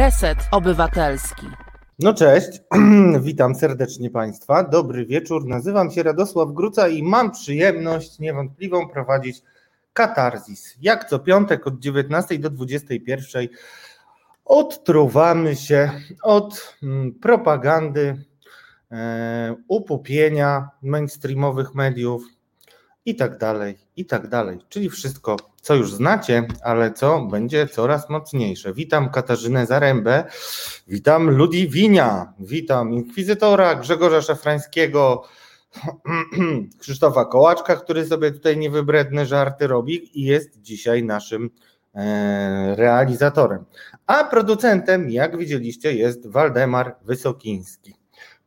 Reset Obywatelski. No cześć, witam serdecznie Państwa. Dobry wieczór, nazywam się Radosław Gruca i mam przyjemność niewątpliwą prowadzić Katarzis. Jak co piątek od 19 do 21 odtruwamy się od mm, propagandy, e, upupienia mainstreamowych mediów i tak dalej, i tak dalej. Czyli wszystko, co już znacie, ale co będzie coraz mocniejsze. Witam Katarzynę Zarębę, witam Ludwinia, witam Inkwizytora Grzegorza Szafrańskiego, Krzysztofa Kołaczka, który sobie tutaj niewybredne żarty robi i jest dzisiaj naszym e, realizatorem. A producentem, jak widzieliście, jest Waldemar Wysokiński.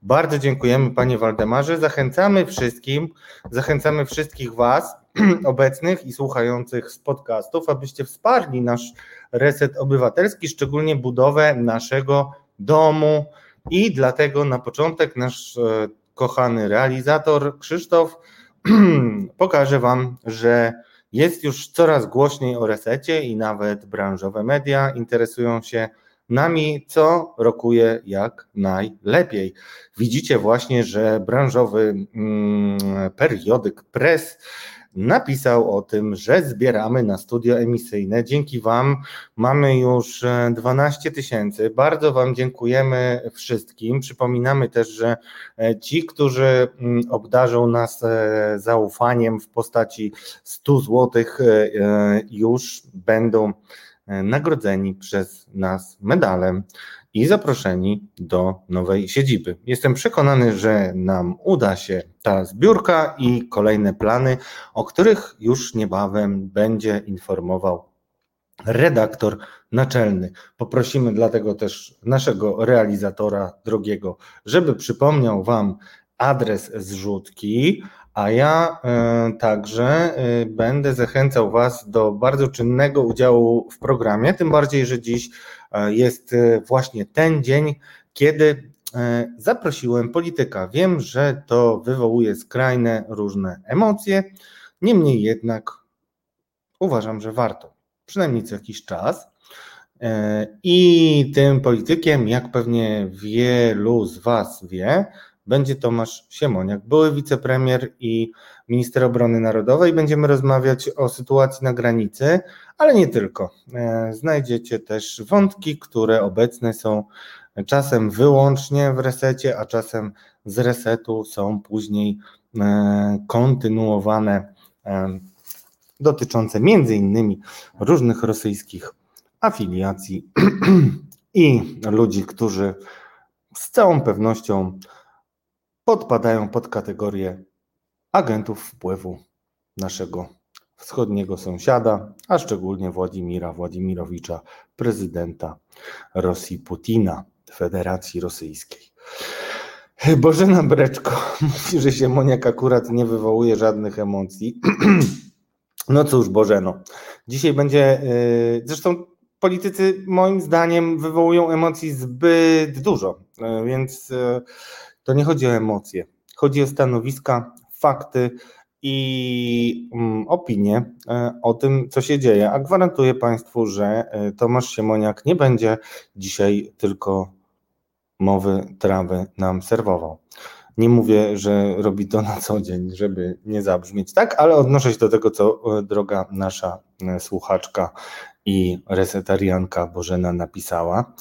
Bardzo dziękujemy Panie Waldemarze. Zachęcamy wszystkim, zachęcamy wszystkich Was, obecnych i słuchających z podcastów, abyście wsparli nasz reset obywatelski, szczególnie budowę naszego domu. I dlatego na początek nasz e, kochany realizator Krzysztof pokaże Wam, że jest już coraz głośniej o resecie i nawet branżowe media interesują się nami, co rokuje jak najlepiej. Widzicie właśnie, że branżowy mm, periodyk Press napisał o tym, że zbieramy na studio emisyjne. Dzięki Wam mamy już 12 e, tysięcy. Bardzo Wam dziękujemy wszystkim. Przypominamy też, że e, ci, którzy mm, obdarzą nas e, zaufaniem w postaci 100 złotych, już będą nagrodzeni przez nas medalem i zaproszeni do nowej siedziby. Jestem przekonany, że nam uda się ta zbiórka i kolejne plany, o których już niebawem będzie informował redaktor naczelny. Poprosimy dlatego też naszego realizatora drogiego, żeby przypomniał Wam adres zrzutki, a ja y, także y, będę zachęcał Was do bardzo czynnego udziału w programie, tym bardziej, że dziś jest właśnie ten dzień, kiedy zaprosiłem polityka. Wiem, że to wywołuje skrajne różne emocje, niemniej jednak uważam, że warto, przynajmniej co jakiś czas. I tym politykiem, jak pewnie wielu z Was wie, będzie Tomasz Siemoniak, były wicepremier i minister obrony narodowej. Będziemy rozmawiać o sytuacji na granicy, ale nie tylko. E, znajdziecie też wątki, które obecne są czasem wyłącznie w resecie, a czasem z resetu są później e, kontynuowane, e, dotyczące między innymi różnych rosyjskich afiliacji i ludzi, którzy z całą pewnością podpadają pod kategorię agentów wpływu naszego wschodniego sąsiada, a szczególnie Władimira Władimirowicza, prezydenta Rosji Putina, Federacji Rosyjskiej. Bożena Breczko mówi, że się Moniak akurat nie wywołuje żadnych emocji. No cóż, Bożeno. Dzisiaj będzie, y, zresztą politycy moim zdaniem wywołują emocji zbyt dużo, y, więc y, to nie chodzi o emocje, chodzi o stanowiska, fakty i mm, opinie e, o tym, co się dzieje. A gwarantuję Państwu, że e, Tomasz Siemoniak nie będzie dzisiaj tylko mowy trawy nam serwował. Nie mówię, że robi to na co dzień, żeby nie zabrzmieć tak, ale odnoszę się do tego, co e, droga nasza słuchaczka i resetarianka Bożena napisała.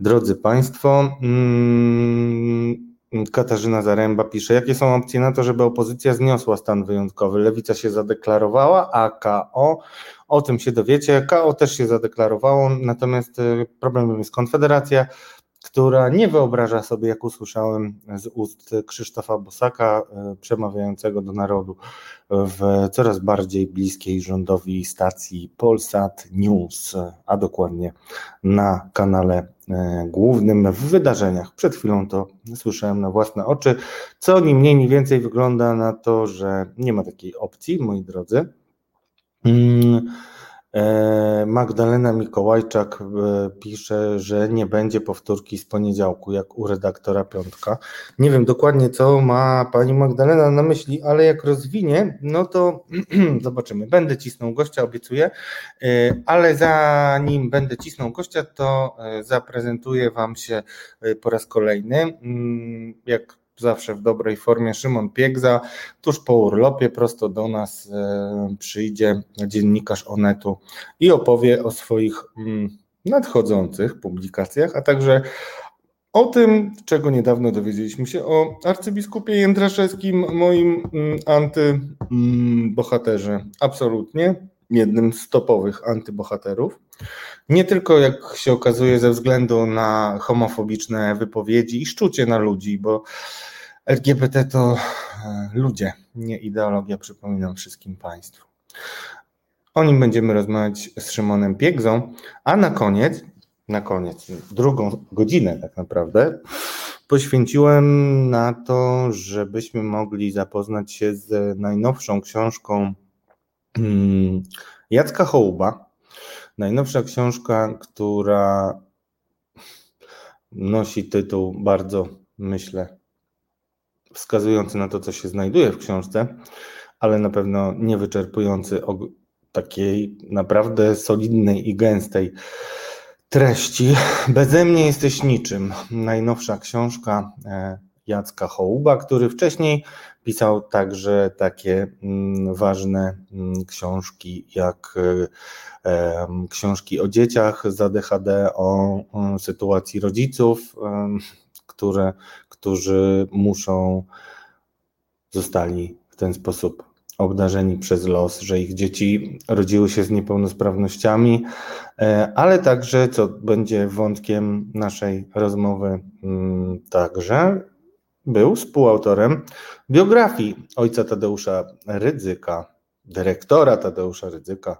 Drodzy Państwo, mm, Katarzyna Zaręba pisze, jakie są opcje na to, żeby opozycja zniosła stan wyjątkowy? Lewica się zadeklarowała, a KO, o tym się dowiecie, KO też się zadeklarowało, natomiast y, problemem jest Konfederacja, która nie wyobraża sobie, jak usłyszałem z ust Krzysztofa Bosaka, e, przemawiającego do narodu w coraz bardziej bliskiej rządowi stacji Polsat News, a dokładnie na kanale głównym w wydarzeniach. Przed chwilą to słyszałem na własne oczy, co ni mniej, ni więcej wygląda na to, że nie ma takiej opcji, moi drodzy. E, Magdalena Mikołajczak e, pisze, że nie będzie powtórki z poniedziałku, jak u redaktora Piątka. Nie wiem dokładnie, co ma pani Magdalena na myśli, ale jak rozwinie, no to zobaczymy. Będę cisnął gościa, obiecuję, e, ale zanim będę cisnął gościa, to zaprezentuję wam się po raz kolejny. Mm, jak zawsze w dobrej formie. Szymon Piegza, tuż po urlopie, prosto do nas e, przyjdzie dziennikarz Onetu i opowie o swoich mm, nadchodzących publikacjach, a także o tym, czego niedawno dowiedzieliśmy się o arcybiskupie Jędraszewskim, moim mm, antybohaterze. Absolutnie jednym z topowych antybohaterów. Nie tylko, jak się okazuje, ze względu na homofobiczne wypowiedzi i szczucie na ludzi, bo LGBT to e, ludzie, nie ideologia, przypominam wszystkim Państwu. O nim będziemy rozmawiać z Szymonem Piegzą, a na koniec, na koniec, drugą godzinę tak naprawdę, poświęciłem na to, żebyśmy mogli zapoznać się z najnowszą książką mm, Jacka Hołuba. Najnowsza książka, która nosi tytuł bardzo, myślę, wskazujący na to, co się znajduje w książce, ale na pewno nie wyczerpujący o takiej naprawdę solidnej i gęstej treści. Beze mnie jesteś niczym. Najnowsza książka e, Jacka Hołuba, który wcześniej pisał także takie mm, ważne mm, książki jak e, książki o dzieciach z ADHD, o sytuacji rodziców, które, którzy muszą, zostali w ten sposób obdarzeni przez los, że ich dzieci rodziły się z niepełnosprawnościami, e, ale także, co będzie wątkiem naszej rozmowy, mm, także był współautorem biografii ojca Tadeusza Rydzyka, dyrektora Tadeusza Rydzyka.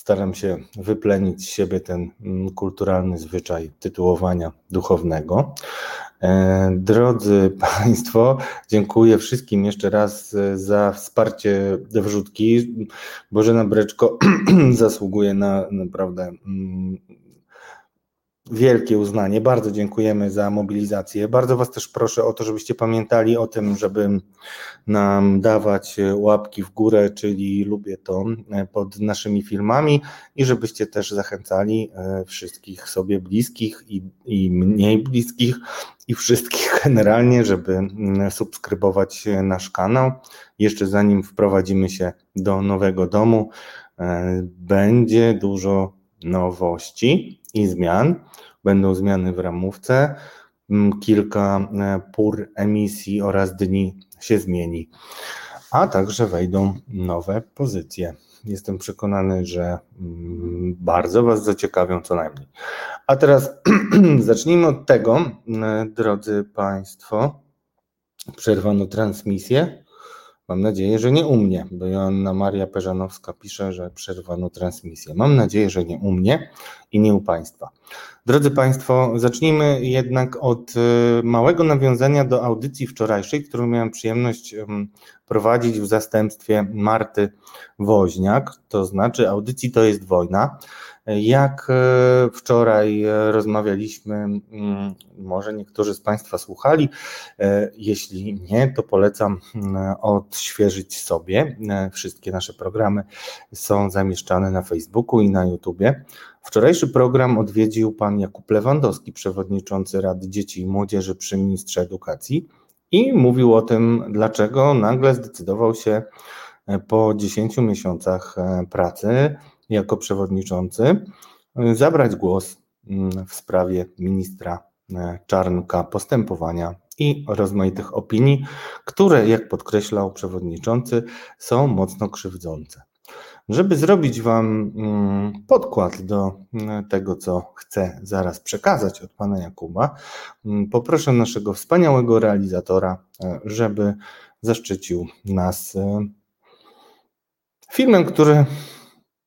Staram się wyplenić z siebie ten mm, kulturalny zwyczaj tytułowania duchownego. E, drodzy Państwo, dziękuję wszystkim jeszcze raz e, za wsparcie wrzutki. Bożena Breczko zasługuje na naprawdę mm, wielkie uznanie. Bardzo dziękujemy za mobilizację. Bardzo Was też proszę o to, żebyście pamiętali o tym, żeby nam dawać łapki w górę, czyli lubię to e, pod naszymi filmami i żebyście też zachęcali e, wszystkich sobie bliskich i, i mniej bliskich i wszystkich generalnie, żeby mm, subskrybować nasz kanał. Jeszcze zanim wprowadzimy się do nowego domu, e, będzie dużo nowości i zmian. Będą zmiany w ramówce, mm, kilka e, pór emisji oraz dni się zmieni, a także wejdą nowe pozycje. Jestem przekonany, że mm, bardzo Was zaciekawią co najmniej. A teraz zacznijmy od tego, e, drodzy Państwo. Przerwano transmisję. Mam nadzieję, że nie u mnie, bo Joanna Maria Peżanowska pisze, że przerwano transmisję. Mam nadzieję, że nie u mnie i nie u Państwa. Drodzy Państwo, zacznijmy jednak od y, małego nawiązania do audycji wczorajszej, którą miałem przyjemność prowadzić w zastępstwie Marty Woźniak, to znaczy audycji To jest wojna. Jak e, wczoraj e, rozmawialiśmy, mm, może niektórzy z Państwa słuchali, e, jeśli nie, to polecam mm, odświeżyć sobie. Wszystkie nasze programy są zamieszczane na Facebooku i na YouTubie. Wczorajszy program odwiedził pan Jakub Lewandowski, przewodniczący Rady Dzieci i Młodzieży przy Ministrze Edukacji i mówił o tym, dlaczego nagle zdecydował się po 10 miesiącach pracy jako przewodniczący zabrać głos mm, w sprawie ministra e, Czarnka, postępowania i rozmaitych opinii, które, jak podkreślał przewodniczący, są mocno krzywdzące. Żeby zrobić Wam mm, podkład do mm, tego, co chcę zaraz przekazać od Pana Jakuba, poproszę naszego wspaniałego realizatora, e, żeby zaszczycił nas e, filmem, który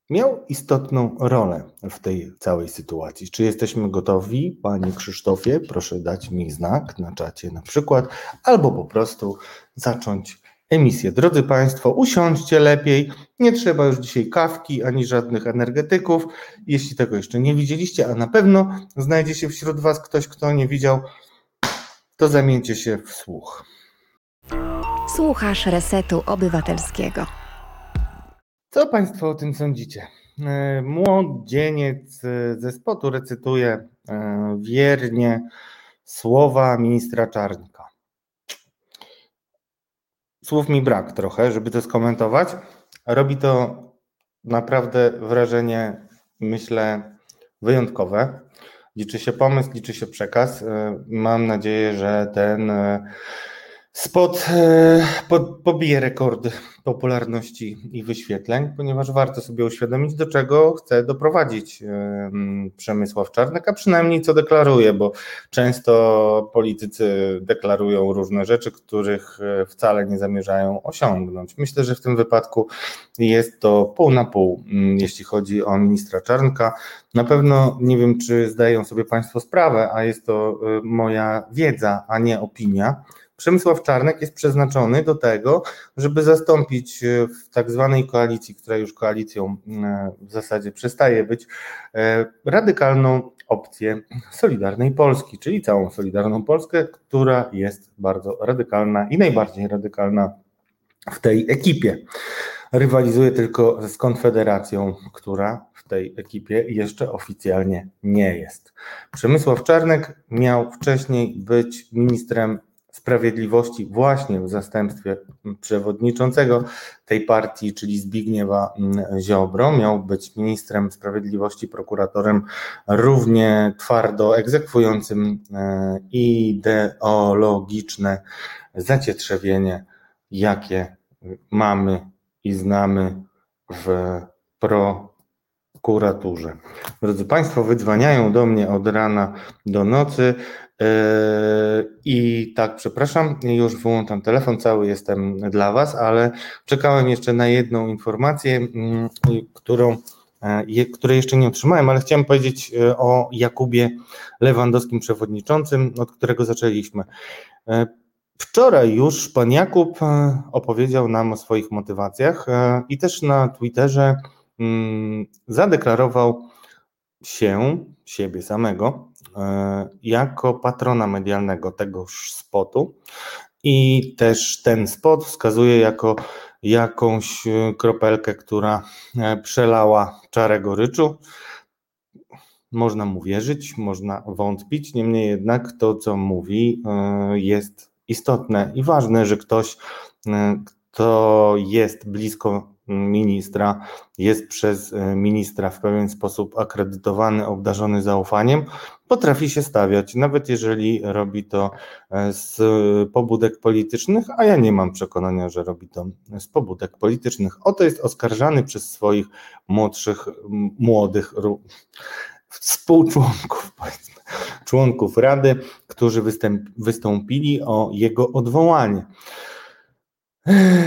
miał istotną rolę w tej całej sytuacji. Czy jesteśmy gotowi, Panie Krzysztofie? Proszę dać mi znak na czacie na przykład, albo po prostu zacząć emisję. Drodzy Państwo, usiądźcie lepiej. Nie trzeba już dzisiaj kawki ani żadnych energetyków. Jeśli tego jeszcze nie widzieliście, a na pewno znajdzie się wśród Was ktoś, kto nie widział, to zamieńcie się w słuch. Słuchasz Resetu Obywatelskiego. Co Państwo o tym sądzicie? E, młodzieniec ze spotu recytuje e, wiernie słowa ministra Czarnka. Słów mi brak trochę, żeby to skomentować. Robi to naprawdę wrażenie, myślę, wyjątkowe. Liczy się pomysł, liczy się przekaz. E, mam nadzieję, że ten Spot e, pobije rekordy popularności i wyświetleń, ponieważ warto sobie uświadomić, do czego chce doprowadzić Przemysław Czarnek, a przynajmniej co deklaruje, bo często politycy deklarują różne rzeczy, których e, wcale nie zamierzają osiągnąć. Myślę, że w tym wypadku jest to pół na pół, jeśli chodzi o ministra Czarnka. Na pewno nie wiem, czy zdają sobie Państwo sprawę, a jest to e, moja wiedza, a nie opinia Przemysław Czarnek jest przeznaczony do tego, żeby zastąpić e, w tak zwanej koalicji, która już koalicją e, w zasadzie przestaje być, e, radykalną opcję Solidarnej Polski, czyli całą Solidarną Polskę, która jest bardzo radykalna i najbardziej radykalna w tej ekipie. Rywalizuje tylko z Konfederacją, która w tej ekipie jeszcze oficjalnie nie jest. Przemysław Czarnek miał wcześniej być ministrem Sprawiedliwości właśnie w zastępstwie przewodniczącego tej partii, czyli Zbigniewa Ziobro. Miał być ministrem sprawiedliwości, prokuratorem równie twardo egzekwującym e, ideologiczne zacietrzewienie, jakie mamy i znamy w prokuraturze. Drodzy Państwo, wydzwaniają do mnie od rana do nocy. Yy, I tak, przepraszam, już wyłączam telefon, cały jestem dla Was, ale czekałem jeszcze na jedną informację, mm, którą, e, której jeszcze nie otrzymałem, ale chciałem powiedzieć e, o Jakubie Lewandowskim, przewodniczącym, od którego zaczęliśmy. E, wczoraj już pan Jakub opowiedział nam o swoich motywacjach i też na Twitterze mm, zadeklarował się, siebie samego, jako patrona medialnego tegoż spotu i też ten spot wskazuje jako jakąś e, kropelkę, która e, przelała czarę goryczu. Można mu wierzyć, można wątpić, niemniej jednak to, co mówi, jest istotne i ważne, że ktoś, kto jest blisko ministra jest przez e, ministra w pewien sposób akredytowany, obdarzony zaufaniem, potrafi się stawiać, nawet jeżeli robi to e, z pobudek politycznych, a ja nie mam przekonania, że robi to z pobudek politycznych. Oto jest oskarżany przez swoich młodszych, młodych współczłonków, powiedzmy, członków Rady, którzy występ, wystąpili o jego odwołanie.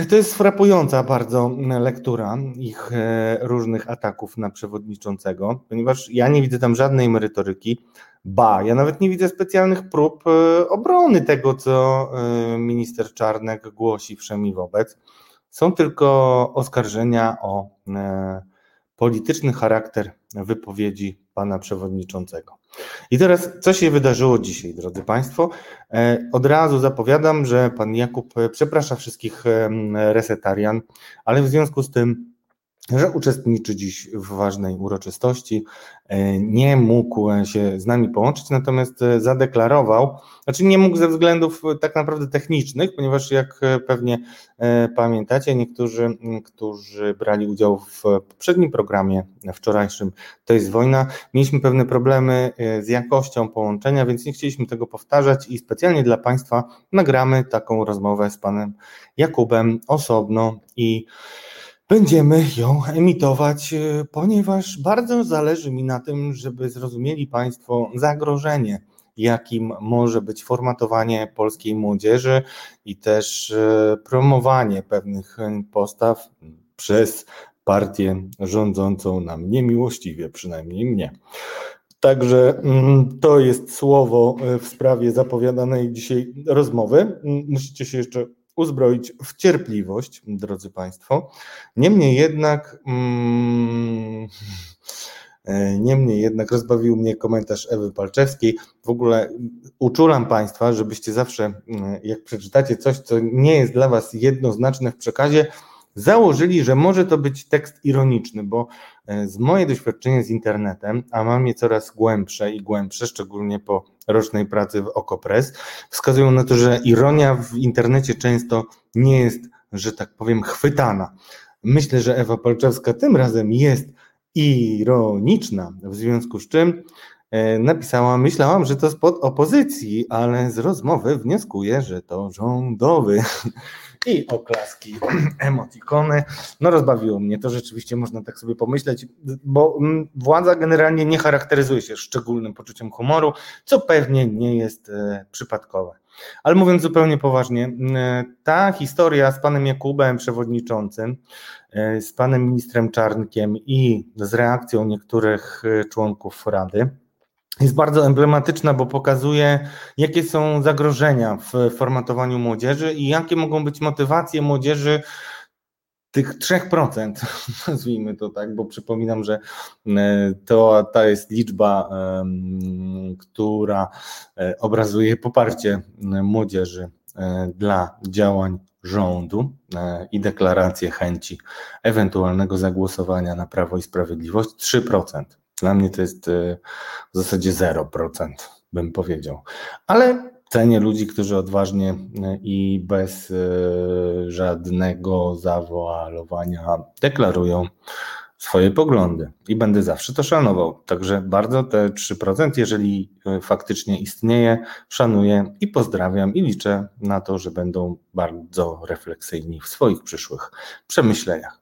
To jest frapująca bardzo lektura ich e, różnych ataków na przewodniczącego, ponieważ ja nie widzę tam żadnej merytoryki. Ba, ja nawet nie widzę specjalnych prób e, obrony tego, co e, minister Czarnek głosi wszemi wobec. Są tylko oskarżenia o polityczny charakter wypowiedzi pana przewodniczącego. I teraz, co się wydarzyło dzisiaj, drodzy Państwo? E, od razu zapowiadam, że pan Jakub e, przeprasza wszystkich resetarian, ale w związku z tym że uczestniczy dziś w ważnej uroczystości. E, nie mógł się z nami połączyć, natomiast e, zadeklarował, znaczy nie mógł ze względów e, tak naprawdę technicznych, ponieważ jak pewnie pamiętacie, niektórzy, którzy brali udział w poprzednim programie wczorajszym, to jest wojna, mieliśmy pewne problemy z jakością połączenia, więc nie chcieliśmy tego powtarzać i specjalnie dla Państwa nagramy taką rozmowę z Panem Jakubem osobno i będziemy ją emitować, e, ponieważ bardzo zależy mi na tym, żeby zrozumieli Państwo zagrożenie, jakim może być formatowanie polskiej młodzieży i też e, promowanie pewnych postaw przez partię rządzącą nam niemiłościwie, przynajmniej mnie. Także mm, to jest słowo e, w sprawie zapowiadanej dzisiaj rozmowy. Musicie się jeszcze uzbroić w cierpliwość, drodzy Państwo. Niemniej jednak. Mm, e, Niemniej jednak rozbawił mnie komentarz Ewy Palczewskiej. W ogóle uczulam Państwa, żebyście zawsze, mm, jak przeczytacie coś, co nie jest dla Was jednoznaczne w przekazie, założyli, że może to być tekst ironiczny, bo e, z moje doświadczenie z internetem, a mam je coraz głębsze i głębsze, szczególnie po rocznej pracy w Okopres, wskazują na to, że ironia w internecie często nie jest, że tak powiem, chwytana. Myślę, że Ewa Palczewska tym razem jest ironiczna, w związku z czym e, napisała, myślałam, że to spod opozycji, ale z rozmowy wnioskuję, że to rządowy. I oklaski, emotikony. No rozbawiło mnie to, rzeczywiście można tak sobie pomyśleć, bo mm, władza generalnie nie charakteryzuje się szczególnym poczuciem humoru, co pewnie nie jest e, przypadkowe. Ale mówiąc zupełnie poważnie, e, ta historia z panem Jakubem, przewodniczącym, e, z panem ministrem Czarnkiem i z reakcją niektórych członków Rady, jest bardzo emblematyczna, bo pokazuje, jakie są zagrożenia w formatowaniu młodzieży i jakie mogą być motywacje młodzieży tych 3%, nazwijmy to tak, bo przypominam, że e, to ta jest liczba, która e, obrazuje poparcie młodzieży e, dla działań rządu i deklarację chęci ewentualnego zagłosowania na Prawo i Sprawiedliwość 3%. Dla mnie to jest e, w zasadzie 0%, bym powiedział. Ale cenię ludzi, którzy odważnie e, i bez e, żadnego zawoalowania deklarują swoje poglądy i będę zawsze to szanował. Także bardzo te 3%, jeżeli faktycznie istnieje, szanuję i pozdrawiam i liczę na to, że będą bardzo refleksyjni w swoich przyszłych przemyśleniach.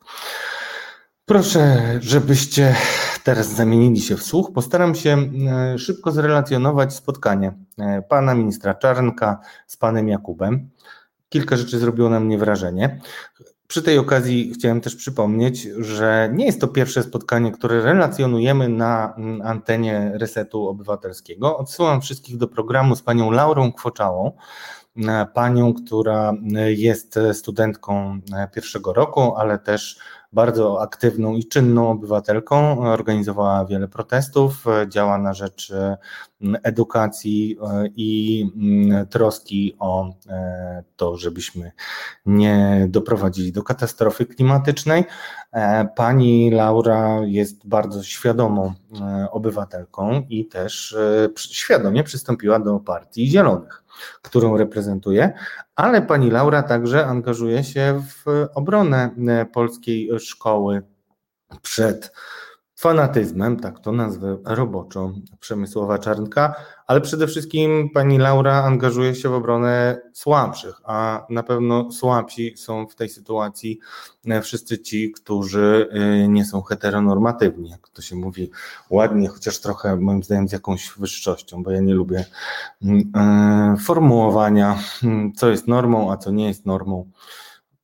Proszę, żebyście teraz zamienili się w słuch. Postaram się e, szybko zrelacjonować spotkanie e, pana ministra Czarnka z panem Jakubem. Kilka rzeczy zrobiło na mnie wrażenie. Przy tej okazji chciałem też przypomnieć, że nie jest to pierwsze spotkanie, które relacjonujemy na mm, antenie Resetu Obywatelskiego. Odsyłam wszystkich do programu z panią Laurą Kwoczałą, e, panią, która jest studentką pierwszego roku, ale też bardzo aktywną i czynną obywatelką, organizowała wiele protestów, działa na rzecz mm, edukacji e, i mm, troski o e, to, żebyśmy nie doprowadzili do katastrofy klimatycznej. E, pani Laura jest bardzo świadomą obywatelką i też świadomie przystąpiła do Partii Zielonych którą reprezentuje, ale pani Laura także angażuje się w obronę e, polskiej szkoły przed fanatyzmem, tak to nazwę roboczo, Przemysłowa Czarnka, ale przede wszystkim pani Laura angażuje się w obronę słabszych, a na pewno słabsi są w tej sytuacji e, wszyscy ci, którzy e, nie są heteronormatywni, jak to się mówi ładnie, chociaż trochę moim zdaniem z jakąś wyższością, bo ja nie lubię mm, e, formułowania, mm, co jest normą, a co nie jest normą.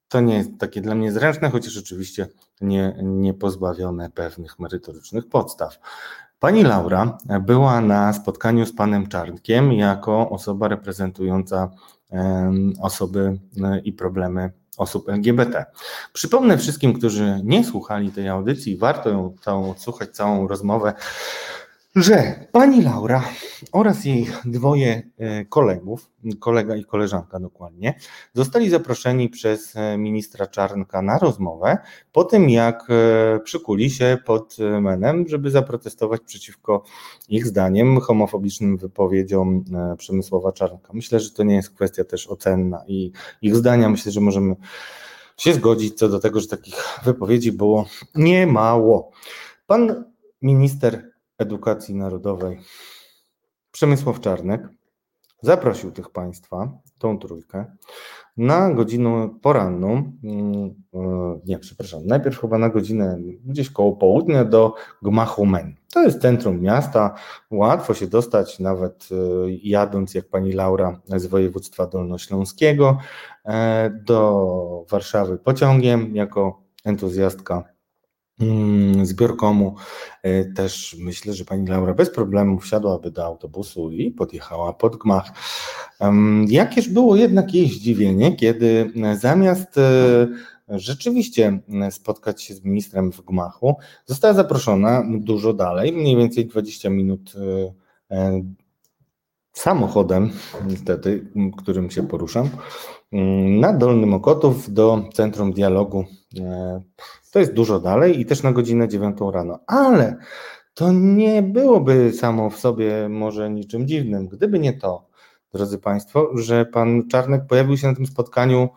To nie jest takie dla mnie zręczne, chociaż oczywiście nie, nie pozbawione pewnych merytorycznych podstaw. Pani Laura była na spotkaniu z panem Czarnkiem jako osoba reprezentująca osoby e, i problemy osób LGBT. Przypomnę wszystkim, którzy nie słuchali tej audycji, warto ją całą odsłuchać, całą rozmowę że pani Laura oraz jej dwoje e, kolegów, kolega i koleżanka dokładnie, zostali zaproszeni przez e, ministra Czarnka na rozmowę po tym, jak e, przykuli się pod menem, żeby zaprotestować przeciwko ich zdaniem homofobicznym wypowiedziom Przemysłowa Czarnka. Myślę, że to nie jest kwestia też ocenna i ich zdania myślę, że możemy się zgodzić co do tego, że takich wypowiedzi było niemało. Pan minister Edukacji Narodowej Przemysław Czarnek zaprosił tych państwa, tą trójkę, na godzinę poranną, mm, e, nie, przepraszam, najpierw chyba na godzinę gdzieś koło południa do Gmachu Men. To jest centrum miasta, łatwo się dostać, nawet e, jadąc jak pani Laura z województwa dolnośląskiego e, do Warszawy pociągiem, jako entuzjastka zbiorkomu. E, też myślę, że pani Laura bez problemu wsiadłaby do autobusu i podjechała pod gmach. Jakież było jednak jej zdziwienie, kiedy zamiast rzeczywiście spotkać się z ministrem w gmachu, została zaproszona dużo dalej, mniej więcej 20 minut samochodem, niestety, którym się poruszam, na Dolny Mokotów do Centrum Dialogu. To jest dużo dalej i też na godzinę 9 rano, ale to nie byłoby samo w sobie może niczym dziwnym, gdyby nie to, drodzy Państwo, że pan Czarnek pojawił się na tym spotkaniu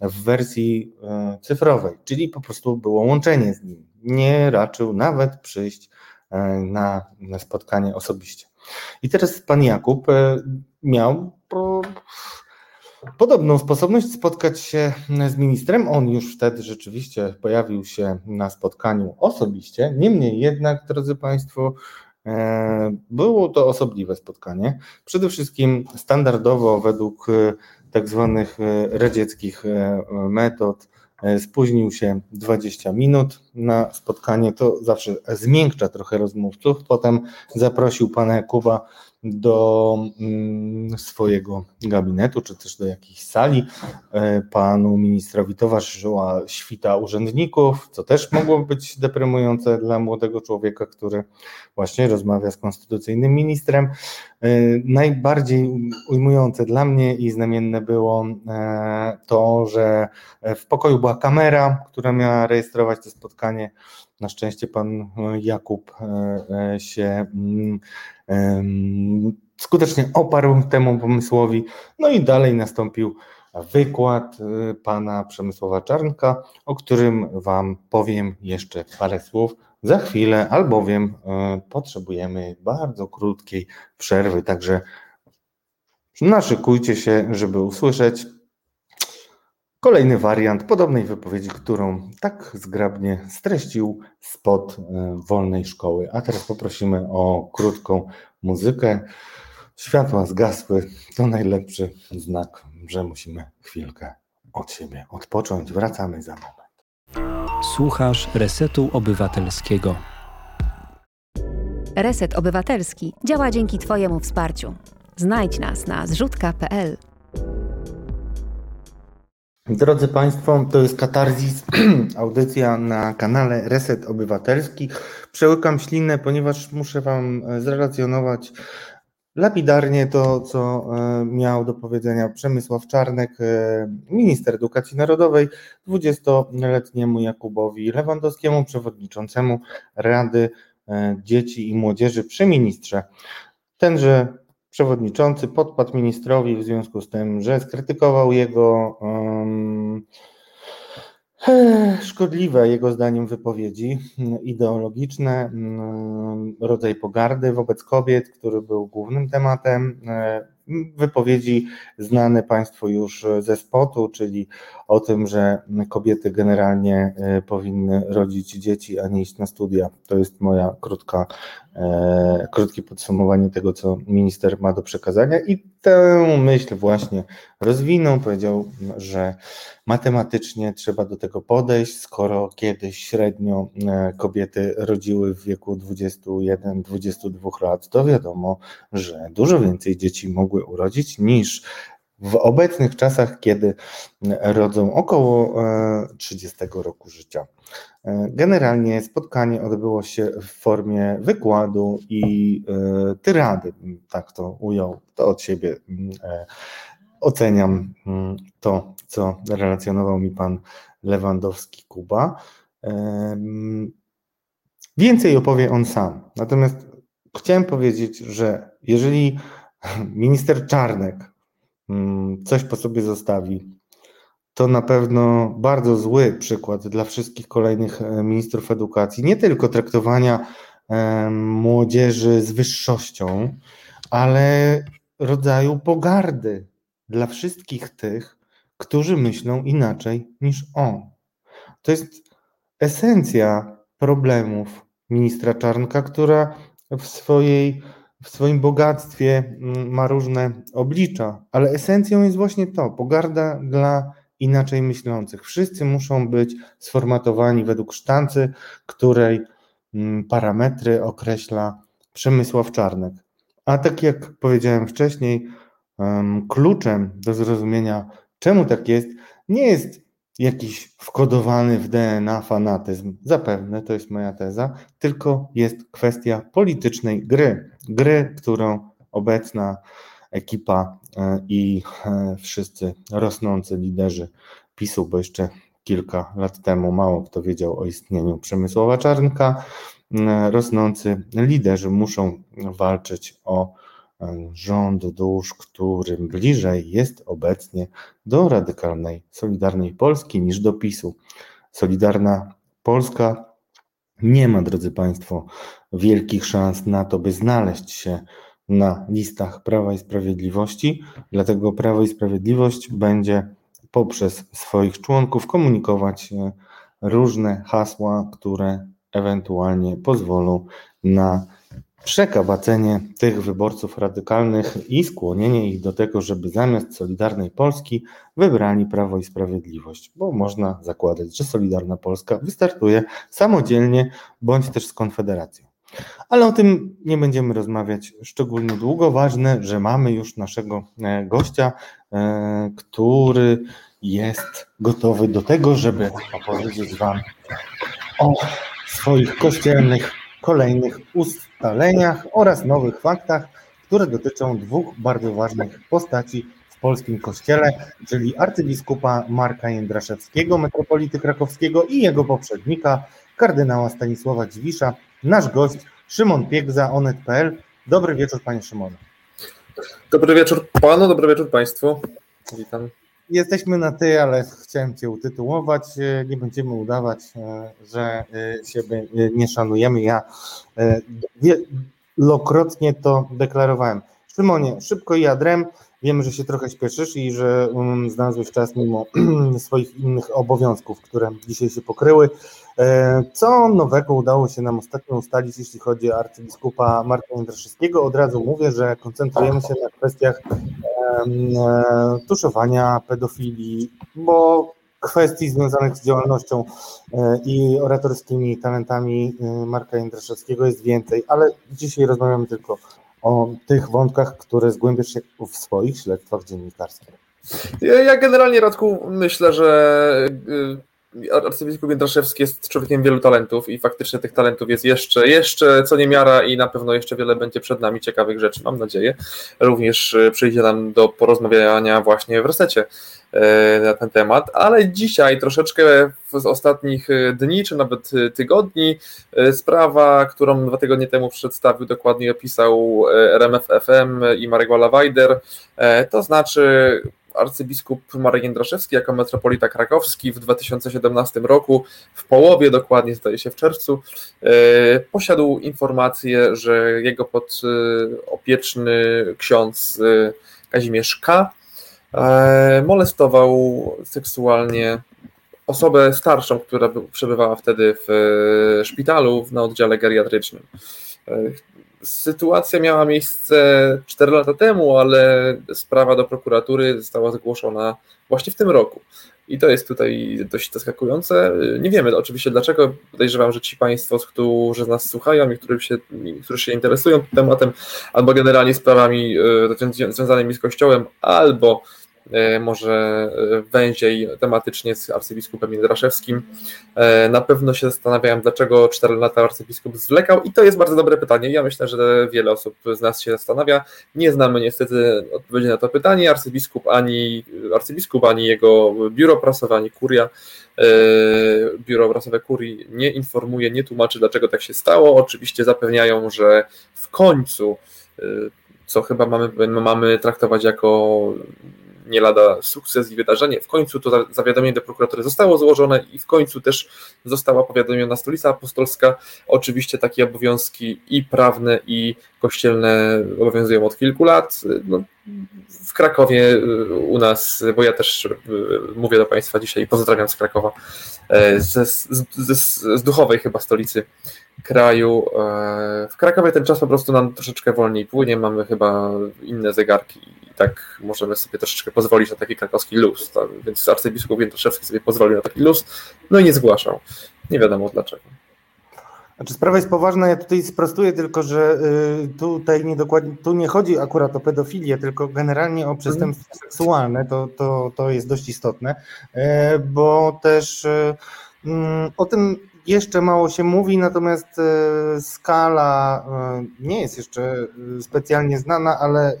w wersji e, cyfrowej, czyli po prostu było łączenie z nim. Nie raczył nawet przyjść e, na, na spotkanie osobiście. I teraz pan Jakub e, miał podobną sposobność spotkać się z ministrem. On już wtedy rzeczywiście pojawił się na spotkaniu osobiście. Niemniej jednak, drodzy Państwo, e, było to osobliwe spotkanie. Przede wszystkim standardowo według e, tak zwanych radzieckich metod E, spóźnił się 20 minut na spotkanie, to zawsze zmiękcza trochę rozmówców. Potem zaprosił pana Jakuba do mm, swojego gabinetu, czy też do jakiejś sali. E, panu ministrowi towarzyszyła świta urzędników, co też mogło być deprymujące dla młodego człowieka, który właśnie rozmawia z konstytucyjnym ministrem. E, najbardziej ujmujące dla mnie i znamienne było e, to, że w pokoju była kamera, która miała rejestrować to spotkanie. Na szczęście pan Jakub się mm, skutecznie oparł temu pomysłowi. No i dalej nastąpił wykład y, pana Przemysława Czarnka, o którym Wam powiem jeszcze parę słów za chwilę, albowiem y, potrzebujemy bardzo krótkiej przerwy, także naszykujcie się, żeby usłyszeć Kolejny wariant podobnej wypowiedzi, którą tak zgrabnie streścił spod e, wolnej szkoły. A teraz poprosimy o krótką muzykę. Światła zgasły. To najlepszy znak, że musimy chwilkę od siebie odpocząć. Wracamy za moment. Słuchasz Resetu Obywatelskiego. Reset Obywatelski działa dzięki Twojemu wsparciu. Znajdź nas na zrzutka.pl. Drodzy Państwo, to jest Katarzis, audycja na kanale Reset Obywatelski. Przełykam ślinę, ponieważ muszę Wam e, zrelacjonować lapidarnie to, co e, miał do powiedzenia Przemysław Czarnek, e, minister edukacji narodowej, 20-letniemu Jakubowi Lewandowskiemu, przewodniczącemu Rady Dzieci i Młodzieży przy ministrze. Tenże przewodniczący podpadł ministrowi w związku z tym, że skrytykował jego um, szkodliwe, jego zdaniem, wypowiedzi ideologiczne, rodzaj pogardy wobec kobiet, który był głównym tematem. Wypowiedzi znane Państwu już ze spotu, czyli o tym, że kobiety generalnie e, powinny rodzić dzieci, a nie iść na studia. To jest moja krótka, e, krótkie podsumowanie tego, co minister ma do przekazania i tę myśl właśnie rozwinął. Powiedział, że matematycznie trzeba do tego podejść, skoro kiedyś średnio e, kobiety rodziły w wieku 21-22 lat, to wiadomo, że dużo więcej dzieci mogły urodzić niż w obecnych czasach, kiedy rodzą około 30 e, roku życia. E, generalnie spotkanie odbyło się w formie wykładu i tyrady, tak to ujął, to od siebie oceniam to, co relacjonował mi pan Lewandowski Kuba. Więcej opowie on sam. Natomiast chciałem powiedzieć, że jeżeli minister Czarnek mm, coś po sobie zostawi, to na pewno bardzo zły przykład dla wszystkich kolejnych e, ministrów edukacji, nie tylko traktowania młodzieży z wyższością, ale rodzaju pogardy dla wszystkich tych, którzy myślą inaczej niż on. To jest esencja problemów ministra Czarnka, która w, swojej, w swoim bogactwie mm, ma różne oblicza, ale esencją jest właśnie to pogarda dla inaczej myślących. Wszyscy muszą być sformatowani według sztancy, której mm, parametry określa Przemysław Czarnek. A tak jak powiedziałem wcześniej, kluczem do zrozumienia, czemu tak jest, nie jest jakiś wkodowany w DNA fanatyzm. Zapewne to jest moja teza, tylko jest kwestia politycznej gry. Gry, którą obecna ekipa e, i e, wszyscy rosnący liderzy PiSu, bo jeszcze kilka lat temu mało kto wiedział o istnieniu Przemysława Czarnka, e, rosnący liderzy muszą walczyć o rząd dusz, którym bliżej jest obecnie do radykalnej, solidarnej Polski niż do PiSu. Solidarna Polska nie ma, drodzy Państwo, wielkich szans na to, by znaleźć się na listach Prawa i Sprawiedliwości, dlatego Prawo i Sprawiedliwość będzie poprzez swoich członków komunikować różne hasła, które ewentualnie pozwolą na przekabacenie tych wyborców radykalnych i skłonienie ich do tego, żeby zamiast Solidarnej Polski wybrali Prawo i Sprawiedliwość, bo można zakładać, że Solidarna Polska wystartuje samodzielnie bądź też z Konfederacją. Ale o tym nie będziemy rozmawiać szczególnie długo. Ważne, że mamy już naszego e, gościa, e, który jest gotowy do tego, żeby opowiedzieć Wam o swoich kościelnych kolejnych ustaleniach oraz nowych faktach, które dotyczą dwóch bardzo ważnych postaci w polskim kościele, czyli arcybiskupa Marka Jędraszewskiego, metropolity krakowskiego i jego poprzednika, kardynała Stanisława Dziwisza, nasz gość Szymon Piegza, onet.pl. Dobry wieczór, panie Szymonie. Dobry wieczór panu, dobry wieczór państwu. Witam. Jesteśmy na ty, ale chciałem cię utytułować. E, nie będziemy udawać, e, że e, siebie nie szanujemy. Ja wielokrotnie to deklarowałem. Szymonie, szybko i adrem. Wiemy, że się trochę śpieszysz i że um, znalazłeś czas mimo swoich innych obowiązków, które dzisiaj się pokryły. Co nowego udało się nam ostatnio ustalić, jeśli chodzi o arcybiskupa Marka Jędraszewskiego? Od razu mówię, że koncentrujemy się na kwestiach E, tuszowania pedofilii, bo kwestii związanych z działalnością e, i oratorskimi talentami e, Marka Jędraszewskiego jest więcej, ale dzisiaj rozmawiamy tylko o tych wątkach, które zgłębiasz się w swoich śledztwach dziennikarskich. Ja generalnie, Radku, myślę, że arcybiskup Jędraszewski jest człowiekiem wielu talentów i faktycznie tych talentów jest jeszcze, jeszcze co niemiara i na pewno jeszcze wiele będzie przed nami ciekawych rzeczy, mam nadzieję. Również e, przyjdzie nam do porozmawiania właśnie w resecie e, na ten temat, ale dzisiaj troszeczkę z ostatnich e, dni, czy nawet tygodni, sprawa, którą dwa tygodnie temu przedstawił, dokładnie opisał RMF FM i Marek Wajder, to znaczy arcybiskup Marek Jędraszewski jako metropolita krakowski w 2017 roku, w połowie dokładnie, zdaje się w czerwcu, e, posiadł informację, że jego podopieczny ksiądz e, Kazimierz K. E, molestował seksualnie osobę starszą, która przebywała wtedy w szpitalu na oddziale geriatrycznym. Sytuacja miała miejsce 4 lata temu, ale sprawa do prokuratury została zgłoszona właśnie w tym roku. I to jest tutaj dość zaskakujące. Nie wiemy oczywiście dlaczego. Podejrzewam, że ci Państwo, którzy nas słuchają i którzy się, którzy się interesują tematem, albo generalnie sprawami e, związanymi z Kościołem, albo może e, węziej tematycznie z arcybiskupem Jędraszewskim. E, na pewno się zastanawiałem, dlaczego 4 lata arcybiskup zwlekał i to jest bardzo dobre pytanie. Ja myślę, że wiele osób z nas się zastanawia. Nie znamy niestety odpowiedzi na to pytanie. Arcybiskup ani, arcybiskup, ani jego biuro prasowe, ani kuria biuro prasowe kurii nie informuje, nie tłumaczy, dlaczego tak się stało. Oczywiście zapewniają, że w końcu, co chyba mamy, mamy traktować jako nie lada sukces i wydarzenie. W końcu to zawiadomienie do prokuratury zostało złożone i w końcu też została powiadomiona Stolica Apostolska. Oczywiście takie obowiązki i prawne, i kościelne obowiązują od kilku lat. No, w Krakowie y, u nas, bo ja też y, mówię do Państwa dzisiaj i pozdrawiam z Krakowa, e, z, z, z duchowej chyba stolicy kraju. E, w Krakowie ten czas po prostu nam troszeczkę wolniej płynie, mamy chyba inne zegarki tak możemy sobie troszeczkę pozwolić na taki krakowski luz. Tak? Więc arcybiskup Jędraszewski sobie pozwolił na taki luz, no i nie zgłaszał. Nie wiadomo dlaczego. Znaczy sprawa jest poważna, ja tutaj sprostuję tylko, że y, tutaj nie dokładnie, tu nie chodzi akurat o pedofilię, tylko generalnie o przestępstwa mhm. seksualne, to, to, to jest dość istotne, e, bo też y, mm, o tym jeszcze mało się mówi, natomiast e, skala e, nie jest jeszcze specjalnie znana, ale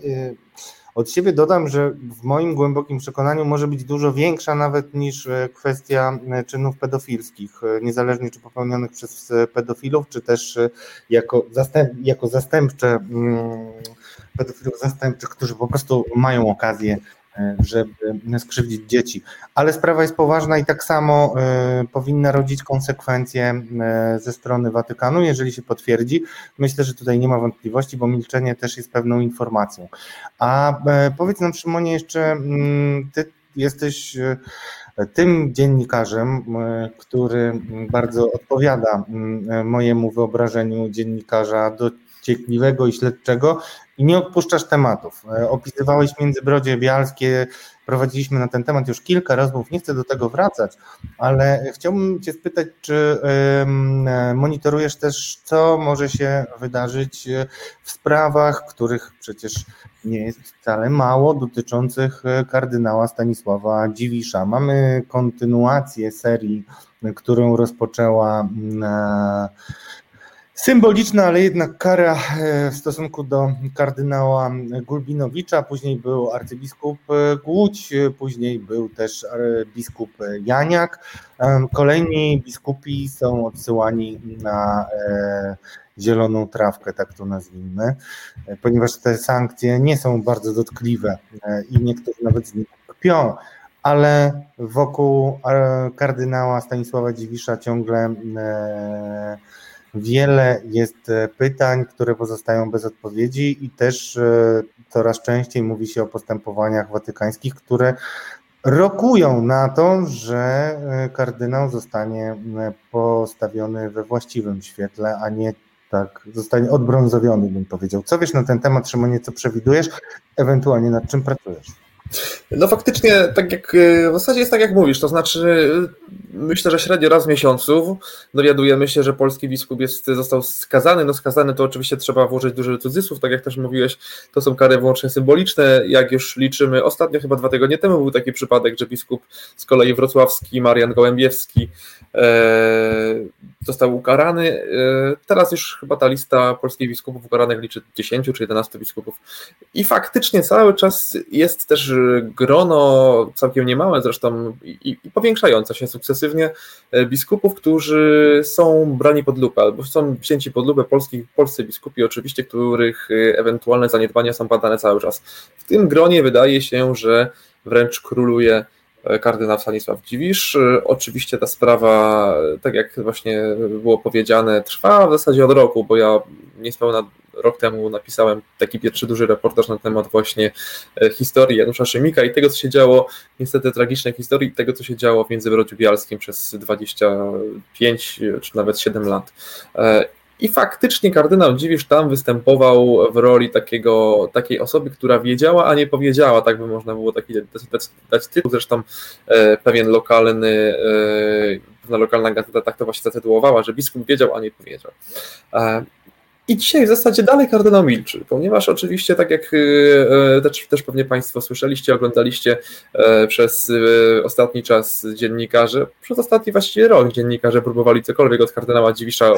od siebie dodam, że w moim głębokim przekonaniu może być dużo większa nawet niż e, kwestia e, czynów pedofilskich, e, niezależnie czy popełnionych przez pedofilów, czy też jako, zastęp, jako zastępcze, mm, pedofilów zastępczych, którzy po prostu mają okazję żeby skrzywdzić dzieci. Ale sprawa jest poważna i tak samo e, powinna rodzić konsekwencje e, ze strony Watykanu, jeżeli się potwierdzi. Myślę, że tutaj nie ma wątpliwości, bo milczenie też jest pewną informacją. A powiedz nam, Szymonie, jeszcze mm, ty jesteś tym dziennikarzem, który bardzo odpowiada mm, mojemu wyobrażeniu dziennikarza dociekliwego i śledczego i nie odpuszczasz tematów. E, opisywałeś Międzybrodzie Bialskie, prowadziliśmy na ten temat już kilka rozmów, nie chcę do tego wracać, ale chciałbym Cię spytać, czy monitorujesz też, co może się wydarzyć e, w sprawach, których przecież nie jest wcale mało, dotyczących e, kardynała Stanisława Dziwisza. Mamy kontynuację serii, którą rozpoczęła Symboliczna, ale jednak kara e, w stosunku do kardynała Gulbinowicza, później był arcybiskup e, Głódź, później był też biskup Janiak. E, kolejni biskupi są odsyłani na zieloną trawkę, tak to nazwijmy, ponieważ te sankcje nie są bardzo dotkliwe i niektórzy nawet z nich kpią, ale wokół kardynała Stanisława Dziwisza ciągle Wiele jest e, pytań, które pozostają bez odpowiedzi, i też e, coraz częściej mówi się o postępowaniach watykańskich, które rokują na to, że e, kardynał zostanie postawiony we właściwym świetle, a nie tak, zostanie odbrązowiony, bym powiedział. Co wiesz na ten temat, Szymonie, co przewidujesz, ewentualnie nad czym pracujesz? No faktycznie, tak jak w zasadzie jest tak jak mówisz, to znaczy myślę, że średnio raz w miesiącu dowiadujemy się, że polski biskup jest, został skazany. No skazany to oczywiście trzeba włożyć duży cudzysłów, tak jak też mówiłeś, to są kary wyłącznie symboliczne. Jak już liczymy, ostatnio chyba dwa tygodnie temu był taki przypadek, że biskup z kolei wrocławski, Marian Gołębiewski został ukarany. E, teraz już chyba ta lista polskich biskupów ukaranych liczy 10 czy 11 biskupów. I faktycznie cały czas jest też grono całkiem niemałe zresztą i, i powiększające się sukcesywnie e, biskupów, którzy są brani pod lupę albo są wzięci pod lupę polskich, polscy biskupi oczywiście, których e, ewentualne zaniedbania są badane cały czas. W tym gronie wydaje się, że wręcz króluje E, kardynał Stanisław Dziwisz. E, oczywiście ta sprawa, tak jak właśnie było powiedziane, trwa w zasadzie od roku, bo ja niespełna rok temu napisałem taki pierwszy duży reportaż na temat właśnie e, historii Janusza Szymika i tego, co się działo, niestety tragicznej historii, tego, co się działo w Międzybrodziu Bialskim przez 25 czy nawet 7 lat. I faktycznie kardynał Dziwisz tam występował w roli takiego, takiej osoby, która wiedziała, a nie powiedziała, tak by można było taki dać, dać tytuł. Zresztą e, pewien lokalny, e, pewna lokalna gazeta tak to właśnie zatytułowała, że biskup wiedział, a nie powiedział. E, i dzisiaj w zasadzie dalej kardynał milczy, ponieważ oczywiście, tak jak y, y, też, pewnie Państwo słyszeliście, oglądaliście e, przez y, ostatni czas dziennikarze, przez ostatni właściwie rok dziennikarze próbowali cokolwiek od kardynała Dziwisza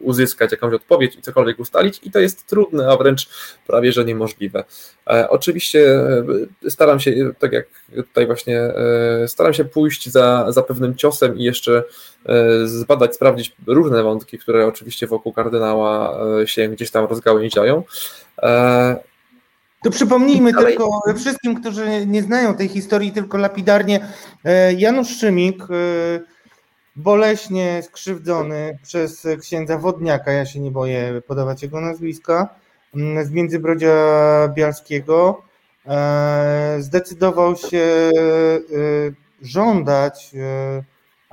uzyskać, jakąś odpowiedź i cokolwiek ustalić i to jest trudne, a wręcz prawie, że niemożliwe. E, oczywiście e, staram się, tak jak tutaj właśnie, staram się pójść za, za pewnym ciosem i jeszcze zbadać, sprawdzić różne wątki, które oczywiście wokół kardynała się gdzieś tam rozgałęziają. E, to przypomnijmy tylko wszystkim, którzy nie znają tej historii, tylko lapidarnie. E, Janusz Szymik, e, boleśnie skrzywdzony przez księdza Wodniaka, ja się nie boję podawać jego nazwiska, z Międzybrodzia Bialskiego, zdecydował się żądać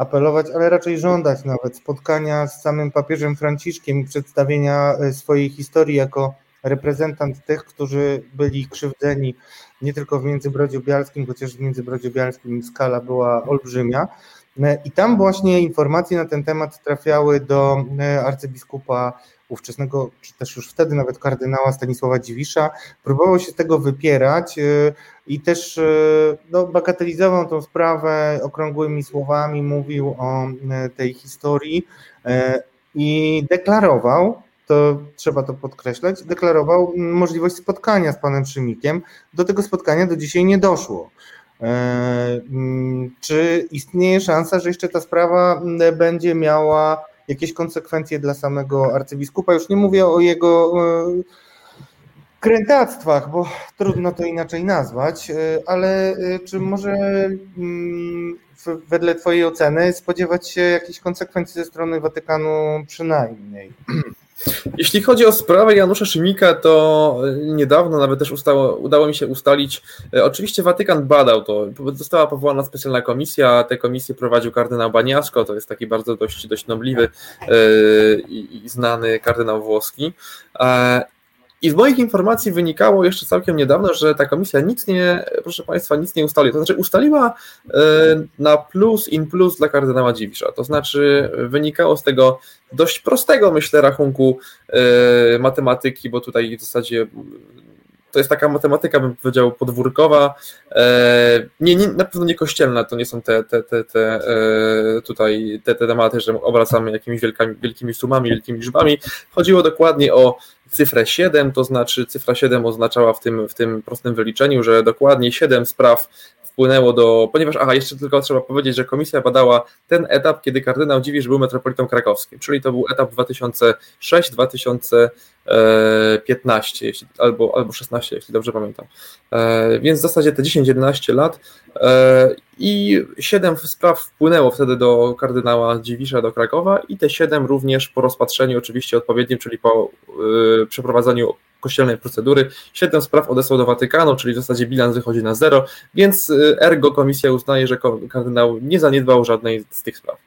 apelować, ale raczej żądać nawet spotkania z samym papieżem Franciszkiem i przedstawienia e, swojej historii jako reprezentant tych, którzy byli krzywdzeni nie tylko w Międzybrodziu Bialskim, chociaż w Międzybrodziu Bialskim skala była olbrzymia. I tam właśnie informacje na ten temat trafiały do arcybiskupa ówczesnego, czy też już wtedy nawet kardynała Stanisława Dziwisza, próbował się z tego wypierać y, i też y, no, bagatelizował tą sprawę okrągłymi słowami, mówił o y, tej historii i deklarował, to trzeba to podkreślać, deklarował możliwość spotkania z panem Szymikiem. Do tego spotkania do dzisiaj nie doszło. Mm, czy istnieje szansa, że jeszcze ta sprawa będzie miała jakieś konsekwencje dla samego arcybiskupa. Już nie mówię o jego e, krętactwach, bo trudno to inaczej nazwać, e, ale e, czy może mm, wedle Twojej oceny spodziewać się jakichś konsekwencji ze strony Watykanu przynajmniej? Jeśli chodzi o sprawę Janusza Szymika, to e, niedawno nawet też ustało, udało mi się ustalić, e, oczywiście Watykan badał to, została powołana specjalna komisja, tę komisję prowadził kardynał Baniasko, to jest taki bardzo dość, dość nobliwy e, i znany kardynał włoski i z moich informacji wynikało jeszcze całkiem niedawno, że ta komisja nic nie, proszę Państwa, nic nie ustaliła. To znaczy ustaliła e, na plus in plus dla kardynała Dziwisza. To znaczy wynikało z tego dość prostego, myślę, rachunku e, matematyki, bo tutaj w zasadzie to jest taka matematyka, bym powiedział, podwórkowa, e, nie, nie, na pewno nie kościelna, to nie są te, te, te, te tutaj te, te tematy, że obracamy jakimiś wielkimi, wielkimi sumami, wielkimi liczbami. Chodziło dokładnie o cyfrę 7, to znaczy cyfra 7 oznaczała w tym, w tym prostym wyliczeniu, że dokładnie 7 spraw wpłynęło do, ponieważ, aha, jeszcze tylko trzeba powiedzieć, że komisja badała ten etap, kiedy kardynał Dziwisz był metropolitą krakowskim, czyli to był etap 2006-2015, jeśli, albo, albo 16, jeśli dobrze pamiętam. E, więc w zasadzie te 10-11 lat e, i 7 spraw wpłynęło wtedy do kardynała Dziwisza do Krakowa i te 7 również po rozpatrzeniu oczywiście odpowiednim, czyli po e, przeprowadzeniu kościelnej procedury. Siedem spraw odesłał do Watykanu, czyli w zasadzie bilans wychodzi na zero, więc y, ergo komisja uznaje, że kardynał nie zaniedbał żadnej z tych spraw.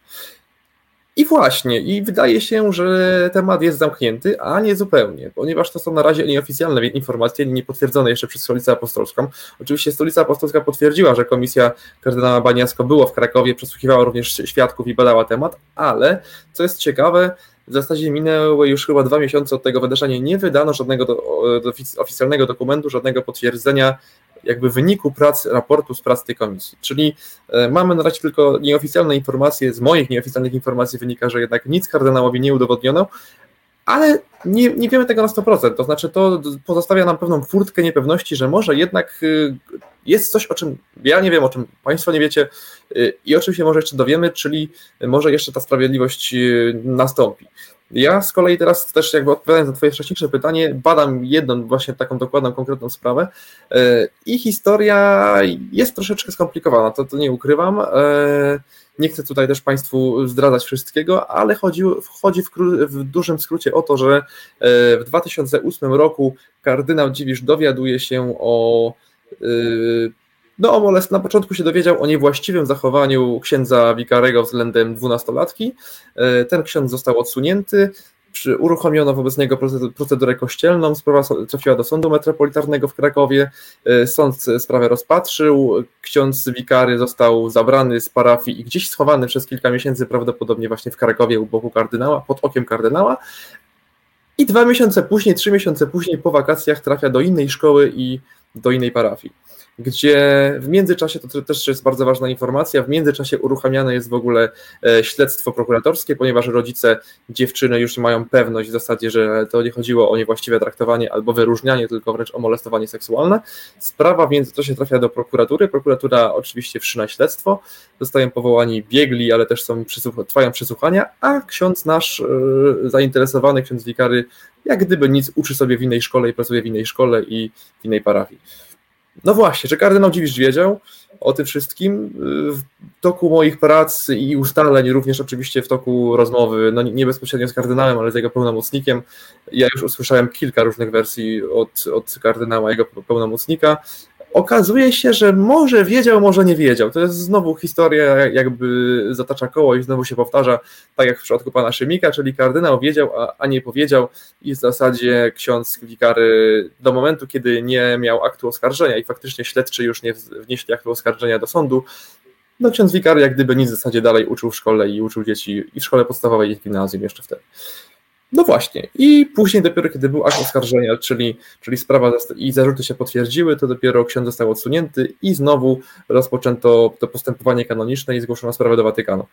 I właśnie, i wydaje się, że temat jest zamknięty, a nie zupełnie, ponieważ to są na razie nieoficjalne informacje, nie potwierdzone jeszcze przez Stolicę Apostolską. Oczywiście Stolica Apostolska potwierdziła, że komisja kardynała Baniasko była w Krakowie, przesłuchiwała również świadków i badała temat, ale co jest ciekawe, w zasadzie minęły już chyba dwa miesiące od tego wydarzenia. Nie wydano żadnego do, do oficjalnego dokumentu, żadnego potwierdzenia jakby wyniku prac, raportu z prac tej komisji. Czyli e, mamy na razie tylko nieoficjalne informacje, z moich nieoficjalnych informacji wynika, że jednak nic kardynałowi nie udowodniono, ale nie, nie wiemy tego na 100%. To znaczy, to pozostawia nam pewną furtkę niepewności, że może jednak y, jest coś, o czym ja nie wiem, o czym Państwo nie wiecie y, i o czym się może jeszcze dowiemy, czyli może jeszcze ta sprawiedliwość y, nastąpi. Ja z kolei teraz też jakby odpowiadając na Twoje wcześniejsze pytanie, badam jedną właśnie taką dokładną, konkretną sprawę i historia jest troszeczkę skomplikowana, to, to nie ukrywam. Nie chcę tutaj też Państwu zdradzać wszystkiego, ale chodzi, chodzi w, w, dużym skrócie o to, że e, w 2008 roku kardynał Dziwisz dowiaduje się o e, no, o molest, na początku się dowiedział o niewłaściwym zachowaniu księdza Wikarego względem dwunastolatki. E, ten ksiądz został odsunięty, uruchomiono wobec niego procedurę kościelną, sprawa trafiła do Sądu Metropolitarnego w Krakowie, e, sąd sprawę rozpatrzył, ksiądz wikary został zabrany z parafii i gdzieś schowany przez kilka miesięcy, prawdopodobnie właśnie w Krakowie u boku kardynała, pod okiem kardynała, i dwa miesiące później, trzy miesiące później po wakacjach trafia do innej szkoły i do innej parafii gdzie w międzyczasie, to też jest bardzo ważna informacja, w międzyczasie uruchamiane jest w ogóle e, śledztwo prokuratorskie, ponieważ rodzice dziewczyny już mają pewność w zasadzie, że to nie chodziło o niewłaściwe traktowanie albo wyróżnianie, tylko wręcz o molestowanie seksualne. Sprawa w międzyczasie trafia do prokuratury, prokuratura oczywiście wszczyna śledztwo, zostają powołani biegli, ale też są trwają przesłuchania, a ksiądz nasz yy, zainteresowany, ksiądz wikary, jak gdyby nic, uczy sobie w innej szkole i pracuje w innej szkole i w innej parafii. No właśnie, że kardynał Dziwisz wiedział o tym wszystkim. W toku moich prac i ustaleń, również oczywiście w toku rozmowy, no nie bezpośrednio z kardynałem, ale z jego pełnomocnikiem, ja już usłyszałem kilka różnych wersji od, od kardynała, jego pełnomocnika Okazuje się, że może wiedział, może nie wiedział. To jest znowu historia, jakby zatacza koło i znowu się powtarza, tak jak w przypadku pana Szymika, czyli kardynał wiedział, a, a nie powiedział i w zasadzie ksiądz wikary do momentu, kiedy nie miał aktu oskarżenia i faktycznie śledczy już nie wnieśli aktu oskarżenia do sądu, no ksiądz wikary jak gdyby nic w zasadzie dalej uczył w szkole i uczył dzieci i w szkole podstawowej i w gimnazjum jeszcze wtedy. No właśnie. I później dopiero, kiedy był akt oskarżenia, czyli, czyli sprawa i zarzuty się potwierdziły, to dopiero ksiądz został odsunięty i znowu rozpoczęto to postępowanie kanoniczne i zgłoszono sprawę do Watykanu.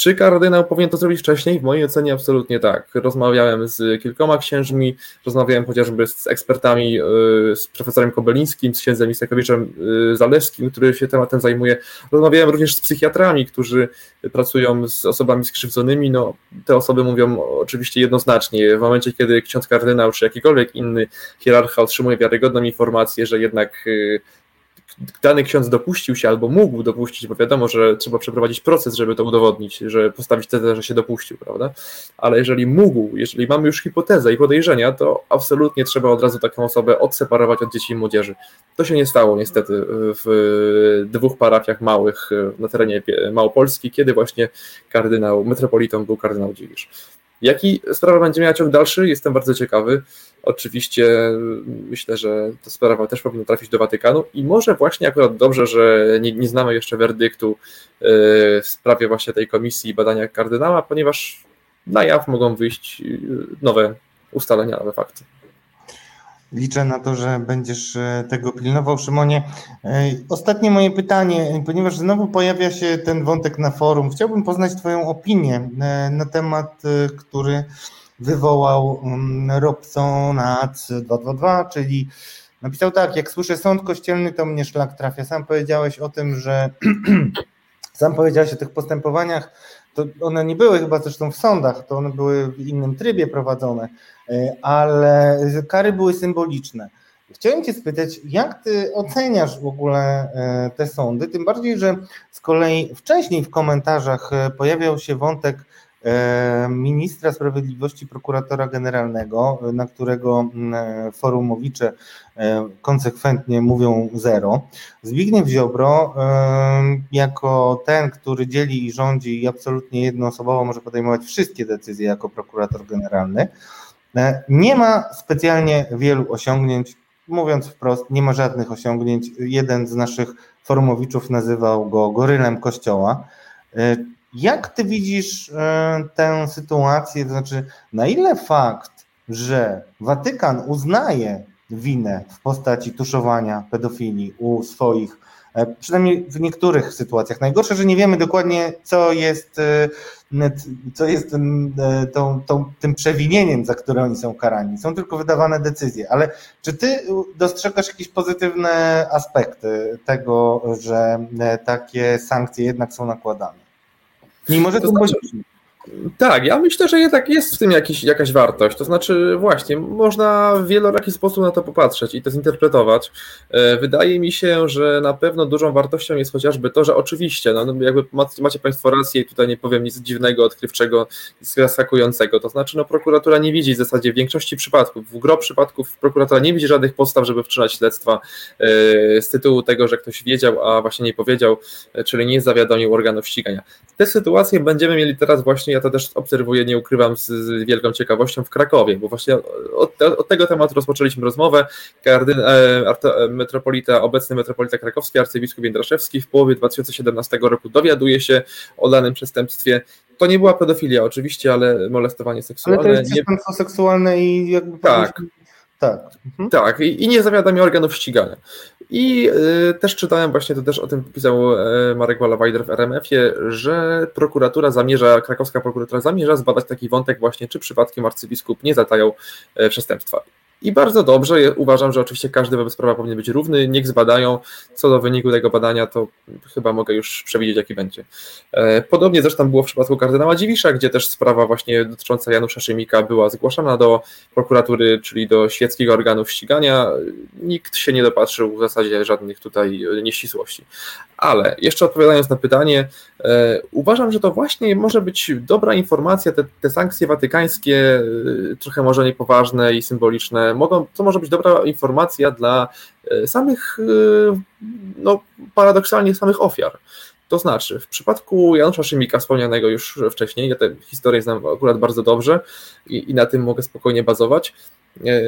Czy kardynał powinien to zrobić wcześniej? W mojej ocenie absolutnie tak. Rozmawiałem z kilkoma księżmi, rozmawiałem chociażby z ekspertami, y, z profesorem Kobelińskim, z księdzem Isakowiczem y, Zalewskim, który się tematem zajmuje. Rozmawiałem również z psychiatrami, którzy pracują z osobami skrzywdzonymi. No, te osoby mówią oczywiście jednoznacznie, w momencie, kiedy ksiądz kardynał czy jakikolwiek inny hierarcha otrzymuje wiarygodną informację, że jednak y, dany ksiądz dopuścił się albo mógł dopuścić, bo wiadomo, że trzeba przeprowadzić proces, żeby to udowodnić, że postawić tezę, że się dopuścił, prawda? Ale jeżeli mógł, jeżeli mamy już hipotezę i podejrzenia, to absolutnie trzeba od razu taką osobę odseparować od dzieci i młodzieży. To się nie stało niestety w dwóch parafiach małych na terenie Małopolski, kiedy właśnie kardynał, metropolitą był kardynał Dziwisz. Jaki sprawa będzie miała ciąg dalszy? Jestem bardzo ciekawy. Oczywiście myślę, że ta sprawa też powinna trafić do Watykanu i może właśnie akurat dobrze, że nie, nie znamy jeszcze werdyktu e, w sprawie właśnie tej komisji badania kardynała, ponieważ na jaw mogą wyjść e, nowe ustalenia, nowe fakty. Liczę na to, że będziesz e, tego pilnował, Szymonie. Ostatnie moje pytanie, ponieważ znowu pojawia się ten wątek na forum. Chciałbym poznać Twoją opinię na temat, który wywołał um, Robsonat 222, czyli napisał tak, jak słyszę sąd kościelny, to mnie szlak trafia. Sam powiedziałeś o tym, że sam powiedziałeś o tych postępowaniach, to one nie były chyba zresztą w sądach, to one były w innym trybie prowadzone, e, ale kary były symboliczne. Chciałem Cię spytać, jak Ty oceniasz w ogóle e, te sądy? Tym bardziej, że z kolei wcześniej w komentarzach e, pojawiał się wątek E, ministra sprawiedliwości, prokuratora generalnego, na którego mm, forumowicze e, konsekwentnie mówią zero. Zbigniew Ziobro, e, jako ten, który dzieli i rządzi i absolutnie jednoosobowo może podejmować wszystkie decyzje jako prokurator generalny, nie ma specjalnie wielu osiągnięć. Mówiąc wprost, nie ma żadnych osiągnięć. Jeden z naszych forumowiczów nazywał go gorylem kościoła. Jak ty widzisz e, tę sytuację? To znaczy, na ile fakt, że Watykan uznaje winę w postaci tuszowania pedofilii u swoich, e, przynajmniej w niektórych sytuacjach. Najgorsze, że nie wiemy dokładnie, co jest, e, co jest tym, tą, tą, tym przewinieniem, za które oni są karani. Są tylko wydawane decyzje. Ale czy ty dostrzegasz jakieś pozytywne aspekty tego, że takie sankcje jednak są nakładane? Mimo, że to, to znaczy, tak, ja myślę, że jednak jest w tym jakiś, jakaś wartość. To znaczy, właśnie, można w wieloraki sposób na to popatrzeć i to zinterpretować. E, wydaje mi się, że na pewno dużą wartością jest chociażby to, że oczywiście, no, no jakby macie Państwo rację i tutaj nie powiem nic dziwnego, odkrywczego, zaskakującego. To znaczy, no, prokuratura nie widzi w zasadzie w większości przypadków, w gro przypadków prokuratura nie widzi żadnych podstaw, żeby wszczynać śledztwa e, z tytułu tego, że ktoś wiedział, a właśnie nie powiedział, e, czyli nie zawiadomił organów ścigania. Te sytuacje będziemy mieli teraz właśnie ja to też obserwuję, nie ukrywam, z, z wielką ciekawością w Krakowie, bo właśnie od, od tego tematu rozpoczęliśmy rozmowę. Kardyn, e, e, metropolita, obecny metropolita krakowski, arcybiskup Jędraszewski w połowie 2017 roku dowiaduje się o danym przestępstwie. To nie była pedofilia oczywiście, ale molestowanie seksualne. Ale to jest przestępstwo seksualne i jakby tak. Tak. Mhm. Tak, i, i nie zawiadamia organów ścigania. I y, też czytałem, właśnie to też o tym pisał y, Marek Walawajder w RMF-ie, że prokuratura zamierza, krakowska prokuratura zamierza zbadać taki wątek właśnie, czy przypadkiem arcybiskup nie zatajał y, przestępstwa. I bardzo dobrze, uważam, że oczywiście każdy wobec prawa powinien być równy, niech zbadają. Co do wyniku tego badania, to chyba mogę już przewidzieć, jaki będzie. E, podobnie zresztą było w przypadku kardynała Dziwisza, gdzie też sprawa właśnie dotycząca Janusza Szymika była zgłaszana do prokuratury, czyli do świeckiego organów ścigania. Nikt się nie dopatrzył w zasadzie żadnych tutaj nieścisłości. Ale jeszcze odpowiadając na pytanie, uważam, że to właśnie może być dobra informacja, te, te sankcje watykańskie, e, trochę może niepoważne i symboliczne, mogą, to może być dobra informacja dla e, samych, no paradoksalnie samych ofiar. To znaczy, w przypadku Janusza Szymika, wspomnianego już wcześniej, ja tę historię znam akurat bardzo dobrze i, i na tym mogę spokojnie bazować, E,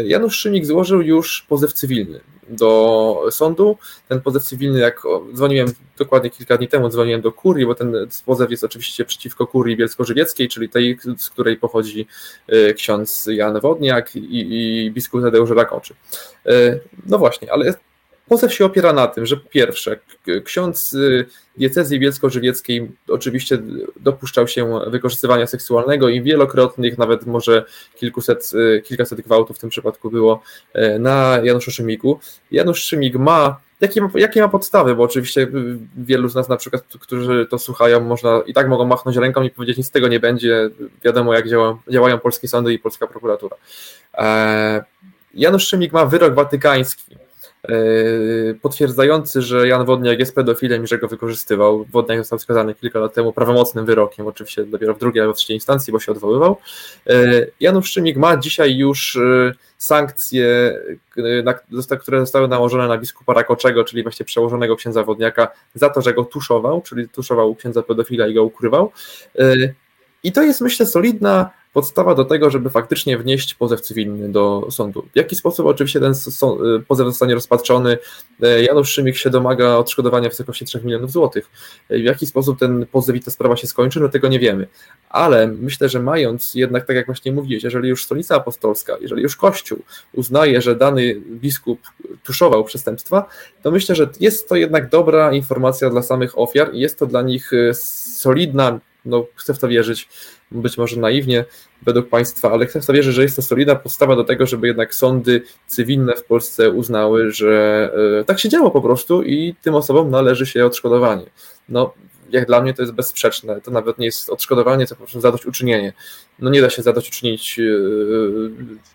Janusz Szymik złożył już pozew cywilny do sądu. Ten pozew cywilny, jak dzwoniłem dokładnie kilka dni temu, dzwoniłem do kurii, bo ten pozew jest oczywiście przeciwko kurii bielsko-żywieckiej, czyli tej, z której pochodzi e, ksiądz Jan Wodniak i, i biskup Tadeusz Rakoczy. E, no właśnie, ale Pozew się opiera na tym, że pierwsze, ksiądz y, diecezji bielsko-żywieckiej oczywiście dopuszczał się wykorzystywania seksualnego i wielokrotnych, nawet może kilkuset, y, kilkaset gwałtów w tym przypadku było y, na Januszu Szymiku. Janusz Szymik ma Jakie ma, jakie ma podstawy, bo oczywiście wielu z nas na przykład, którzy to słuchają, można i tak mogą machnąć ręką i powiedzieć, nic z tego nie będzie, wiadomo jak działa, działają polskie sądy i polska prokuratura. E, Janusz Szymik ma wyrok watykański, E, potwierdzający, że Jan Wodniak jest pedofilem i że go wykorzystywał. Wodniak został skazany kilka lat temu prawomocnym wyrokiem, oczywiście dopiero w drugiej albo w trzeciej instancji, bo się odwoływał. E, Janusz Szymik ma dzisiaj już e, sankcje, które zostały nałożone na biskupa Rakoczego, czyli właśnie przełożonego księdza Wodniaka, za to, że go tuszował, czyli tuszował księdza pedofila i go ukrywał. I to jest, myślę, solidna podstawa do tego, żeby faktycznie wnieść pozew cywilny do sądu. W jaki sposób oczywiście ten pozew zostanie rozpatrzony? E, Janusz Szymik się domaga odszkodowania w wysokości 3 milionów złotych. E, w jaki sposób ten pozew i ta sprawa się skończy? No tego nie wiemy. Ale myślę, że mając jednak, tak jak właśnie mówiłeś, jeżeli już stolica apostolska, jeżeli już Kościół uznaje, że dany biskup tuszował przestępstwa, to myślę, że jest to jednak dobra informacja dla samych ofiar i jest to dla nich e, solidna, no chcę w to wierzyć, być może naiwnie według państwa, ale chcę w to wierzyć, że jest to solidna podstawa do tego, żeby jednak sądy cywilne w Polsce uznały, że e, tak się działo po prostu i tym osobom należy się odszkodowanie. No, jak dla mnie to jest bezsprzeczne. To nawet nie jest odszkodowanie, to po prostu zadośćuczynienie. No nie da się zadośćuczynić yy,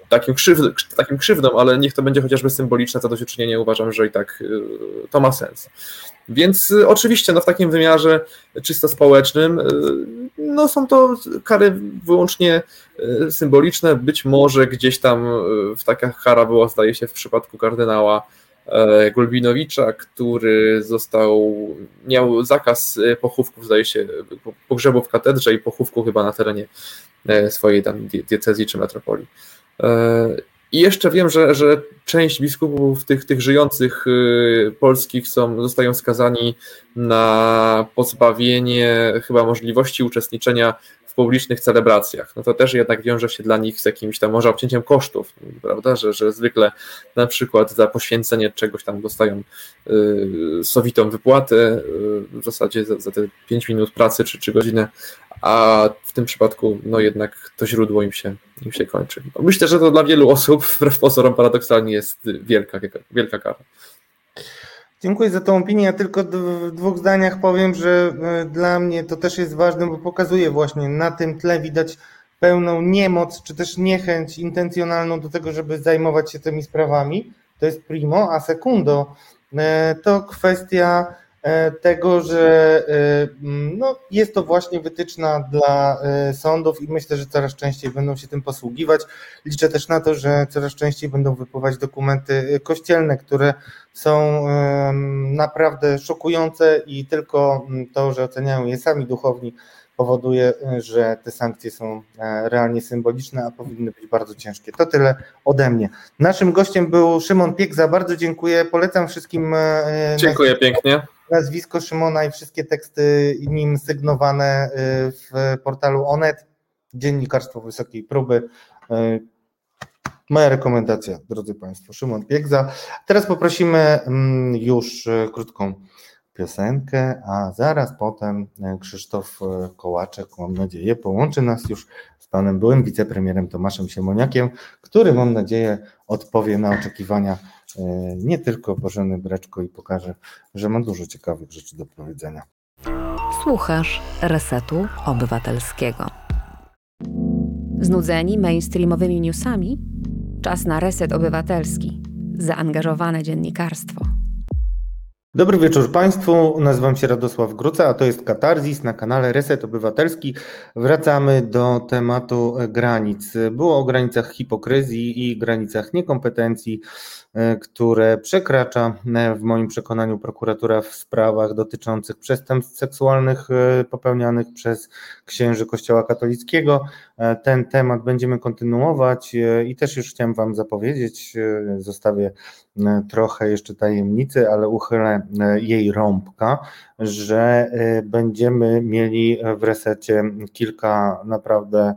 takim, krzywd, takim krzywdom, ale niech to będzie chociażby symboliczne zadośćuczynienie. Uważam, że i tak yy, to ma sens. Więc yy, oczywiście no, w takim wymiarze czysto społecznym no, są to kary wyłącznie symboliczne. Być może gdzieś tam w taka kara była, zdaje się, w przypadku kardynała E, Golbinowicza, który został, miał zakaz e, pochówków, zdaje się, pogrzebu w katedrze i pochówku chyba na terenie e, swojej tam diecezji czy metropolii. I jeszcze wiem, że, że część biskupów tych, tych żyjących polskich są, zostają skazani na pozbawienie chyba możliwości uczestniczenia publicznych celebracjach, no to też jednak wiąże się dla nich z jakimś tam może obcięciem kosztów, prawda, że, że zwykle na przykład za poświęcenie czegoś tam dostają y, sowitą wypłatę y, w zasadzie za, za, te 5 minut pracy czy, czy godzinę, a w tym przypadku no jednak to źródło im się, im się kończy. Myślę, że to dla wielu osób wbrew pozorom paradoksalnie jest wielka, wielka kara. Dziękuję za tą opinię. Ja tylko w dwóch zdaniach powiem, że e, dla mnie to też jest ważne, bo pokazuje właśnie na tym tle widać pełną niemoc, czy też niechęć intencjonalną do tego, żeby zajmować się tymi sprawami. To jest primo, a secundo e, to kwestia tego, że e, no, jest to właśnie wytyczna dla e, sądów i myślę, że coraz częściej będą się tym posługiwać. Liczę też na to, że coraz częściej będą wypływać dokumenty kościelne, które są naprawdę szokujące i tylko to, że oceniają je sami duchowni, powoduje, że te sankcje są realnie symboliczne, a powinny być bardzo ciężkie. To tyle ode mnie. Naszym gościem był Szymon Piekza. Bardzo dziękuję. Polecam wszystkim. Dziękuję pięknie nazwisko Szymona i wszystkie teksty nim sygnowane y, w portalu Onet, dziennikarstwo wysokiej próby. Y, moja rekomendacja, drodzy Państwo, Szymon Piegza. Teraz poprosimy mm, już y, krótką piosenkę, a zaraz potem Krzysztof Kołaczek, mam nadzieję, połączy nas już z panem byłym wicepremierem Tomaszem Siemoniakiem, który mam nadzieję odpowie na oczekiwania nie tylko Bożeny Breczko i pokaże, że ma dużo ciekawych rzeczy do powiedzenia. Słuchasz Resetu Obywatelskiego. Znudzeni mainstreamowymi newsami? Czas na Reset Obywatelski. Zaangażowane dziennikarstwo. Dobry wieczór Państwu, nazywam się Radosław Gruca, a to jest Katarzis na kanale Reset Obywatelski. Wracamy do tematu granic. Było o granicach hipokryzji i granicach niekompetencji, e, które przekracza e, w moim przekonaniu prokuratura w sprawach dotyczących przestępstw seksualnych e, popełnianych przez księży Kościoła katolickiego. Ten temat będziemy kontynuować i też już chciałem Wam zapowiedzieć, zostawię trochę jeszcze tajemnicy, ale uchylę E, jej rąbka, że e, będziemy mieli w resecie kilka naprawdę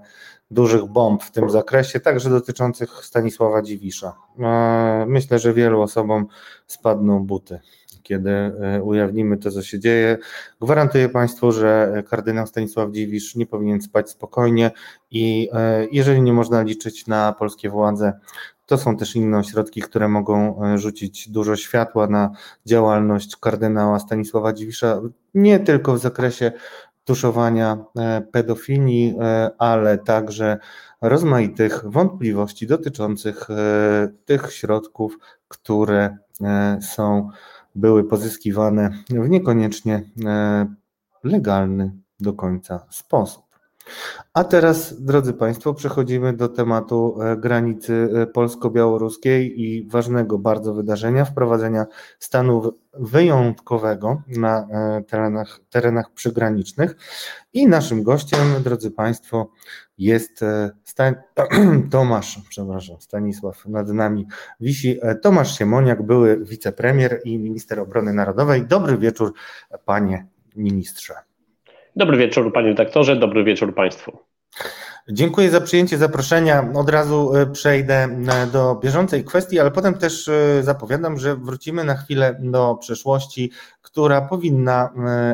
dużych bomb w tym zakresie, także dotyczących Stanisława Dziwisza. E, myślę, że wielu osobom spadną buty kiedy ujawnimy to, co się dzieje. Gwarantuję Państwu, że kardynał Stanisław Dziwisz nie powinien spać spokojnie i jeżeli nie można liczyć na polskie władze, to są też inne ośrodki, które mogą e, rzucić dużo światła na działalność kardynała Stanisława Dziwisza, nie tylko w zakresie tuszowania e, pedofilii, e, ale także rozmaitych wątpliwości dotyczących tych środków, które są, były pozyskiwane w niekoniecznie legalny do końca sposób. A teraz, drodzy Państwo, przechodzimy do tematu e, granicy e, polsko-białoruskiej i ważnego bardzo wydarzenia wprowadzenia stanu wyjątkowego na e, terenach, terenach przygranicznych. I naszym gościem, drodzy Państwo, jest Stan Tomasz, przepraszam, Stanisław nad nami wisi, Tomasz Siemoniak, były wicepremier i minister obrony narodowej. Dobry wieczór, panie ministrze. Dobry wieczór panie doktorze, dobry wieczór państwu. Dziękuję za przyjęcie zaproszenia. Od razu e, przejdę e, do bieżącej kwestii, ale potem też e, zapowiadam, że wrócimy na chwilę do przeszłości, która powinna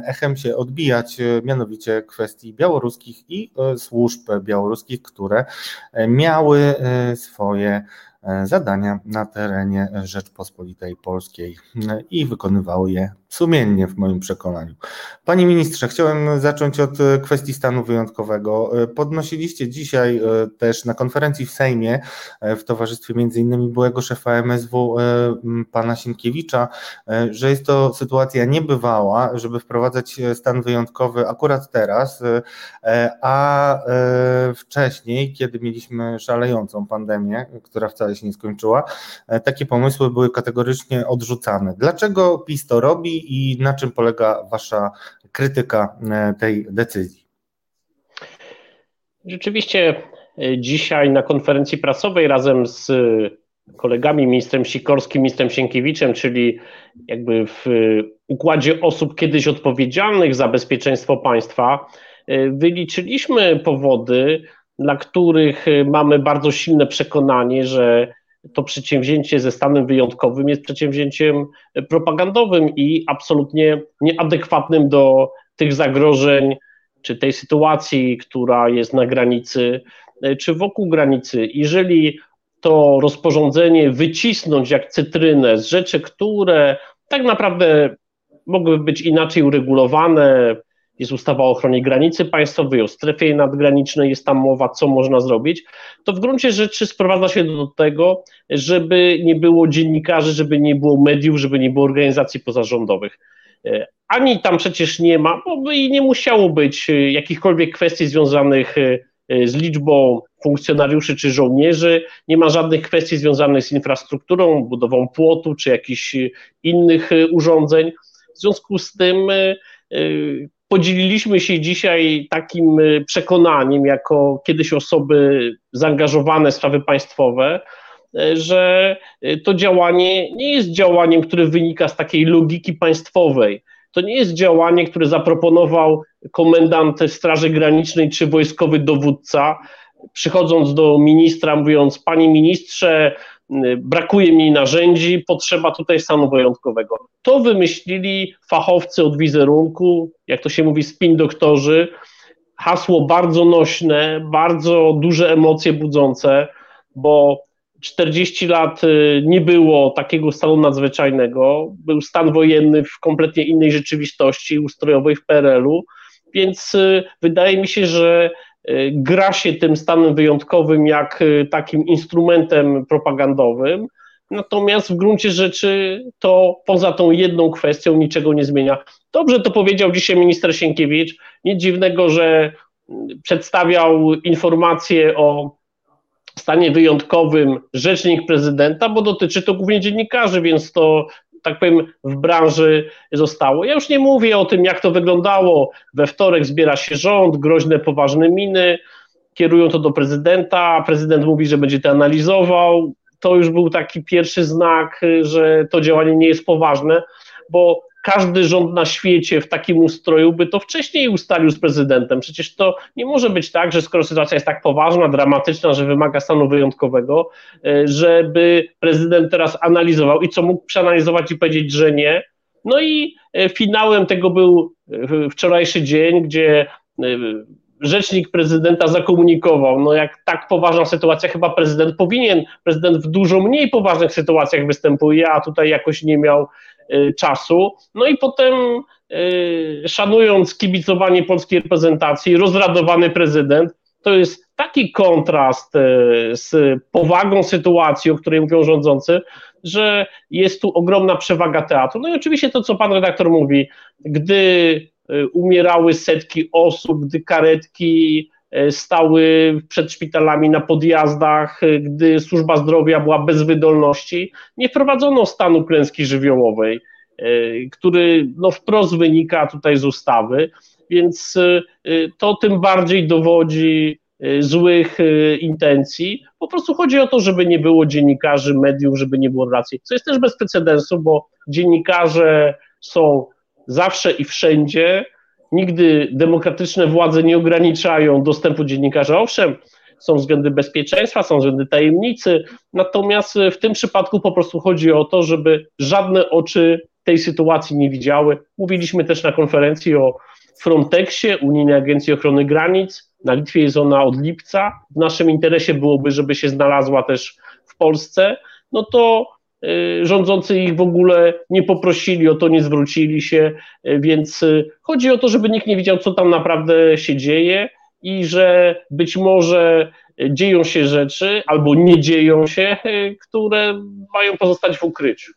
echem się odbijać, mianowicie kwestii białoruskich i służb białoruskich, które miały swoje zadania na terenie Rzeczpospolitej Polskiej i wykonywały je sumiennie w moim przekonaniu. Panie ministrze, chciałem zacząć od e, kwestii stanu wyjątkowego. E, podnosiliście dzisiaj e, też na konferencji w Sejmie w towarzystwie innymi byłego szefa MSW pana Sienkiewicza, że jest to sytuacja niebywała, żeby wprowadzać stan wyjątkowy akurat teraz, a wcześniej, kiedy mieliśmy szalejącą pandemię, która wcale się nie skończyła, takie pomysły były kategorycznie odrzucane. Dlaczego PiS to robi i na czym polega Wasza krytyka e, tej decyzji? Rzeczywiście e, dzisiaj na konferencji prasowej razem z kolegami, ministrem Sikorskim, ministrem Sienkiewiczem, czyli jakby w układzie osób kiedyś odpowiedzialnych za bezpieczeństwo państwa, e, wyliczyliśmy powody, dla których mamy bardzo silne przekonanie, że to przedsięwzięcie ze stanem wyjątkowym jest przedsięwzięciem propagandowym i absolutnie nieadekwatnym do tych zagrożeń czy tej sytuacji, która jest na granicy, czy wokół granicy. Jeżeli to rozporządzenie wycisnąć jak cytrynę z rzeczy, które tak naprawdę mogłyby być inaczej uregulowane, jest ustawa o ochronie granicy państwowej, o strefie nadgranicznej, jest tam mowa, co można zrobić, to w gruncie rzeczy sprowadza się do tego, żeby nie było dziennikarzy, żeby nie było mediów, żeby nie było organizacji pozarządowych. E, ani tam przecież nie ma, bo i nie musiało być e, jakichkolwiek kwestii związanych e, z liczbą funkcjonariuszy czy żołnierzy, nie ma żadnych kwestii związanych z infrastrukturą, budową płotu czy jakichś innych urządzeń. W związku z tym podzieliliśmy się dzisiaj takim y, przekonaniem, jako kiedyś osoby zaangażowane w sprawy państwowe, y, że y, to działanie nie jest działaniem, które wynika z takiej logiki państwowej. To nie jest działanie, które zaproponował komendant Straży Granicznej czy wojskowy dowódca, przychodząc do ministra, mówiąc: Panie ministrze, brakuje mi narzędzi, potrzeba tutaj stanu wyjątkowego. To wymyślili fachowcy od wizerunku, jak to się mówi, spin doktorzy. Hasło bardzo nośne, bardzo duże emocje budzące, bo 40 lat y, nie było takiego stanu nadzwyczajnego. Był stan wojenny w kompletnie innej rzeczywistości ustrojowej w PRL-u, więc y, wydaje mi się, że Y, gra się tym stanem wyjątkowym jak y, takim instrumentem propagandowym, Natomiast w gruncie rzeczy to poza tą jedną kwestią niczego nie zmienia. Dobrze to powiedział dzisiaj minister Sienkiewicz. Nic dziwnego, że przedstawiał informacje o stanie wyjątkowym rzecznik prezydenta, bo dotyczy to głównie dziennikarzy, więc to tak powiem, w branży zostało. Ja już nie mówię o tym, jak to wyglądało. We wtorek zbiera się rząd, groźne, poważne miny, kierują to do prezydenta, prezydent mówi, że będzie to analizował. To już był taki pierwszy znak, że to działanie nie jest poważne, bo każdy rząd na świecie w takim ustroju by to wcześniej ustalił z prezydentem. Przecież to nie może być tak, że skoro sytuacja jest tak poważna, dramatyczna, że wymaga stanu wyjątkowego, e, żeby prezydent teraz analizował i co mógł przeanalizować i powiedzieć, że nie. No i e, finałem tego był e, wczorajszy dzień, gdzie rzecznik prezydenta zakomunikował, no jak tak poważna sytuacja, chyba prezydent powinien, prezydent w dużo mniej poważnych sytuacjach występuje, a tutaj jakoś nie miał czasu. No i potem y, szanując kibicowanie polskiej reprezentacji, rozradowany prezydent, to jest taki kontrast y, z powagą sytuacji, o której mówią rządzący, że jest tu ogromna przewaga teatru. No i oczywiście to, co pan redaktor mówi, gdy umierały setki osób, gdy karetki stały przed szpitalami na podjazdach, e, gdy służba zdrowia była bez wydolności, nie wprowadzono stanu klęski żywiołowej, e, który no, wprost wynika tutaj z ustawy, więc to tym bardziej dowodzi złych intencji. Po prostu chodzi o to, żeby nie było dziennikarzy, mediów, żeby nie było racji. Co jest też bez precedensu, bo dziennikarze są zawsze i wszędzie, Nigdy demokratyczne władze nie ograniczają dostępu dziennikarzy. Owszem, są względy bezpieczeństwa, są względy tajemnicy, natomiast w tym przypadku po prostu chodzi o to, żeby żadne oczy tej sytuacji nie widziały. Mówiliśmy też na konferencji o Frontexie, Unijnej Agencji Ochrony Granic. Na Litwie jest ona od lipca. W naszym interesie byłoby, żeby się znalazła też w Polsce. No to rządzący ich w ogóle nie poprosili o to, nie zwrócili się, y, więc y, chodzi o to, żeby nikt nie wiedział, co tam naprawdę się dzieje i że być może dzieją się rzeczy albo nie dzieją się, które mają pozostać w ukryciu.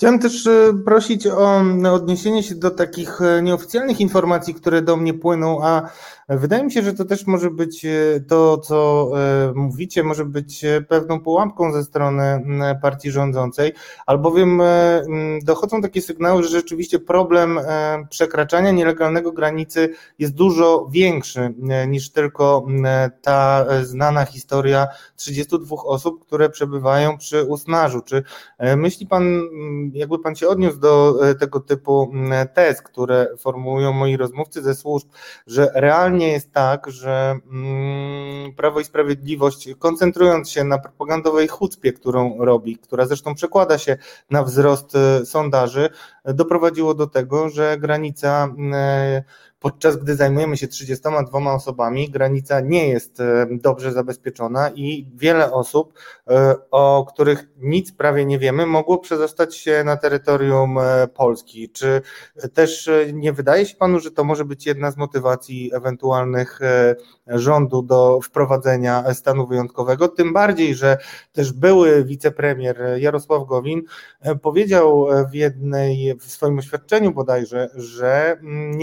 Chciałem też e, prosić o odniesienie się do takich e, nieoficjalnych informacji, które do mnie płyną, a wydaje mi się, że to też może być e, to, co mówicie, może być pewną pułapką ze strony partii rządzącej, albowiem dochodzą takie sygnały, że rzeczywiście problem przekraczania nielegalnego granicy jest dużo większy niż tylko ta znana historia 32 osób, które przebywają przy Usnarzu. Czy myśli Pan jakby Pan się odniósł do e, tego typu tez, które formułują moi rozmówcy ze służb, że realnie jest tak, że Prawo i Sprawiedliwość, koncentrując się na propagandowej chucpie, którą robi, która zresztą przekłada się na wzrost e, sondaży, doprowadziło do tego, że granica podczas gdy zajmujemy się 32 osobami, granica nie jest e, dobrze zabezpieczona i wiele osób, e, o których nic prawie nie wiemy, mogło przezostać się na terytorium e, Polski. Czy też nie wydaje się Panu, że to może być jedna z motywacji ewentualnych rządu do wprowadzenia stanu wyjątkowego? Tym bardziej, że też były wicepremier Jarosław Gowin powiedział w jednej, w swoim oświadczeniu bodajże, że mm,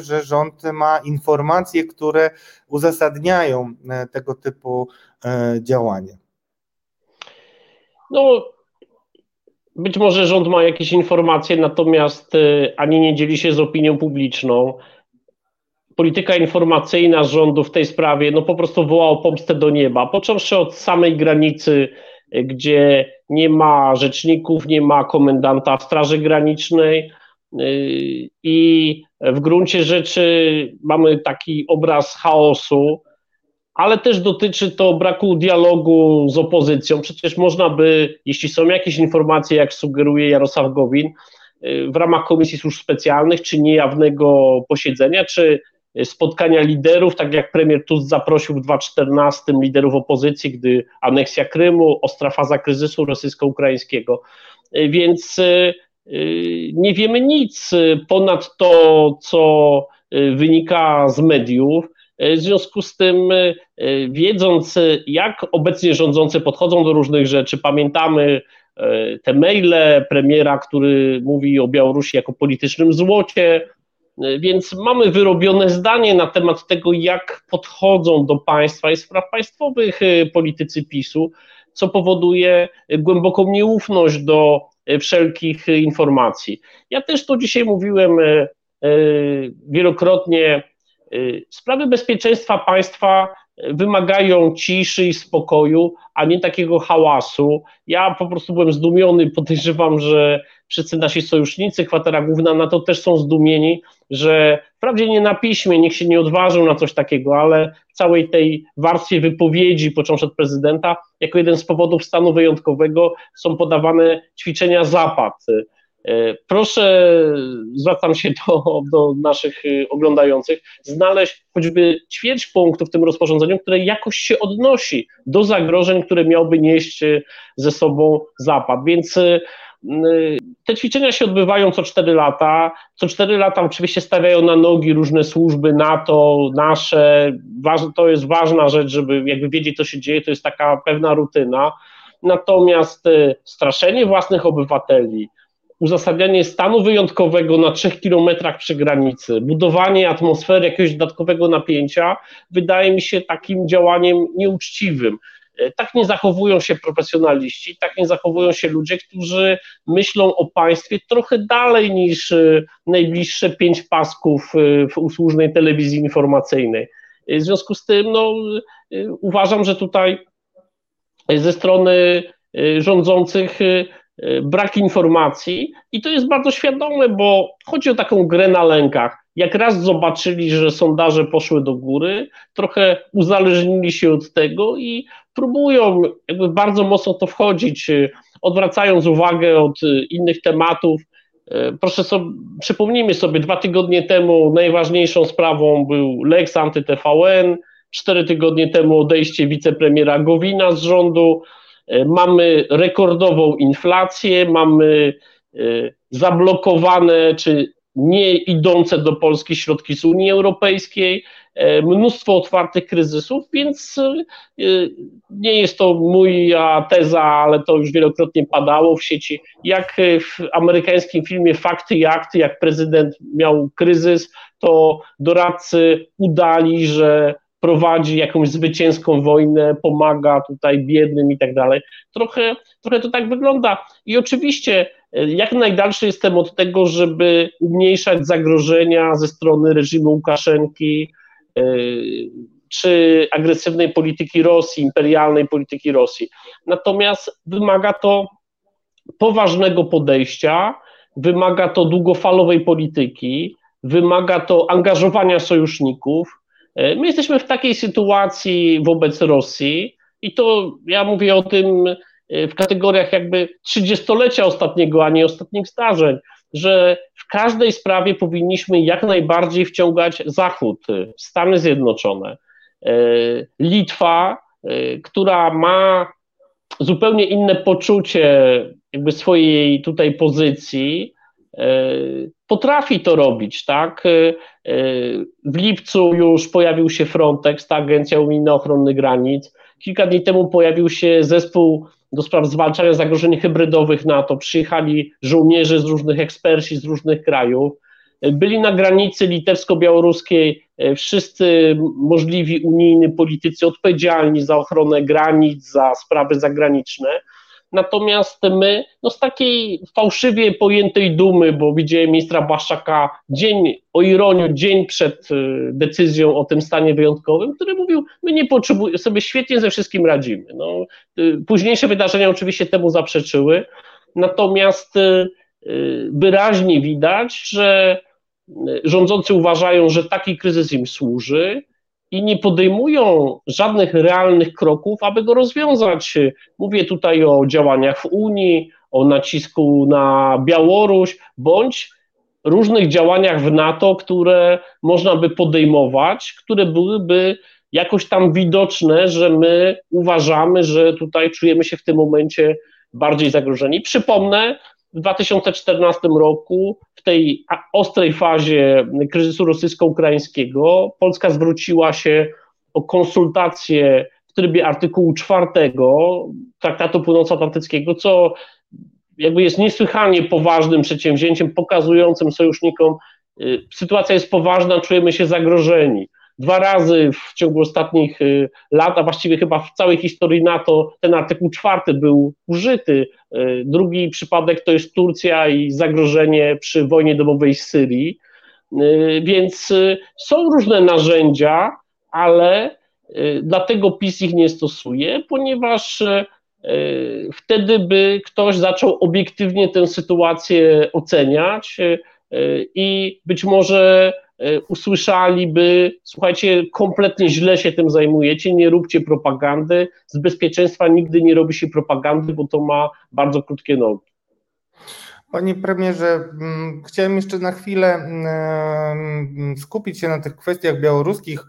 że rząd ma informacje, które uzasadniają e, tego typu e, działania. No, być może rząd ma jakieś informacje, natomiast e, ani nie dzieli się z opinią publiczną. Polityka informacyjna rządu w tej sprawie no po prostu woła o pomstę do nieba, począwszy od samej granicy, gdzie nie ma rzeczników, nie ma komendanta Straży Granicznej, i w gruncie rzeczy mamy taki obraz chaosu, ale też dotyczy to braku dialogu z opozycją. Przecież można by, jeśli są jakieś informacje, jak sugeruje Jarosław Gowin, w ramach Komisji Służb Specjalnych, czy niejawnego posiedzenia, czy spotkania liderów, tak jak premier Tusk zaprosił w 2014 liderów opozycji, gdy aneksja Krymu, ostra faza kryzysu rosyjsko-ukraińskiego. Więc Y, nie wiemy nic ponad to, co y, wynika z mediów. W związku z tym, wiedząc, jak obecnie rządzący podchodzą do różnych rzeczy, pamiętamy te maile premiera, który mówi o Białorusi jako politycznym złocie, więc mamy wyrobione zdanie na temat tego, jak podchodzą do państwa i spraw państwowych politycy PiSu, co powoduje głęboką nieufność do wszelkich informacji. Ja też to dzisiaj mówiłem e, e, wielokrotnie. Sprawy bezpieczeństwa państwa wymagają ciszy i spokoju, a nie takiego hałasu. Ja po prostu byłem zdumiony, podejrzewam, że wszyscy nasi sojusznicy, kwatera główna na to też są zdumieni, że wprawdzie nie na piśmie, nikt się nie odważył na coś takiego, ale w całej tej warstwie wypowiedzi, począwszy od prezydenta, jako jeden z powodów stanu wyjątkowego są podawane ćwiczenia zapad. E, proszę, zwracam się do, do naszych e, oglądających, znaleźć choćby ćwierć punktu w tym rozporządzeniu, które jakoś się odnosi do zagrożeń, które miałby nieść e, ze sobą Zapad. Więc te ćwiczenia się odbywają co 4 lata. Co 4 lata oczywiście stawiają na nogi różne służby NATO, nasze. To jest ważna rzecz, żeby jakby wiedzieć, co się dzieje. To jest taka pewna rutyna. Natomiast straszenie własnych obywateli, uzasadnianie stanu wyjątkowego na trzech kilometrach przy granicy, budowanie atmosfery jakiegoś dodatkowego napięcia, wydaje mi się takim działaniem nieuczciwym. E, tak nie zachowują się profesjonaliści, tak nie zachowują się ludzie, którzy myślą o państwie trochę dalej niż e, najbliższe pięć pasków e, w usłużnej telewizji informacyjnej. W związku z tym no, uważam, że tutaj ze strony rządzących brak informacji i to jest bardzo świadome, bo chodzi o taką grę na lękach. Jak raz zobaczyli, że sondaże poszły do góry, trochę uzależnili się od tego i próbują jakby bardzo mocno to wchodzić, y, odwracając uwagę od y, innych tematów. Proszę sobie, przypomnijmy sobie, dwa tygodnie temu najważniejszą sprawą był Lex anty-TVN, cztery tygodnie temu odejście wicepremiera Gowina z rządu, mamy rekordową inflację, mamy e, zablokowane czy nie idące do Polski środki z Unii Europejskiej, e, mnóstwo otwartych kryzysów, więc nie jest to moja teza, ale to już wielokrotnie padało w sieci, jak w amerykańskim filmie Fakty i Akty, jak prezydent miał kryzys, to doradcy udali, że prowadzi jakąś zwycięską wojnę, pomaga tutaj biednym i tak dalej. Trochę, trochę to tak wygląda. I oczywiście e, jak najdalszy jestem od tego, żeby umniejszać zagrożenia ze strony reżimu Łukaszenki e, czy agresywnej polityki Rosji, imperialnej polityki Rosji. Natomiast wymaga to poważnego podejścia, wymaga to długofalowej polityki, wymaga to angażowania sojuszników, my jesteśmy w takiej sytuacji wobec Rosji i to ja mówię o tym e, w kategoriach jakby trzydziestolecia ostatniego, a nie ostatnich zdarzeń, że w każdej sprawie powinniśmy jak najbardziej wciągać Zachód, Stany Zjednoczone, e, Litwa, która ma zupełnie inne poczucie jakby swojej tutaj pozycji, potrafi to robić, tak? E, e, w lipcu już pojawił się Frontex, ta agencja unijna ochrony granic. Kilka dni temu pojawił się zespół do spraw zwalczania zagrożeń hybrydowych NATO. Przyjechali żołnierze z różnych eksperci z różnych krajów. Byli na granicy litewsko-białoruskiej e, wszyscy możliwi unijni politycy odpowiedzialni za ochronę granic, za sprawy zagraniczne. Natomiast my, no z takiej fałszywie pojętej dumy, bo widziałem ministra Błaszczaka dzień, o ironię, dzień przed y, decyzją o tym stanie wyjątkowym, który mówił, my nie potrzebujemy, sobie świetnie ze wszystkim radzimy. No, y, późniejsze wydarzenia oczywiście temu zaprzeczyły, natomiast y, wyraźnie widać, że rządzący uważają, że taki kryzys im służy, i nie podejmują żadnych realnych kroków, aby go rozwiązać. Mówię tutaj o działaniach w Unii, o nacisku na Białoruś, bądź różnych działaniach w NATO, które można by podejmować, które byłyby jakoś tam widoczne, że my uważamy, że tutaj czujemy się w tym momencie bardziej zagrożeni. Przypomnę, w 2014 roku, w tej ostrej fazie kryzysu rosyjsko-ukraińskiego, Polska zwróciła się o konsultacje w trybie artykułu 4 Traktatu Północnoatlantyckiego, co jakby jest niesłychanie poważnym przedsięwzięciem, pokazującym sojusznikom, y, sytuacja jest poważna, czujemy się zagrożeni. Dwa razy w ciągu ostatnich y, lat, a właściwie chyba w całej historii NATO, ten artykuł czwarty był użyty. Y, drugi przypadek to jest Turcja i zagrożenie przy wojnie domowej w Syrii. Więc są różne narzędzia, ale dlatego PiS ich nie stosuje, ponieważ wtedy by ktoś zaczął obiektywnie tę sytuację oceniać i być może e, usłyszeliby, słuchajcie, kompletnie źle się tym zajmujecie, nie róbcie propagandy, z bezpieczeństwa nigdy nie robi się propagandy, bo to ma bardzo krótkie nogi. Panie premierze, mm, chciałem jeszcze na chwilę mm, skupić się na tych kwestiach białoruskich.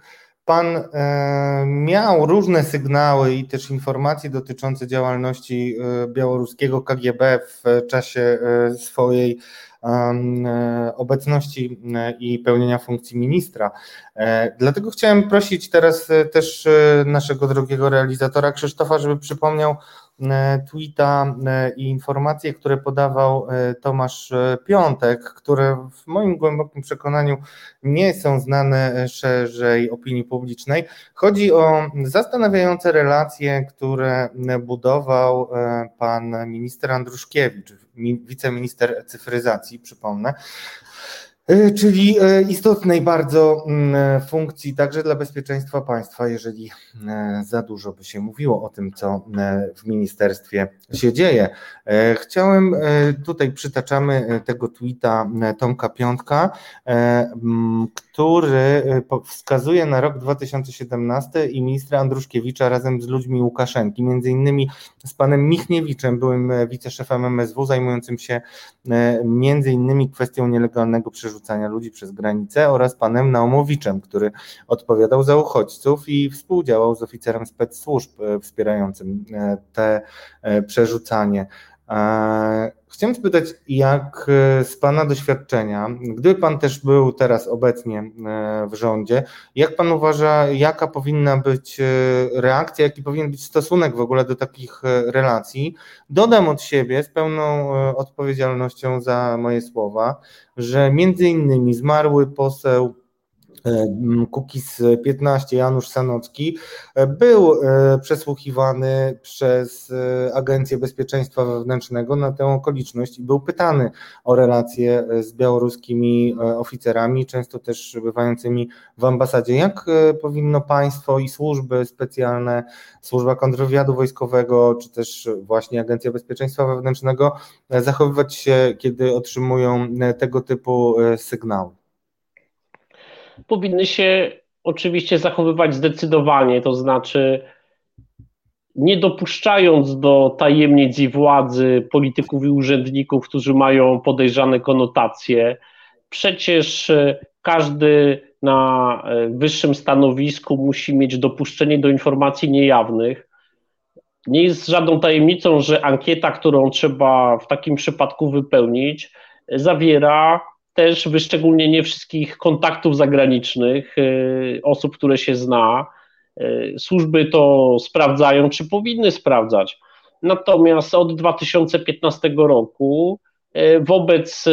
Pan e, miał różne sygnały i też informacje dotyczące działalności e, białoruskiego KGB w czasie swojej obecności i pełnienia funkcji ministra. Dlatego chciałem prosić teraz też naszego drogiego realizatora Krzysztofa, żeby przypomniał E, tweeta e, i informacje, które podawał e, Tomasz Piątek, które w moim głębokim przekonaniu nie są znane szerzej opinii publicznej. Chodzi o zastanawiające relacje, które budował pan minister Andruszkiewicz, wiceminister cyfryzacji, przypomnę, E, czyli e, istotnej bardzo mm, funkcji także dla bezpieczeństwa państwa, jeżeli e, za dużo by się mówiło o tym, co w ministerstwie się dzieje. Chciałem, tutaj przytaczamy tego tweeta Tomka Piątka, który wskazuje na rok 2017 i ministra Andruszkiewicza razem z ludźmi Łukaszenki, między innymi z panem Michniewiczem, byłym wiceszefem MSW, zajmującym się między innymi kwestią nielegalnego przerzucenia przerzucania ludzi przez granicę oraz panem Naumowiczem, który odpowiadał za uchodźców i współdziałał z oficerem spec służb e, wspierającym e, te e, przerzucanie. Chciałem spytać, jak z Pana doświadczenia, gdyby Pan też był teraz obecnie w rządzie, jak Pan uważa, jaka powinna być reakcja, jaki powinien być stosunek w ogóle do takich relacji? Dodam od siebie z pełną odpowiedzialnością za moje słowa, że między innymi zmarły poseł E, Kukiz 15 Janusz Sanocki e, był e, przesłuchiwany przez Agencję Bezpieczeństwa Wewnętrznego na tę okoliczność i był pytany o relacje z białoruskimi oficerami, często też bywającymi w ambasadzie. Jak powinno państwo i służby specjalne, służba kontrwywiadu wojskowego, czy też właśnie Agencja Bezpieczeństwa Wewnętrznego zachowywać się, kiedy otrzymują tego typu sygnały? Powinny się oczywiście zachowywać zdecydowanie, to znaczy nie dopuszczając do tajemnic i władzy polityków i urzędników, którzy mają podejrzane konotacje. Przecież e, każdy na e, wyższym stanowisku musi mieć dopuszczenie do informacji niejawnych. Nie jest żadną tajemnicą, że ankieta, którą trzeba w takim przypadku wypełnić, zawiera też wyszczególnienie wszystkich kontaktów zagranicznych, y, osób, które się zna. Y, służby to sprawdzają, czy powinny sprawdzać. Natomiast od 2015 roku y, wobec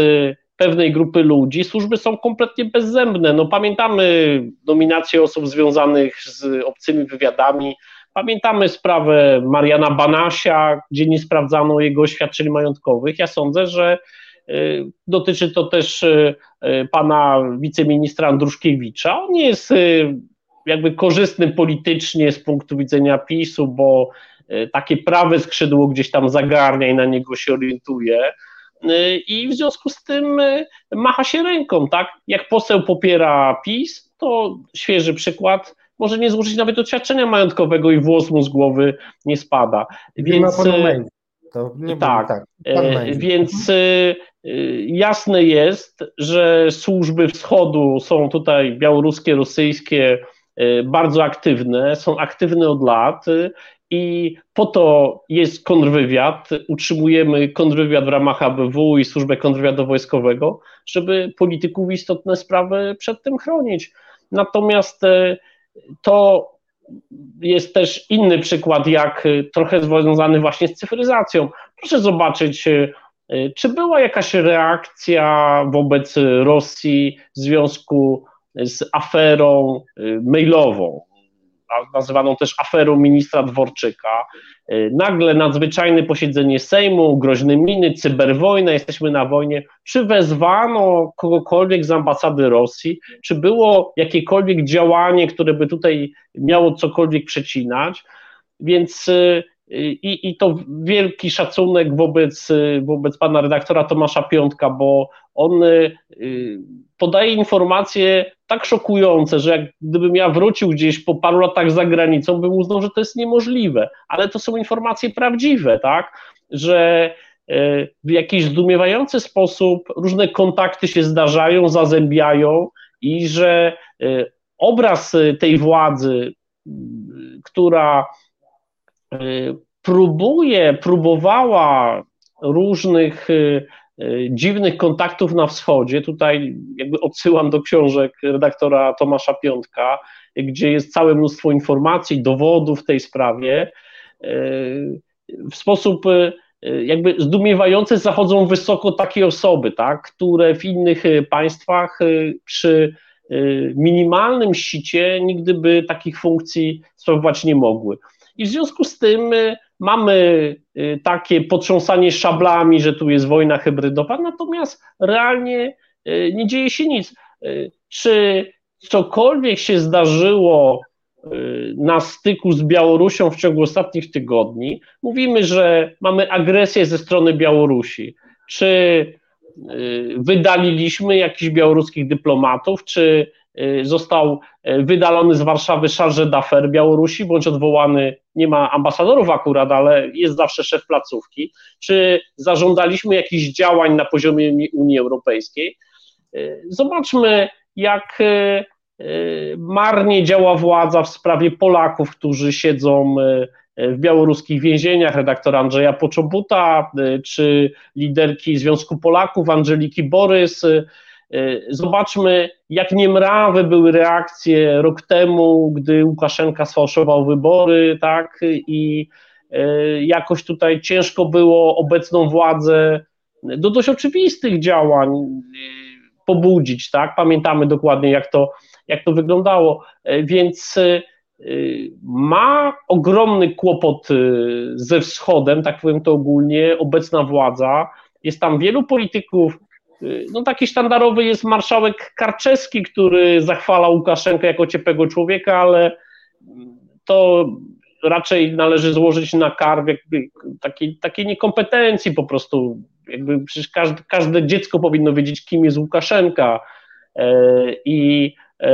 pewnej grupy ludzi służby są kompletnie bezzębne. No, pamiętamy nominację osób związanych z obcymi wywiadami, pamiętamy sprawę Mariana Banasia, gdzie nie sprawdzano jego oświadczeń majątkowych. Ja sądzę, że dotyczy to też y, y, pana wiceministra Andruszkiewicza. On nie jest jakby korzystny politycznie z punktu widzenia PiSu, bo takie prawe skrzydło gdzieś tam zagarnia i na niego się orientuje. I w związku z tym macha się ręką, tak? Jak poseł popiera PiS, to świeży przykład, może nie złożyć nawet oświadczenia majątkowego i włos mu z głowy nie spada. Więc, to nie tak, tak. E, więc e, jasne jest, że służby wschodu są tutaj białoruskie, rosyjskie, e, bardzo aktywne, są aktywne od lat I po to jest kontrwywiad, utrzymujemy kontrwywiad w ramach ABW i służbę kontrwywiadu wojskowego, żeby polityków istotne sprawy przed tym chronić. Natomiast e, to jest też inny przykład, jak e, trochę związany właśnie z cyfryzacją. Proszę zobaczyć, e, czy była jakaś reakcja wobec Rosji w związku z aferą mailową, nazywaną też aferą ministra Dworczyka. Y, nagle nadzwyczajne posiedzenie Sejmu, groźne miny, cyberwojna, jesteśmy na wojnie. Czy wezwano kogokolwiek z ambasady Rosji? Czy było jakiekolwiek działanie, które by tutaj miało cokolwiek przecinać? Więc y, i, i to wielki szacunek wobec, wobec pana redaktora Tomasza Piątka, bo on y, podaje informacje tak szokujące, że jak gdybym ja wrócił gdzieś po paru latach za granicą, bym uznał, że to jest niemożliwe, ale to są informacje prawdziwe, tak, że y, w jakiś zdumiewający sposób różne kontakty się zdarzają, zazębiają i że y, obraz tej władzy, która Y, próbuje, próbowała różnych y, y, dziwnych kontaktów na wschodzie. Tutaj jakby odsyłam do książek redaktora Tomasza Piątka, gdzie jest całe mnóstwo informacji, dowodów w tej sprawie. W sposób jakby zdumiewający zachodzą wysoko takie osoby, tak, które w innych państwach przy minimalnym sicie nigdy by takich funkcji sprawować nie mogły. I w związku z tym y, mamy y, takie potrząsanie szablami, że tu jest wojna hybrydowa, natomiast realnie y, nie dzieje się nic. Czy cokolwiek się zdarzyło na styku z Białorusią w ciągu ostatnich tygodni? Mówimy, że mamy agresję ze strony Białorusi. Czy wydaliliśmy jakichś białoruskich dyplomatów, czy został y, wydalony z Warszawy charge d'affaires Białorusi, bądź odwołany, nie ma ambasadorów akurat, ale jest zawsze szef placówki, czy zażądaliśmy jakichś działań na poziomie Unii Europejskiej. Y, zobaczmy, jak marnie działa władza w sprawie Polaków, którzy siedzą w białoruskich więzieniach, redaktora Andrzeja Poczobuta, czy liderki Związku Polaków Angeliki Borys, zobaczmy, jak niemrawe były reakcje rok temu, gdy Łukaszenka sfałszował wybory, tak, i e, jakoś tutaj ciężko było obecną władzę do dość oczywistych działań e, pobudzić, tak, pamiętamy dokładnie, jak to, jak to wyglądało, więc ma ogromny kłopot ze wschodem, tak powiem to ogólnie, obecna władza, jest tam wielu polityków, no taki sztandarowy jest marszałek Karczewski, który zachwala Łukaszenkę jako ciepłego człowieka, ale to raczej należy złożyć na karb jakby takiej, takiej niekompetencji po prostu. Jakby przecież każde, każde dziecko powinno wiedzieć, kim jest Łukaszenka e, i e,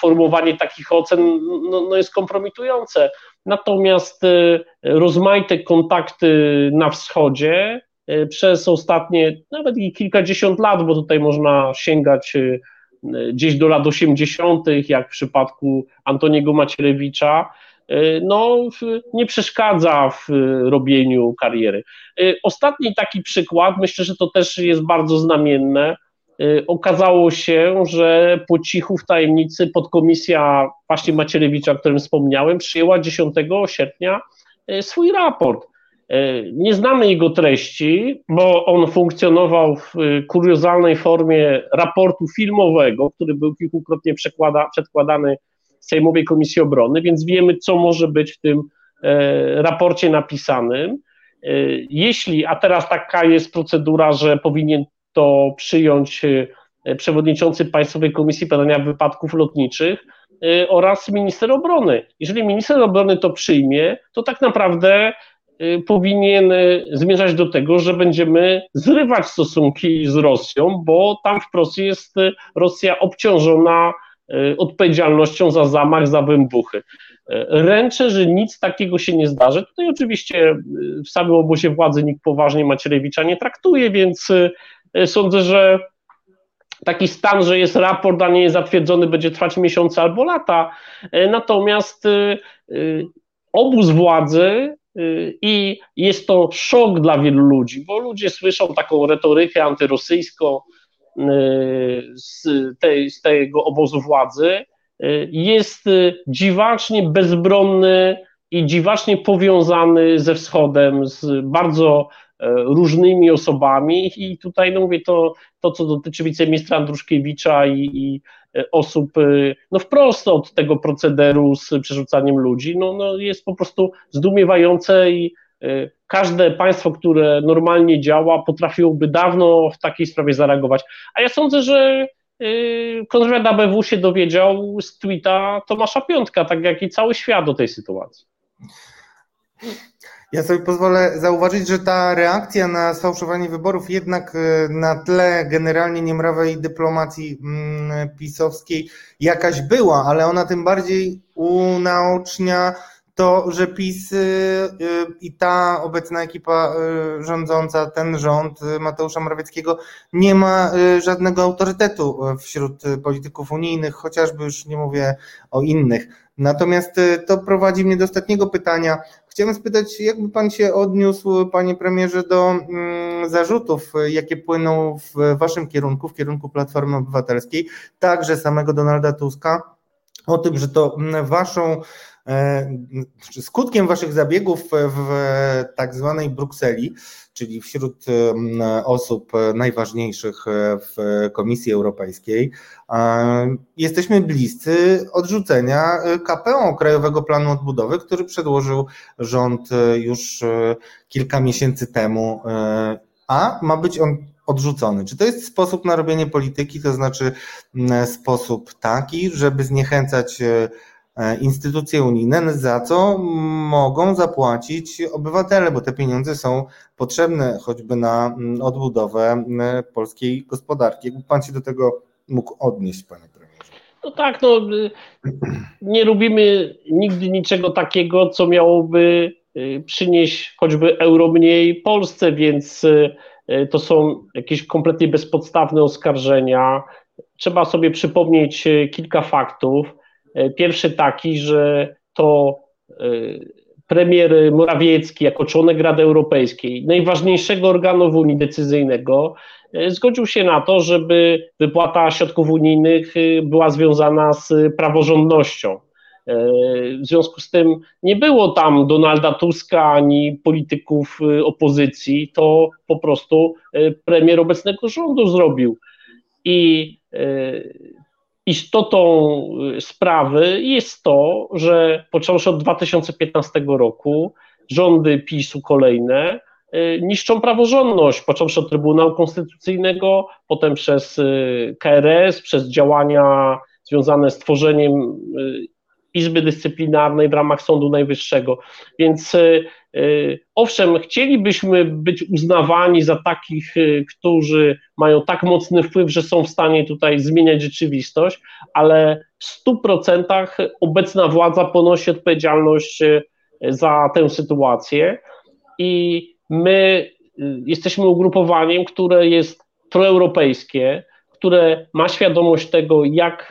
formułowanie takich ocen no, no jest kompromitujące. Natomiast e, rozmaite kontakty na wschodzie przez ostatnie nawet i kilkadziesiąt lat, bo tutaj można sięgać e, gdzieś do lat 80., jak w przypadku Antoniego Macierewicza, no, nie przeszkadza w robieniu kariery. Ostatni taki przykład, myślę, że to też jest bardzo znamienne. Okazało się, że po cichu w tajemnicy podkomisja właśnie Macierewicza, o którym wspomniałem, przyjęła 10 sierpnia swój raport. E, nie znamy jego treści, bo on funkcjonował w e, kuriozalnej formie raportu filmowego, który był kilkukrotnie przedkładany Sejmowej Komisji Obrony, więc wiemy, co może być w tym e, raporcie napisanym. Jeśli, a teraz taka jest procedura, że powinien to przyjąć przewodniczący Państwowej Komisji Badania Wypadków Lotniczych oraz minister obrony. Jeżeli minister obrony to przyjmie, to tak naprawdę powinien y, zmierzać do tego, że będziemy zrywać stosunki z Rosją, bo tam wprost jest y, Rosja obciążona odpowiedzialnością za zamach, za wybuchy. Ręczę, że nic takiego się nie zdarzy. Tutaj oczywiście w samym obozie władzy nikt poważnie Macierewicza nie traktuje, więc sądzę, że taki stan, że jest raport, a nie jest zatwierdzony, będzie trwać miesiące albo lata. Natomiast obóz władzy i jest to szok dla wielu ludzi, bo ludzie słyszą taką retorykę antyrosyjską z, tej, z tego obozu władzy, jest dziwacznie bezbronny i dziwacznie powiązany ze wschodem, z bardzo e, różnymi osobami. I tutaj no mówię to, to co dotyczy wiceministra Andruszkiewicza i, i osób e, no wprost od tego procederu z przerzucaniem ludzi, no, no jest po prostu zdumiewające i każde państwo, które normalnie działa, potrafiłoby dawno w takiej sprawie zareagować. A ja sądzę, że konrad ABW się dowiedział z tweeta Tomasza Piątka, tak jak i cały świat o tej sytuacji. Ja sobie pozwolę zauważyć, że ta reakcja na sfałszowanie wyborów jednak e, na tle generalnie niemrawej dyplomacji mm, pisowskiej jakaś była, ale ona tym bardziej unaocznia to, że PiS y, y, i ta obecna ekipa y, rządząca, ten rząd Mateusza Morawieckiego nie ma żadnego autorytetu wśród polityków unijnych, chociażby już nie mówię o innych. Natomiast to prowadzi mnie do ostatniego pytania. Chciałem spytać, jakby Pan się odniósł, Panie Premierze, do mm, zarzutów, jakie płyną w Waszym kierunku, w kierunku Platformy Obywatelskiej, także samego Donalda Tuska, o tym, że to mm, Waszą skutkiem waszych zabiegów w tak zwanej Brukseli, czyli wśród osób najważniejszych w Komisji Europejskiej, jesteśmy bliscy odrzucenia KPO, Krajowego Planu Odbudowy, który przedłożył rząd już kilka miesięcy temu, a ma być on odrzucony. Czy to jest sposób na robienie polityki, to znaczy sposób taki, żeby zniechęcać E, instytucje unijne, za co mogą zapłacić obywatele, bo te pieniądze są potrzebne choćby na mm, odbudowę polskiej gospodarki. Jakby pan się do tego mógł odnieść, panie premierze? No tak, no y, nie robimy nigdy niczego takiego, co miałoby y, przynieść choćby euro mniej Polsce, więc y, to są jakieś kompletnie bezpodstawne oskarżenia. Trzeba sobie przypomnieć kilka faktów. E, pierwszy taki, że to e, premier Morawiecki jako członek Rady Europejskiej, najważniejszego organu w Unii decyzyjnego, e, zgodził się na to, żeby wypłata środków unijnych była związana z praworządnością. W związku z tym nie było tam Donalda Tuska ani polityków opozycji, to po prostu premier obecnego rządu zrobił. I istotą y, sprawy jest to, że począwszy od 2015 roku rządy PiSu kolejne y, niszczą praworządność, począwszy od Trybunału Konstytucyjnego, potem przez y, KRS, przez działania związane z tworzeniem Izby Dyscyplinarnej w ramach Sądu Najwyższego. Więc owszem, chcielibyśmy być uznawani za takich, y, którzy mają tak mocny wpływ, że są w stanie tutaj zmieniać rzeczywistość, ale w 100% obecna władza ponosi odpowiedzialność y, za tę sytuację. I my jesteśmy ugrupowaniem, które jest proeuropejskie, które ma świadomość tego, jak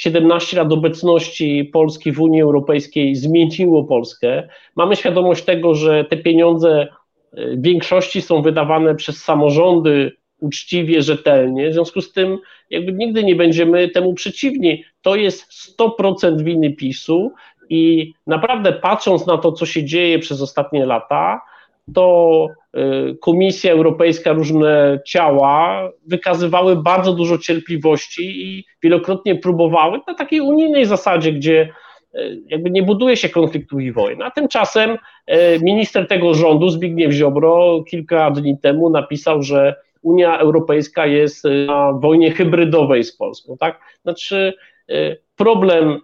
17 lat obecności Polski w Unii Europejskiej zmieniło Polskę. Mamy świadomość tego, że te pieniądze e, w większości są wydawane przez samorządy uczciwie, rzetelnie. W związku z tym, jakby nigdy nie będziemy temu przeciwni. To jest 100% winy PiSu i naprawdę patrząc na to, co się dzieje przez ostatnie lata, to y, Komisja Europejska, różne ciała wykazywały bardzo dużo cierpliwości i wielokrotnie próbowały na takiej unijnej zasadzie, gdzie y, jakby nie buduje się konfliktów i wojen. A tymczasem y, minister tego rządu, Zbigniew Ziobro, kilka dni temu napisał, że Unia Europejska jest na wojnie hybrydowej z Polską. Tak? Znaczy, problem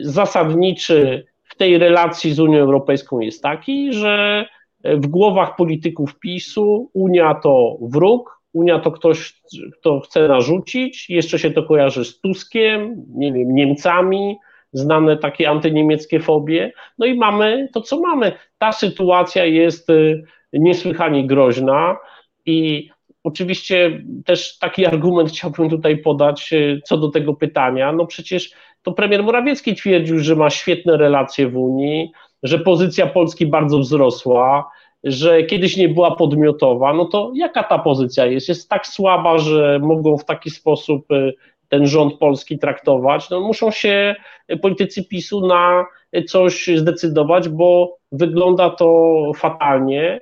zasadniczy w tej relacji z Unią Europejską jest taki, że w głowach polityków PiSu Unia to wróg, Unia to ktoś, kto chce narzucić, jeszcze się to kojarzy z Tuskiem, nie wiem, Niemcami, znane takie antyniemieckie fobie, no i mamy to, co mamy. Ta sytuacja jest y, niesłychanie groźna i oczywiście też taki argument chciałbym tutaj podać y, co do tego pytania, no przecież to premier Morawiecki twierdził, że ma świetne relacje w Unii, że pozycja Polski bardzo wzrosła, że kiedyś nie była podmiotowa, no to jaka ta pozycja jest? Jest tak słaba, że mogą w taki sposób y, ten rząd polski traktować? No muszą się politycy PiSu na coś zdecydować, bo wygląda to fatalnie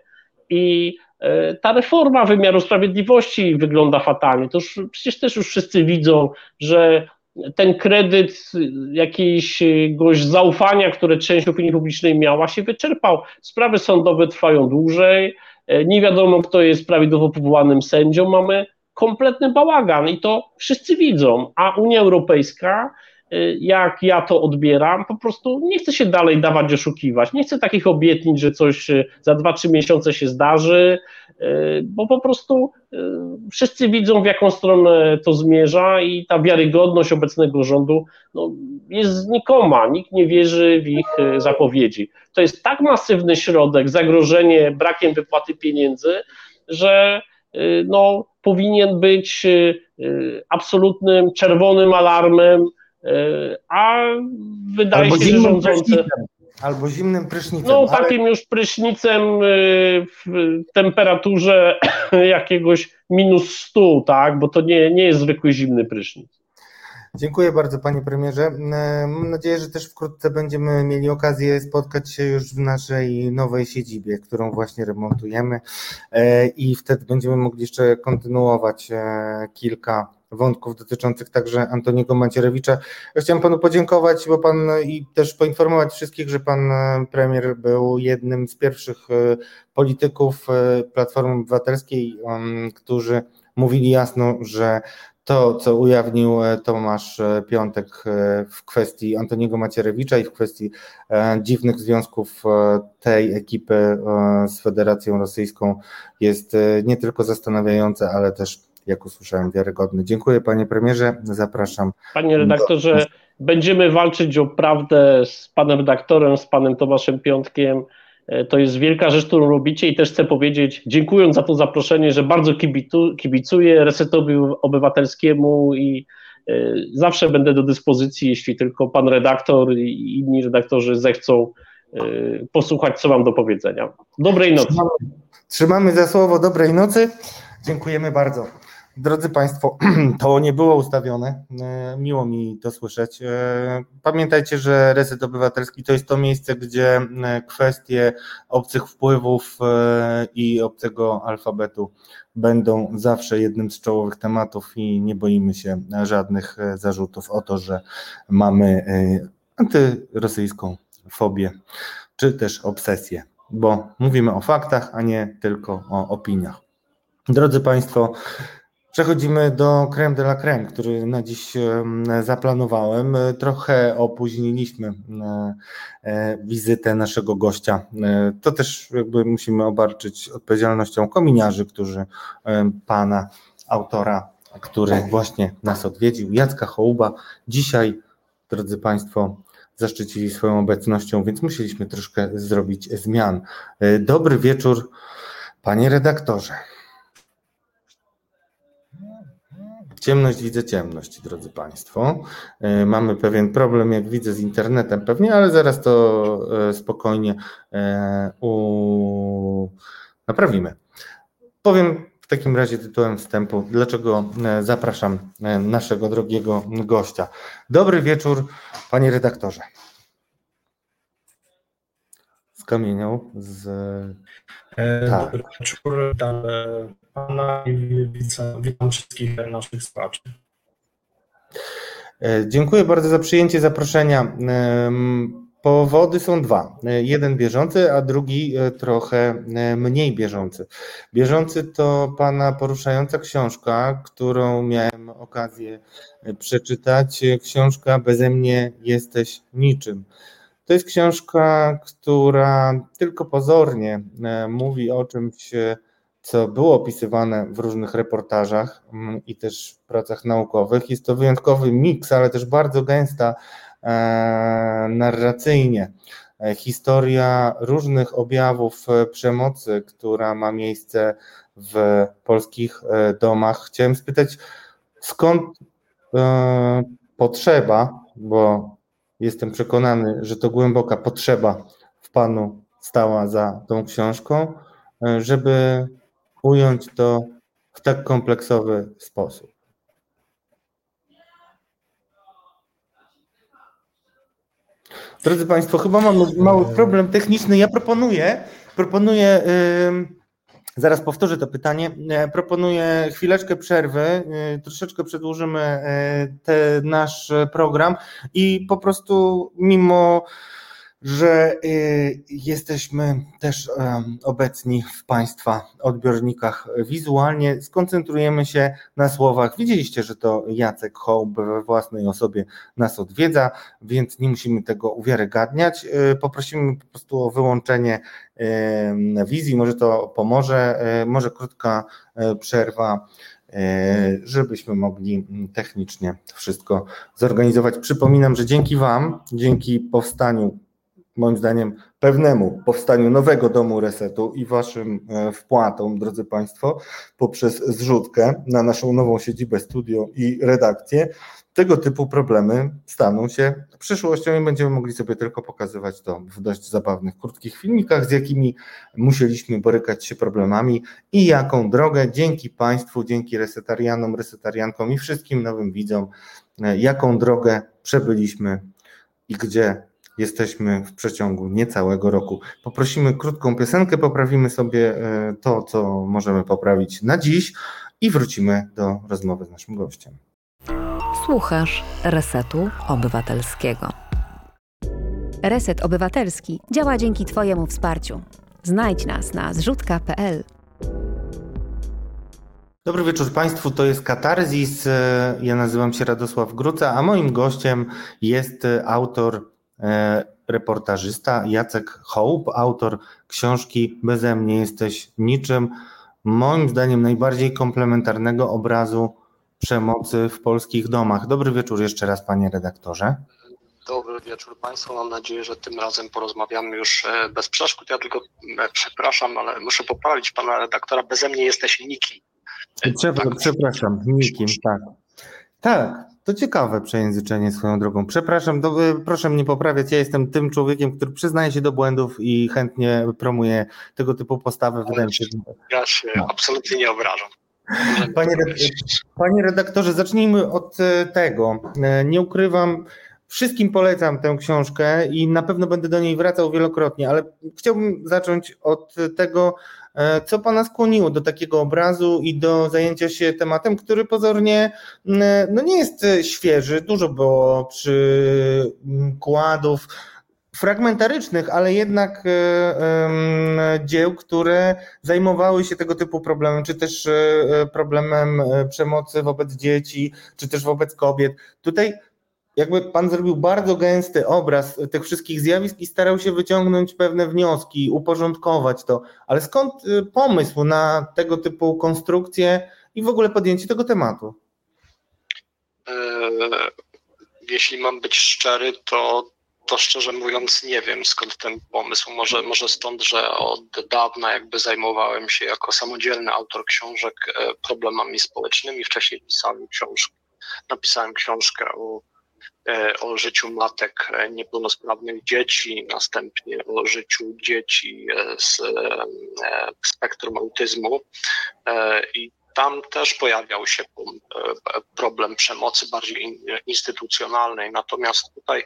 i y, ta reforma wymiaru sprawiedliwości wygląda fatalnie. To już, przecież też już wszyscy widzą, że ten kredyt jakiegoś zaufania, które część opinii publicznej miała, się wyczerpał. Sprawy sądowe trwają dłużej, nie wiadomo, kto jest prawidłowo powołanym sędzią, mamy kompletny bałagan i to wszyscy widzą, a Unia Europejska, jak ja to odbieram, po prostu nie chce się dalej dawać oszukiwać, nie chce takich obietnic, że coś za 2-3 miesiące się zdarzy, bo po prostu wszyscy widzą, w jaką stronę to zmierza i ta wiarygodność obecnego rządu no, jest znikoma. Nikt nie wierzy w ich zapowiedzi. To jest tak masywny środek, zagrożenie brakiem wypłaty pieniędzy, że no, powinien być absolutnym czerwonym alarmem, a wydaje Albo się, że rządzący. Albo zimnym prysznicem. No, ale- takim już prysznicem y, w temperaturze jakiegoś minus 100, tak? Bo to nie, nie jest zwykły zimny prysznic. Dziękuję bardzo panie premierze. E, Mam nadzieję, że też wkrótce będziemy mieli okazję spotkać się już w naszej nowej siedzibie, którą właśnie remontujemy E, i wtedy będziemy mogli jeszcze kontynuować e, kilka wątków dotyczących także Antoniego Macierewicza. Chciałem panu podziękować, bo pan i też poinformować wszystkich, że pan e, premier był jednym z pierwszych e, polityków e, Platformy Obywatelskiej, em, którzy mówili jasno, że to, co ujawnił Tomasz Piątek w kwestii Antoniego Macierewicza i w kwestii dziwnych związków tej ekipy z Federacją Rosyjską jest nie tylko zastanawiające, ale też, jak usłyszałem, wiarygodne. Dziękuję panie premierze, zapraszam. Panie redaktorze, będziemy walczyć o prawdę z panem redaktorem, z panem Tomaszem Piątkiem. E, To jest wielka rzecz, którą robicie i też chcę powiedzieć, dziękując za to zaproszenie, że bardzo kibitu, kibicuję Resetowi Obywatelskiemu i e, zawsze będę do dyspozycji, jeśli tylko pan redaktor i inni redaktorzy zechcą e, posłuchać, co mam do powiedzenia. Dobrej nocy. Trzymamy, trzymamy za słowo dobrej nocy. Dziękujemy bardzo. Drodzy Państwo, to nie było ustawione. E, Miło mi to słyszeć. E, Pamiętajcie, że Reset Obywatelski to jest to miejsce, gdzie e, kwestie obcych wpływów i obcego alfabetu będą zawsze jednym z czołowych tematów i nie boimy się żadnych zarzutów o to, że mamy antyrosyjską fobię czy też obsesję, bo mówimy o faktach, a nie tylko o opiniach. Drodzy Państwo, przechodzimy do creme de la creme, który na dziś em, zaplanowałem. E, Trochę opóźniliśmy e, e, wizytę naszego gościa. To też jakby musimy obarczyć odpowiedzialnością kominiarzy, którzy pana autora, który właśnie nas odwiedził, Jacka Hołuba, dzisiaj, drodzy Państwo, zaszczycili swoją obecnością, więc musieliśmy troszkę zrobić zmian. Dobry wieczór, panie redaktorze. Ciemność widzę ciemność, drodzy Państwo. E, Mamy pewien problem, jak widzę, z internetem pewnie, ale zaraz to e, spokojnie e, u... naprawimy. Powiem w takim razie tytułem wstępu, dlaczego zapraszam naszego drogiego gościa. Dobry wieczór, panie redaktorze. Z E, Tak. Dobry wieczór, witam pana i witam, wszystkich naszych słuchaczy. E, Dziękuję bardzo za przyjęcie zaproszenia. Em, Powody są dwa. E, Jeden bieżący, a drugi e, trochę e, mniej bieżący. Bieżący to pana poruszająca książka, którą miałem okazję e, przeczytać. E, Książka Beze mnie jesteś niczym. To jest książka, która tylko pozornie e, mówi o czymś, e, co było opisywane w różnych reportażach mm, i też pracach naukowych. Jest to wyjątkowy miks, ale też bardzo gęsta e, narracyjnie. E, Historia różnych objawów e, przemocy, która ma miejsce w polskich domach. Chciałem spytać, skąd potrzeba, bo jestem przekonany, że to głęboka potrzeba w Panu stała za tą książką, żeby ująć to w tak kompleksowy sposób. Drodzy Państwo, chyba mamy mały problem techniczny. Ja proponuję, proponuję, zaraz powtórzę to pytanie, yy, proponuję chwileczkę przerwy, yy, troszeczkę przedłużymy ten nasz program i po prostu mimo że y, jesteśmy też obecni w Państwa odbiornikach wizualnie. Skoncentrujemy się na słowach. Widzieliście, że to Jacek Hołb we własnej osobie nas odwiedza, więc nie musimy tego uwiarygadniać. Y, poprosimy po prostu o wyłączenie wizji, może to pomoże. Y, może krótka przerwa żebyśmy mogli technicznie wszystko zorganizować. Przypominam, że dzięki Wam, dzięki powstaniu moim zdaniem, pewnemu powstaniu nowego domu resetu i waszym e, wpłatom, drodzy Państwo, poprzez zrzutkę na naszą nową siedzibę studio i redakcję, tego typu problemy staną się przyszłością i będziemy mogli sobie tylko pokazywać to w dość zabawnych, krótkich filmikach, z jakimi musieliśmy borykać się problemami i jaką drogę. Dzięki Państwu, dzięki resetarianom, resetariankom i wszystkim nowym widzom, e, jaką drogę przebyliśmy i gdzie jesteśmy w przeciągu niecałego roku. Poprosimy krótką piosenkę, poprawimy sobie e, to, co możemy poprawić na dziś i wrócimy do rozmowy z naszym gościem. Słuchasz Resetu Obywatelskiego. Reset Obywatelski działa dzięki Twojemu wsparciu. Znajdź nas na zrzutka.pl. Dobry wieczór Państwu, to jest Katarzis. E, ja nazywam się Radosław Gruca, a moim gościem jest autor E, reportażysta Jacek Hołb, autor książki Beze mnie jesteś niczym, moim zdaniem najbardziej komplementarnego obrazu przemocy w polskich domach. Dobry wieczór jeszcze raz, panie redaktorze. Dobry wieczór Państwu. Mam nadzieję, że tym razem porozmawiamy już e, bez przeszkód. Ja tylko e, przepraszam, ale muszę poprawić pana redaktora. Beze mnie jesteś nikim. Przepraszam, tak. przepraszam nikim, tak. Tak, to ciekawe przejęzyczenie swoją drogą. Przepraszam, do, proszę mnie poprawiać. Ja jestem tym człowiekiem, który przyznaje się do błędów i chętnie promuje tego typu postawy. Wydaje mi się, że... Ja się no. absolutnie nie obrażam. Panie, panie redaktorze, zacznijmy od e, tego. E, nie ukrywam, wszystkim polecam tę książkę i na pewno będę do niej wracał wielokrotnie, ale chciałbym zacząć od tego, co Pana skłoniło do takiego obrazu i do zajęcia się tematem, który pozornie no nie jest świeży, dużo było przykładów fragmentarycznych, ale jednak e, dzieł, które zajmowały się tego typu problemem, czy też e, problemem przemocy wobec dzieci, czy też wobec kobiet. Tutaj jakby pan zrobił bardzo gęsty obraz tych wszystkich zjawisk i starał się wyciągnąć pewne wnioski, uporządkować to. Ale skąd y, pomysł na tego typu konstrukcję i w ogóle podjęcie tego tematu? E, jeśli mam być szczery, to, to szczerze mówiąc nie wiem skąd ten pomysł. Może, może stąd, że od dawna jakby zajmowałem się jako samodzielny autor książek e, problemami społecznymi. Wcześniej pisałem napisałem książkę o o życiu matek e, niepełnosprawnych dzieci, następnie o życiu dzieci e, z spektrum autyzmu. I tam też pojawiał się problem przemocy bardziej instytucjonalnej. Natomiast tutaj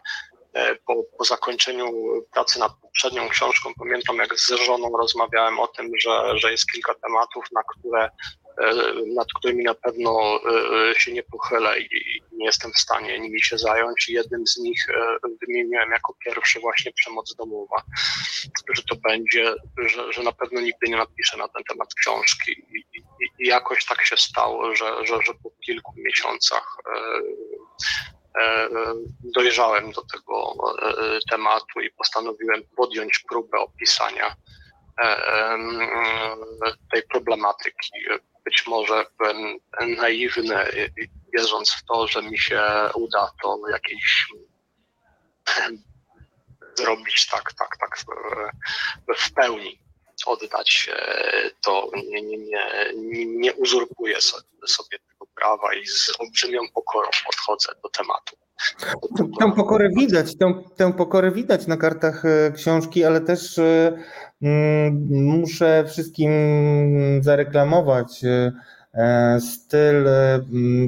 po, po zakończeniu pracy nad poprzednią książką pamiętam, jak z żoną rozmawiałem o tym, że, że jest kilka tematów, na które E, nad którymi na pewno e, się nie pochylę i nie jestem w stanie nimi się zająć. Jednym z nich e, wymieniłem jako pierwszy właśnie przemoc domowa, że to będzie, że, że na pewno nigdy nie napiszę na ten temat książki. I, i, i jakoś tak się stało, że, że, że po kilku miesiącach dojrzałem do tego tematu i postanowiłem podjąć próbę opisania tej problematyki. Być może byłem naiwny, wierząc w to, że mi się uda to jakieś zrobić tak, tak, tak w pełni oddać to, nie, nie, nie, nie uzurpuję sobie tego prawa i z olbrzymią pokorą podchodzę do tematu. Tę pokorę widać, tę, tę pokorę widać na kartach e, książki, ale też e, mm, muszę wszystkim zareklamować e, styl,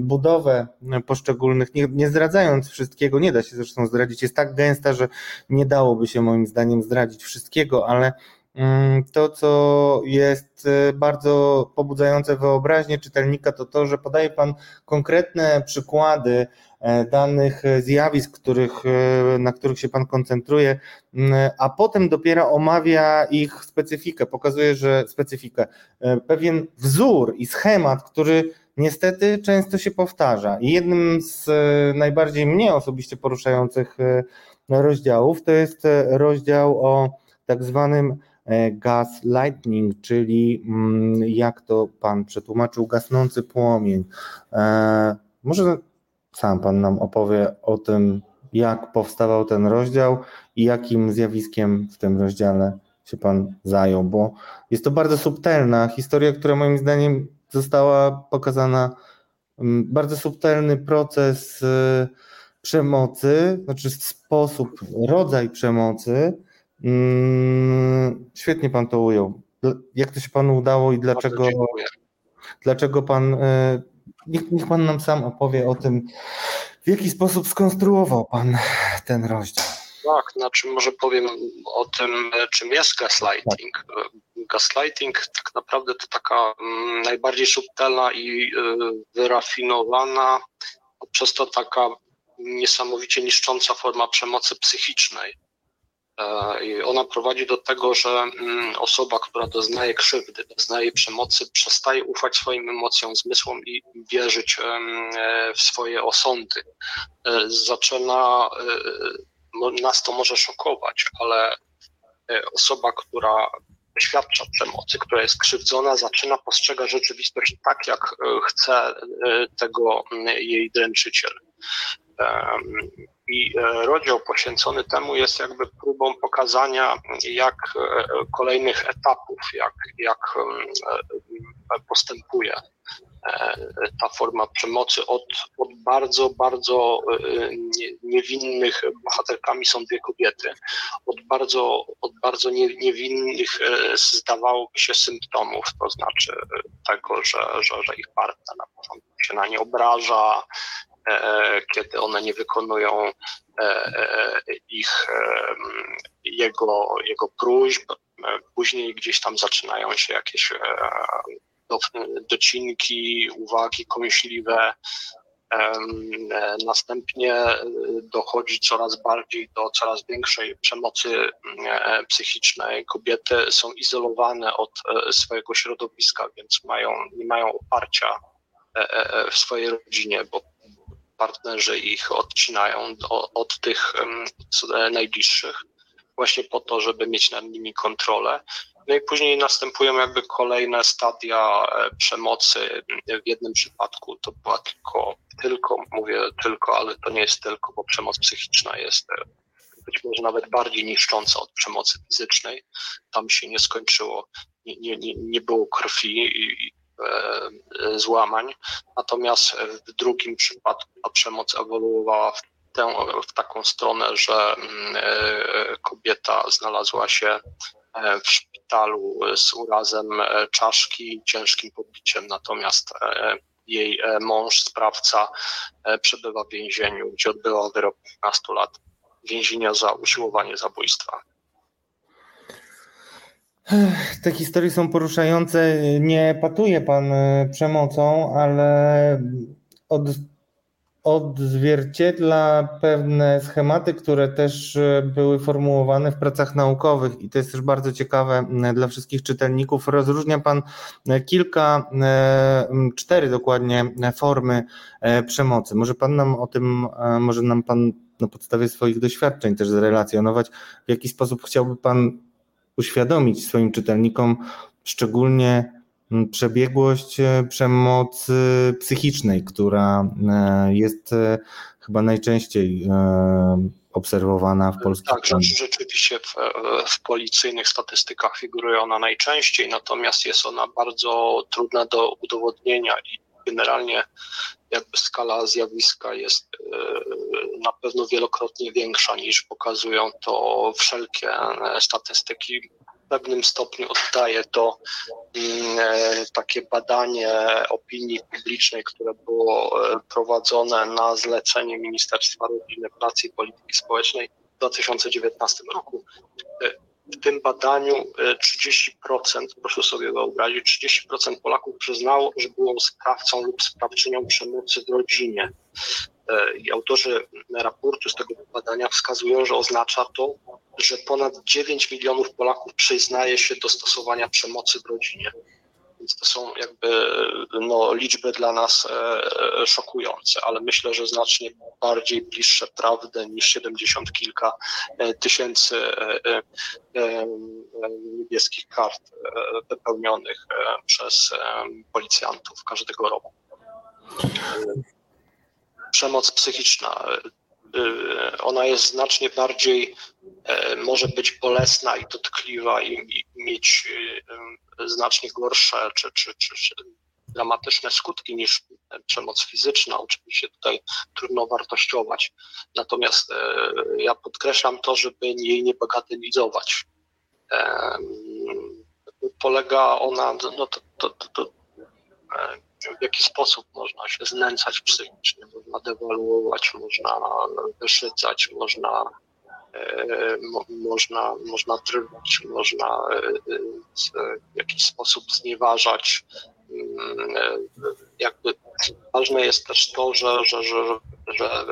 budowę poszczególnych, nie, nie zdradzając wszystkiego, nie da się zresztą zdradzić, jest tak gęsta, że nie dałoby się moim zdaniem zdradzić wszystkiego, ale to, co jest bardzo pobudzające wyobraźnię czytelnika, to to, że podaje Pan konkretne przykłady E, danych e, zjawisk, których, e, na których się Pan koncentruje, a potem dopiero omawia ich specyfikę, pokazuje, że specyfikę, pewien wzór i schemat, który niestety często się powtarza. I jednym z najbardziej mnie osobiście poruszających rozdziałów to jest rozdział o tak zwanym gaslighting, czyli jak to Pan przetłumaczył, gasnący płomień. Może sam Pan nam opowie o tym, jak powstawał ten rozdział i jakim zjawiskiem w tym rozdziale się Pan zajął, bo jest to bardzo subtelna historia, która moim zdaniem została pokazana, mm, bardzo subtelny proces y, przemocy, znaczy sposób, rodzaj przemocy. Mm, świetnie Pan to ujął. Jak to się Panu udało i dlaczego, dlaczego Pan y, niech, niech Pan nam sam opowie o tym, w jaki sposób skonstruował Pan ten rozdział. Tak, znaczy może powiem o tym, czym jest gaslighting. Tak. Gaslighting tak naprawdę to taka mm, najbardziej subtelna i wyrafinowana, przez to taka niesamowicie niszcząca forma przemocy psychicznej. E, I ona prowadzi do tego, że mm, osoba, która doznaje krzywdy, doznaje przemocy, przestaje ufać swoim emocjom, zmysłom i wierzyć e, w swoje osądy. E, zaczyna, nas to może szokować, ale osoba, która doświadcza przemocy, która jest krzywdzona, zaczyna postrzegać rzeczywistość tak, jak chce tego jej dręczyciel. I e, rozdział poświęcony temu jest jakby próbą pokazania, jak e, kolejnych etapów, jak, jak e, postępuje ta forma przemocy od, od bardzo, bardzo niewinnych, bohaterkami są dwie kobiety, od bardzo, od bardzo niewinnych zdawałoby się symptomów, to znaczy tego, że, że, że ich partner na początku się na nie obraża, kiedy one nie wykonują e, e, ich, jego, jego próśb. Później gdzieś tam zaczynają się jakieś docinki, uwagi kąśliwe. Następnie dochodzi coraz bardziej do coraz większej przemocy psychicznej. Kobiety są izolowane od swojego środowiska, więc mają, nie mają oparcia w swojej rodzinie, bo partnerzy ich odcinają od tych najbliższych, właśnie po to, żeby mieć nad nimi kontrolę. No i później następują jakby kolejne stadia e, przemocy. W jednym przypadku to była tylko, tylko, mówię tylko, ale to nie jest tylko, bo przemoc psychiczna jest e, być może nawet bardziej niszcząca od przemocy fizycznej. Tam się nie skończyło, nie, nie, nie było krwi i, E, złamań. Natomiast w drugim przypadku ta przemoc ewoluowała w, tę, w taką stronę, że mm, e, kobieta znalazła się e, w szpitalu z urazem czaszki, ciężkim pobiciem, natomiast jej mąż, sprawca, przebywa w więzieniu, gdzie odbywał wyrok 15 lat więzienia za usiłowanie zabójstwa. Te historie są poruszające. Nie patuje pan e, przemocą, ale od, odzwierciedla pewne schematy, które też e, były formułowane w pracach naukowych i to jest też bardzo ciekawe dla wszystkich czytelników. Rozróżnia pan e, kilka, cztery dokładnie formy przemocy. Może pan nam o tym, może nam pan na podstawie swoich doświadczeń też zrelacjonować, w jaki sposób chciałby pan uświadomić swoim czytelnikom szczególnie mm, przebiegłość e, przemocy psychicznej, która e, jest e, chyba najczęściej obserwowana w Polsce. Tak, rzeczywiście w, w policyjnych statystykach figuruje ona najczęściej, natomiast jest ona bardzo trudna do udowodnienia i generalnie jakby skala zjawiska jest na pewno wielokrotnie większa niż pokazują to wszelkie statystyki. W pewnym stopniu oddaje to mm, takie badanie opinii publicznej, które było prowadzone na zlecenie Ministerstwa Rodziny, Pracy i Polityki Społecznej w 2019 roku w tym badaniu 30%, e, proszę sobie wyobrazić, 30% Polaków przyznało, że było sprawcą lub sprawczynią przemocy w rodzinie. E, I autorzy raportu z tego badania wskazują, że oznacza to, że ponad 9 milionów Polaków przyznaje się do stosowania przemocy w rodzinie. Więc to są jakby no, liczby dla nas e, szokujące, ale myślę, że znacznie bardziej bliższe prawdy niż 70 kilka e, tysięcy e, niebieskich kart wypełnionych przez policjantów każdego roku. Przemoc psychiczna ona jest znacznie bardziej, może być bolesna i dotkliwa i, i mieć znacznie gorsze czy, czy, czy, czy dramatyczne skutki niż przemoc fizyczna. Oczywiście tutaj trudno wartościować. Natomiast e, ja podkreślam to, żeby jej nie bagatelizować. E, polega ona, no to, to, to, to e, w jaki sposób można się znęcać psychicznie, można dewaluować, można wyszydzać, można mo, można, można drwić, można w jakiś sposób znieważać. Mm, jakby ważne jest też to, że, że, że, że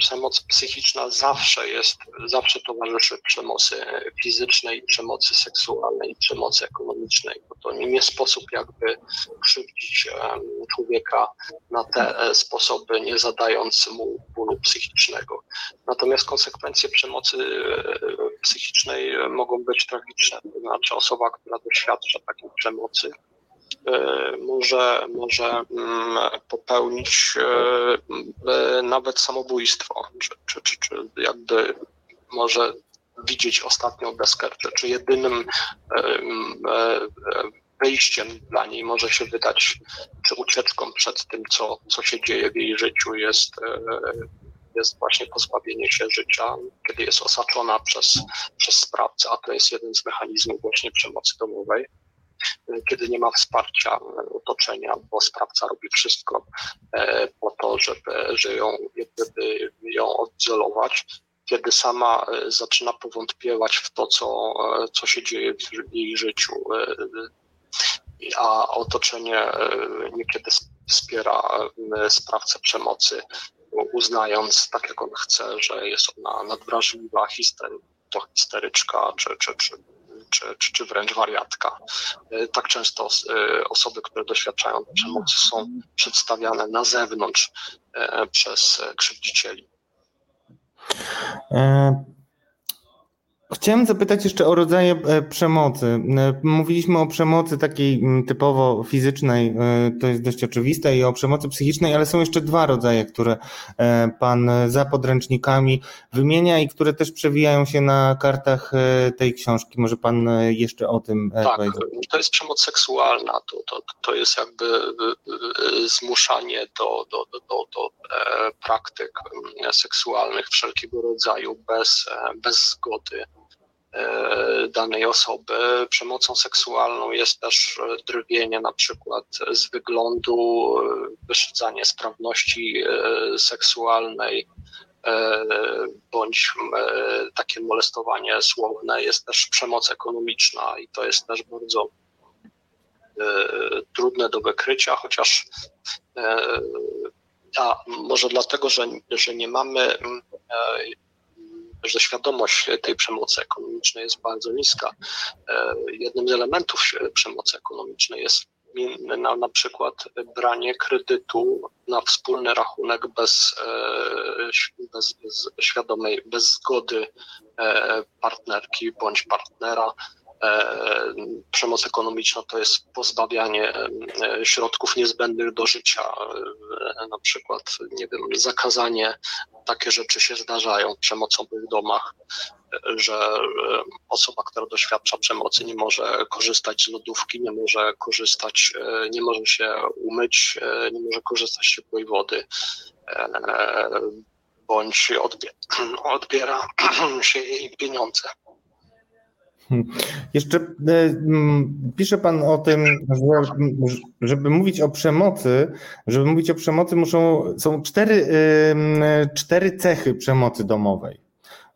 przemoc psychiczna zawsze jest, zawsze towarzyszy przemocy fizycznej, przemocy seksualnej, przemocy ekonomicznej, bo to nie sposób jakby krzywdzić człowieka na te e, sposoby, nie zadając mu bólu psychicznego. Natomiast konsekwencje przemocy e, psychicznej mogą być tragiczne, to znaczy osoba, która doświadcza takiej przemocy, może, może mm, popełnić e, e, nawet samobójstwo, czy, czy, czy, czy jakby może widzieć ostatnią deskę, czy, czy jedynym wyjściem dla niej może się wydać, czy ucieczką przed tym, co, co się dzieje w jej życiu jest, jest właśnie pozbawienie się życia, kiedy jest osaczona przez, przez sprawcę, a to jest jeden z mechanizmów właśnie przemocy domowej kiedy nie ma wsparcia otoczenia, bo sprawca robi wszystko e, po to, żeby, żeby ją, żeby ją odizolować, kiedy sama e, zaczyna powątpiewać w to, co, e, co się dzieje w jej życiu, a otoczenie niekiedy wspiera sprawcę przemocy, uznając, tak jak on chce, że jest ona nadwrażliwa, histery, to histeryczka, czy, czy, czy czy, czy, czy wręcz wariatka. E, tak często e, osoby, które doświadczają przemocy są przedstawiane na zewnątrz e, przez krzywdzicieli. Chciałem zapytać jeszcze o rodzaje e, przemocy. E, mówiliśmy o przemocy takiej typowo fizycznej, e, to jest dość oczywiste, i o przemocy psychicznej, ale są jeszcze dwa rodzaje, które Pan za podręcznikami wymienia i które też przewijają się na kartach tej książki. Może Pan jeszcze o tym tak, powiedzieć? to jest przemoc seksualna, to, to, to jest jakby zmuszanie do, do, do, do, do praktyk seksualnych wszelkiego rodzaju bez, bez zgody danej osoby. Przemocą seksualną jest też drwienie na przykład z wyglądu, wyszydzanie sprawności e, seksualnej, e, bądź takie molestowanie słowne jest też przemoc ekonomiczna i to jest też bardzo trudne do wykrycia, chociaż a może dlatego, że, że nie mamy że świadomość tej przemocy ekonomicznej jest bardzo niska. E, jednym z elementów przemocy ekonomicznej jest na, na przykład branie kredytu na wspólny rachunek bez, e, bez, bez świadomej, bez zgody e, partnerki bądź partnera. Przemoc ekonomiczna to jest pozbawianie środków niezbędnych do życia, na przykład, nie wiem, zakazanie takie rzeczy się zdarzają w przemocowych domach, że osoba, która doświadcza przemocy, nie może korzystać z lodówki, nie może korzystać, e, nie może się umyć, e, nie może korzystać z ciepłej wody, e, bądź odbiera się jej pieniądze. Jeszcze e, pisze Pan o tym, że żeby mówić o przemocy, żeby mówić o przemocy muszą, są cztery, cztery cechy przemocy domowej.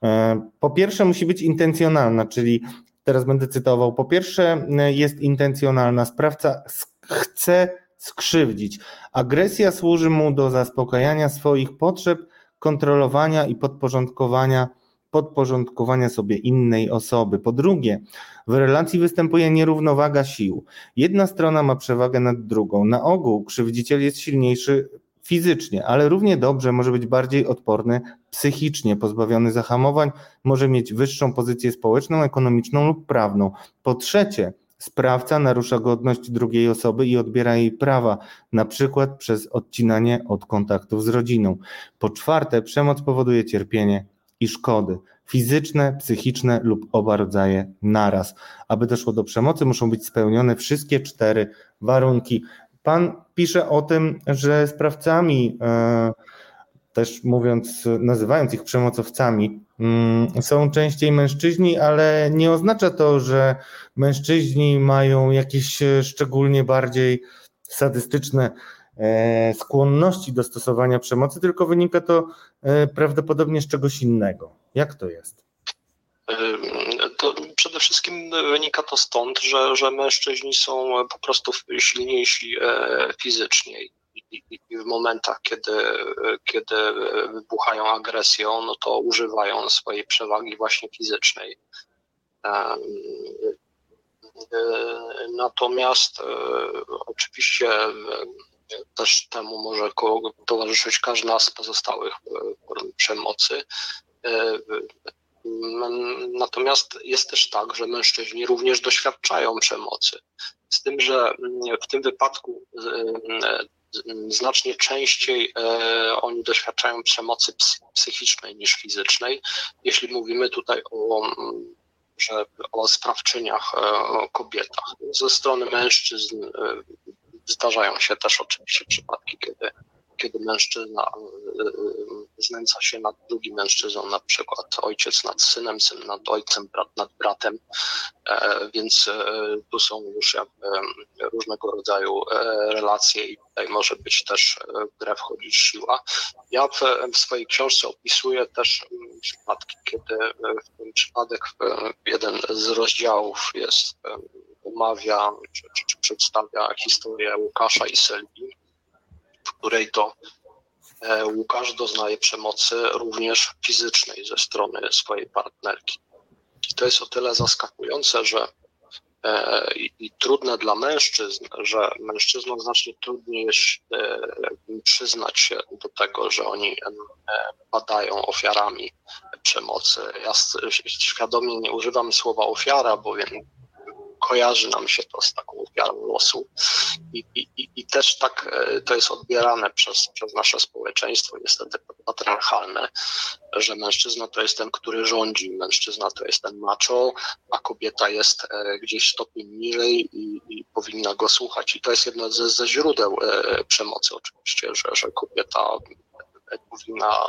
E, po pierwsze musi być intencjonalna, czyli teraz będę cytował, po pierwsze jest intencjonalna, sprawca chce skrzywdzić. Agresja służy mu do zaspokajania swoich potrzeb, kontrolowania i podporządkowania podporządkowania sobie innej osoby. Po drugie, w relacji występuje nierównowaga sił. Jedna strona ma przewagę nad drugą. Na ogół krzywdziciel jest silniejszy fizycznie, ale równie dobrze może być bardziej odporny psychicznie, pozbawiony zahamowań, może mieć wyższą pozycję społeczną, ekonomiczną lub prawną. Po trzecie, sprawca narusza godność drugiej osoby i odbiera jej prawa, na przykład przez odcinanie od kontaktów z rodziną. Po czwarte, przemoc powoduje cierpienie i szkody fizyczne, psychiczne lub oba rodzaje naraz. Aby doszło do przemocy, muszą być spełnione wszystkie cztery warunki. Pan pisze o tym, że sprawcami, e, też mówiąc, nazywając ich przemocowcami, mm, są częściej mężczyźni, ale nie oznacza to, że mężczyźni mają jakieś szczególnie bardziej sadystyczne e, skłonności do stosowania przemocy, tylko wynika to e, prawdopodobnie z czegoś innego. Jak to jest? To przede wszystkim wynika to stąd, że, że mężczyźni są po prostu silniejsi e, fizycznie i w momentach, kiedy, kiedy wybuchają agresją, no to używają swojej przewagi właśnie fizycznej. E, natomiast e, oczywiście też temu może towarzyszyć każda z pozostałych form przemocy. Natomiast jest też tak, że mężczyźni również doświadczają przemocy. Z tym, że w tym wypadku znacznie częściej e, oni doświadczają przemocy psychicznej niż fizycznej. Jeśli mówimy tutaj o, że, o sprawczyniach, e, o kobietach. Ze strony mężczyzn e, zdarzają się też oczywiście przypadki, kiedy kiedy mężczyzna y, y, znęca się nad drugim mężczyzną, na przykład ojciec nad synem, syn nad ojcem, brat nad bratem, e, więc e, tu są już różnego rodzaju e, relacje i tutaj może być też w grę wchodzić siła. Ja w, w swojej książce opisuję też przypadki, kiedy w tym przypadek jeden z rozdziałów jest omawia czy, czy, czy przedstawia historię Łukasza i Sylwii, w której to e, Łukasz doznaje przemocy również fizycznej ze strony swojej partnerki. I to jest o tyle zaskakujące, że e, i, i trudne dla mężczyzn, że mężczyznom znacznie trudniej jest e, przyznać się do tego, że oni padają ofiarami przemocy. Ja świadomie nie używam słowa ofiara, bowiem kojarzy nam się to z taką ofiarą losu. I, i, i też tak e, to jest odbierane przez, przez nasze społeczeństwo, niestety patriarchalne, że mężczyzna to jest ten, który rządzi, mężczyzna to jest ten macho, a kobieta jest e, gdzieś stopień niżej i, i powinna go słuchać. I to jest jedno ze, ze źródeł e, przemocy oczywiście, że, że kobieta powinna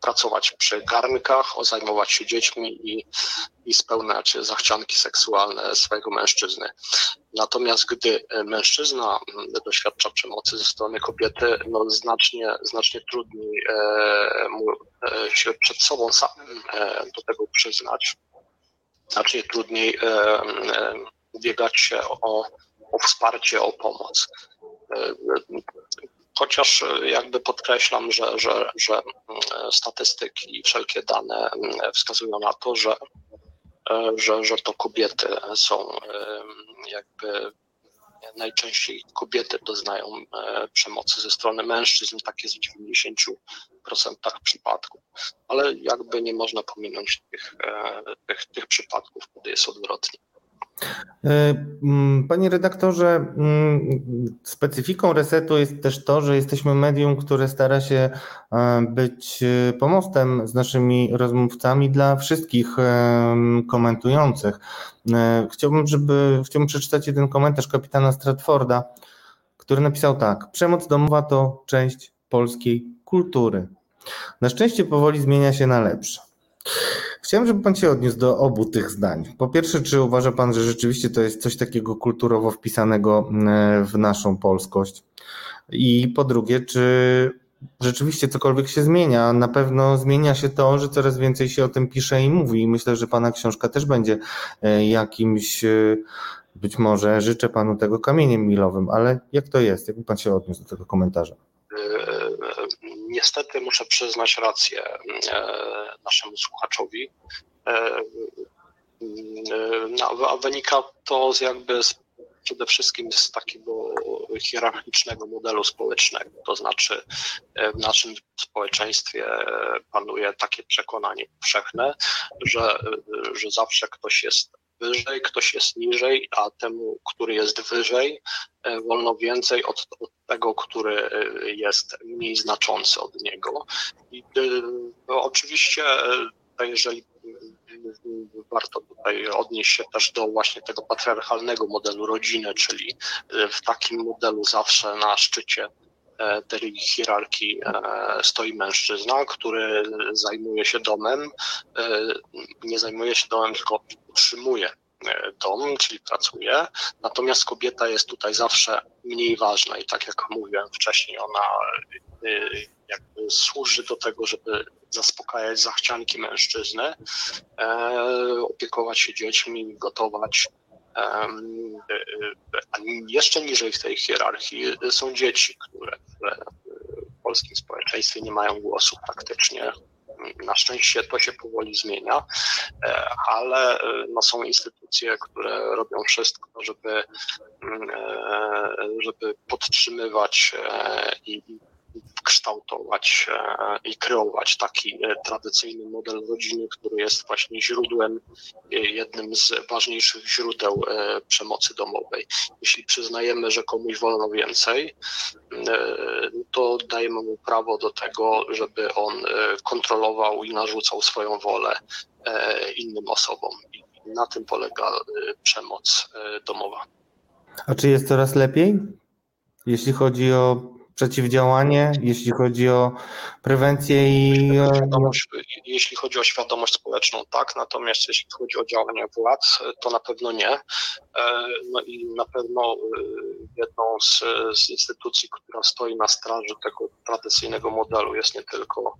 pracować przy garnkach, zajmować się dziećmi i, i spełniać zachcianki seksualne swojego mężczyzny. Natomiast gdy mężczyzna doświadcza przemocy ze strony kobiety, no znacznie, znacznie trudniej e, mu e, się przed sobą samym e, do tego przyznać. Znacznie trudniej ubiegać się o, o wsparcie, o pomoc chociaż e, jakby podkreślam, że, że, że mm, statystyki i wszelkie dane mm, wskazują na to, że, e, że, że to kobiety są jakby najczęściej kobiety doznają e, przemocy ze strony mężczyzn, tak jest w 90% przypadków. Ale jakby nie można pominąć tych, tych, tych przypadków, kiedy jest odwrotnie. E, mm, panie redaktorze, mm, specyfiką resetu jest też to, że jesteśmy medium, które stara się e, być e, pomostem z naszymi rozmówcami dla wszystkich komentujących. Chciałbym, żeby, chciałbym przeczytać jeden komentarz kapitana Stratforda, który napisał tak: Przemoc domowa to część polskiej kultury. Na szczęście powoli zmienia się na lepsze. Chciałem, żeby Pan się odniósł do obu tych zdań. Po pierwsze, czy uważa Pan, że rzeczywiście to jest coś takiego kulturowo wpisanego e, w naszą polskość? I po drugie, czy rzeczywiście cokolwiek się zmienia? Na pewno zmienia się to, że coraz więcej się o tym pisze i mówi. I myślę, że Pana książka też będzie e, jakimś, e, być może życzę Panu tego kamieniem milowym, ale jak to jest? Jakby Pan się odniósł do tego komentarza? Niestety muszę przyznać rację naszemu słuchaczowi. A wynika to z jakby z przede wszystkim z takiego hierarchicznego modelu społecznego. To znaczy, w naszym społeczeństwie panuje takie przekonanie powszechne, że, że zawsze ktoś jest wyżej, ktoś jest niżej, a temu, który jest wyżej, wolno więcej od, od tego, który jest mniej znaczący od niego. I no, oczywiście, jeżeli warto tutaj odnieść się też do właśnie tego patriarchalnego modelu rodziny, czyli w takim modelu zawsze na szczycie tej hierarchii stoi mężczyzna, który zajmuje się domem, nie zajmuje się domem, tylko utrzymuje dom, czyli pracuje, natomiast kobieta jest tutaj zawsze mniej ważna i tak jak mówiłem wcześniej, ona jakby służy do tego, żeby zaspokajać zachcianki mężczyzny, opiekować się dziećmi, gotować. A jeszcze niżej w tej hierarchii są dzieci, które w polskim społeczeństwie nie mają głosu praktycznie. Na szczęście to się powoli zmienia, ale no są instytucje, które robią wszystko, żeby, żeby podtrzymywać i kształtować i kreować taki tradycyjny model rodziny, który jest właśnie źródłem, jednym z ważniejszych źródeł przemocy domowej. Jeśli przyznajemy, że komuś wolno więcej, to dajemy mu prawo do tego, żeby on kontrolował i narzucał swoją wolę innym osobom. I na tym polega przemoc domowa. A czy jest coraz lepiej, jeśli chodzi o przeciwdziałanie, jeśli chodzi o prewencję i. Jeśli chodzi o świadomość społeczną, tak, natomiast jeśli chodzi o działania władz, to na pewno nie. No i na pewno jedną z, z instytucji, która stoi na straży tego tradycyjnego modelu, jest nie tylko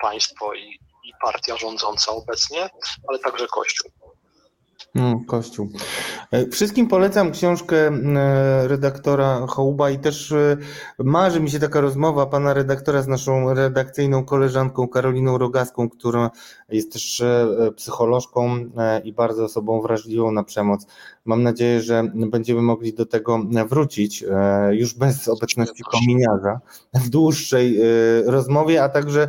państwo i, i partia rządząca obecnie, ale także Kościół. No, Kościół. Wszystkim polecam książkę redaktora Hołuba i też marzy mi się taka rozmowa pana redaktora z naszą redakcyjną koleżanką Karoliną Rogaską, która jest też psycholożką i bardzo osobą wrażliwą na przemoc. Mam nadzieję, że będziemy mogli do tego wrócić już bez obecności kominiarza w dłuższej rozmowie, a także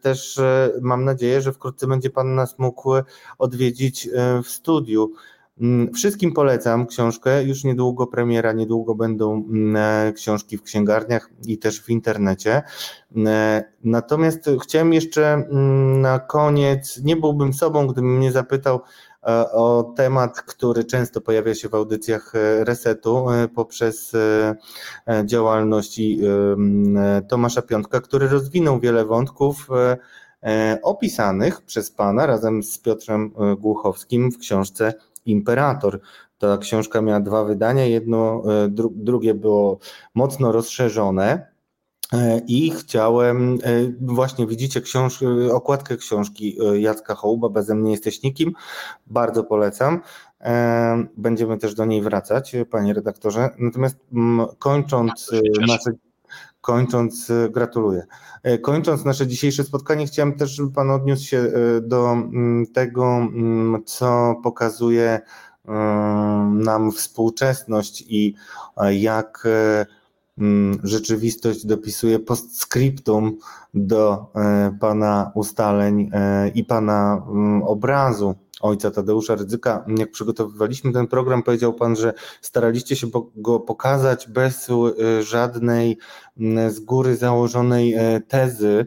też mam nadzieję, że wkrótce będzie pan nas mógł odwiedzić w studiu. Wszystkim polecam książkę. Już niedługo premiera, niedługo będą książki w księgarniach i też w internecie. Natomiast chciałem jeszcze na koniec, nie byłbym sobą, gdybym mnie zapytał o temat, który często pojawia się w audycjach Resetu poprzez działalności Tomasza Piątka, który rozwinął wiele wątków opisanych przez Pana razem z Piotrem Głuchowskim w książce Imperator. Ta książka miała dwa wydania, jedno, dru, drugie było mocno rozszerzone. I chciałem, właśnie widzicie książ okładkę książki Jacka Hołuba, Beze mnie jesteś nikim, bardzo polecam. Będziemy też do niej wracać, panie redaktorze. Natomiast kończąc nasze, kończąc, gratuluję. Kończąc nasze dzisiejsze spotkanie, chciałem też, żeby pan odniósł się do tego, co pokazuje nam współczesność i jak rzeczywistość dopisuje postscriptum do pana ustaleń i pana obrazu ojca Tadeusza Rydzyka. Jak przygotowywaliśmy ten program, powiedział pan, że staraliście się go pokazać bez żadnej z góry założonej tezy.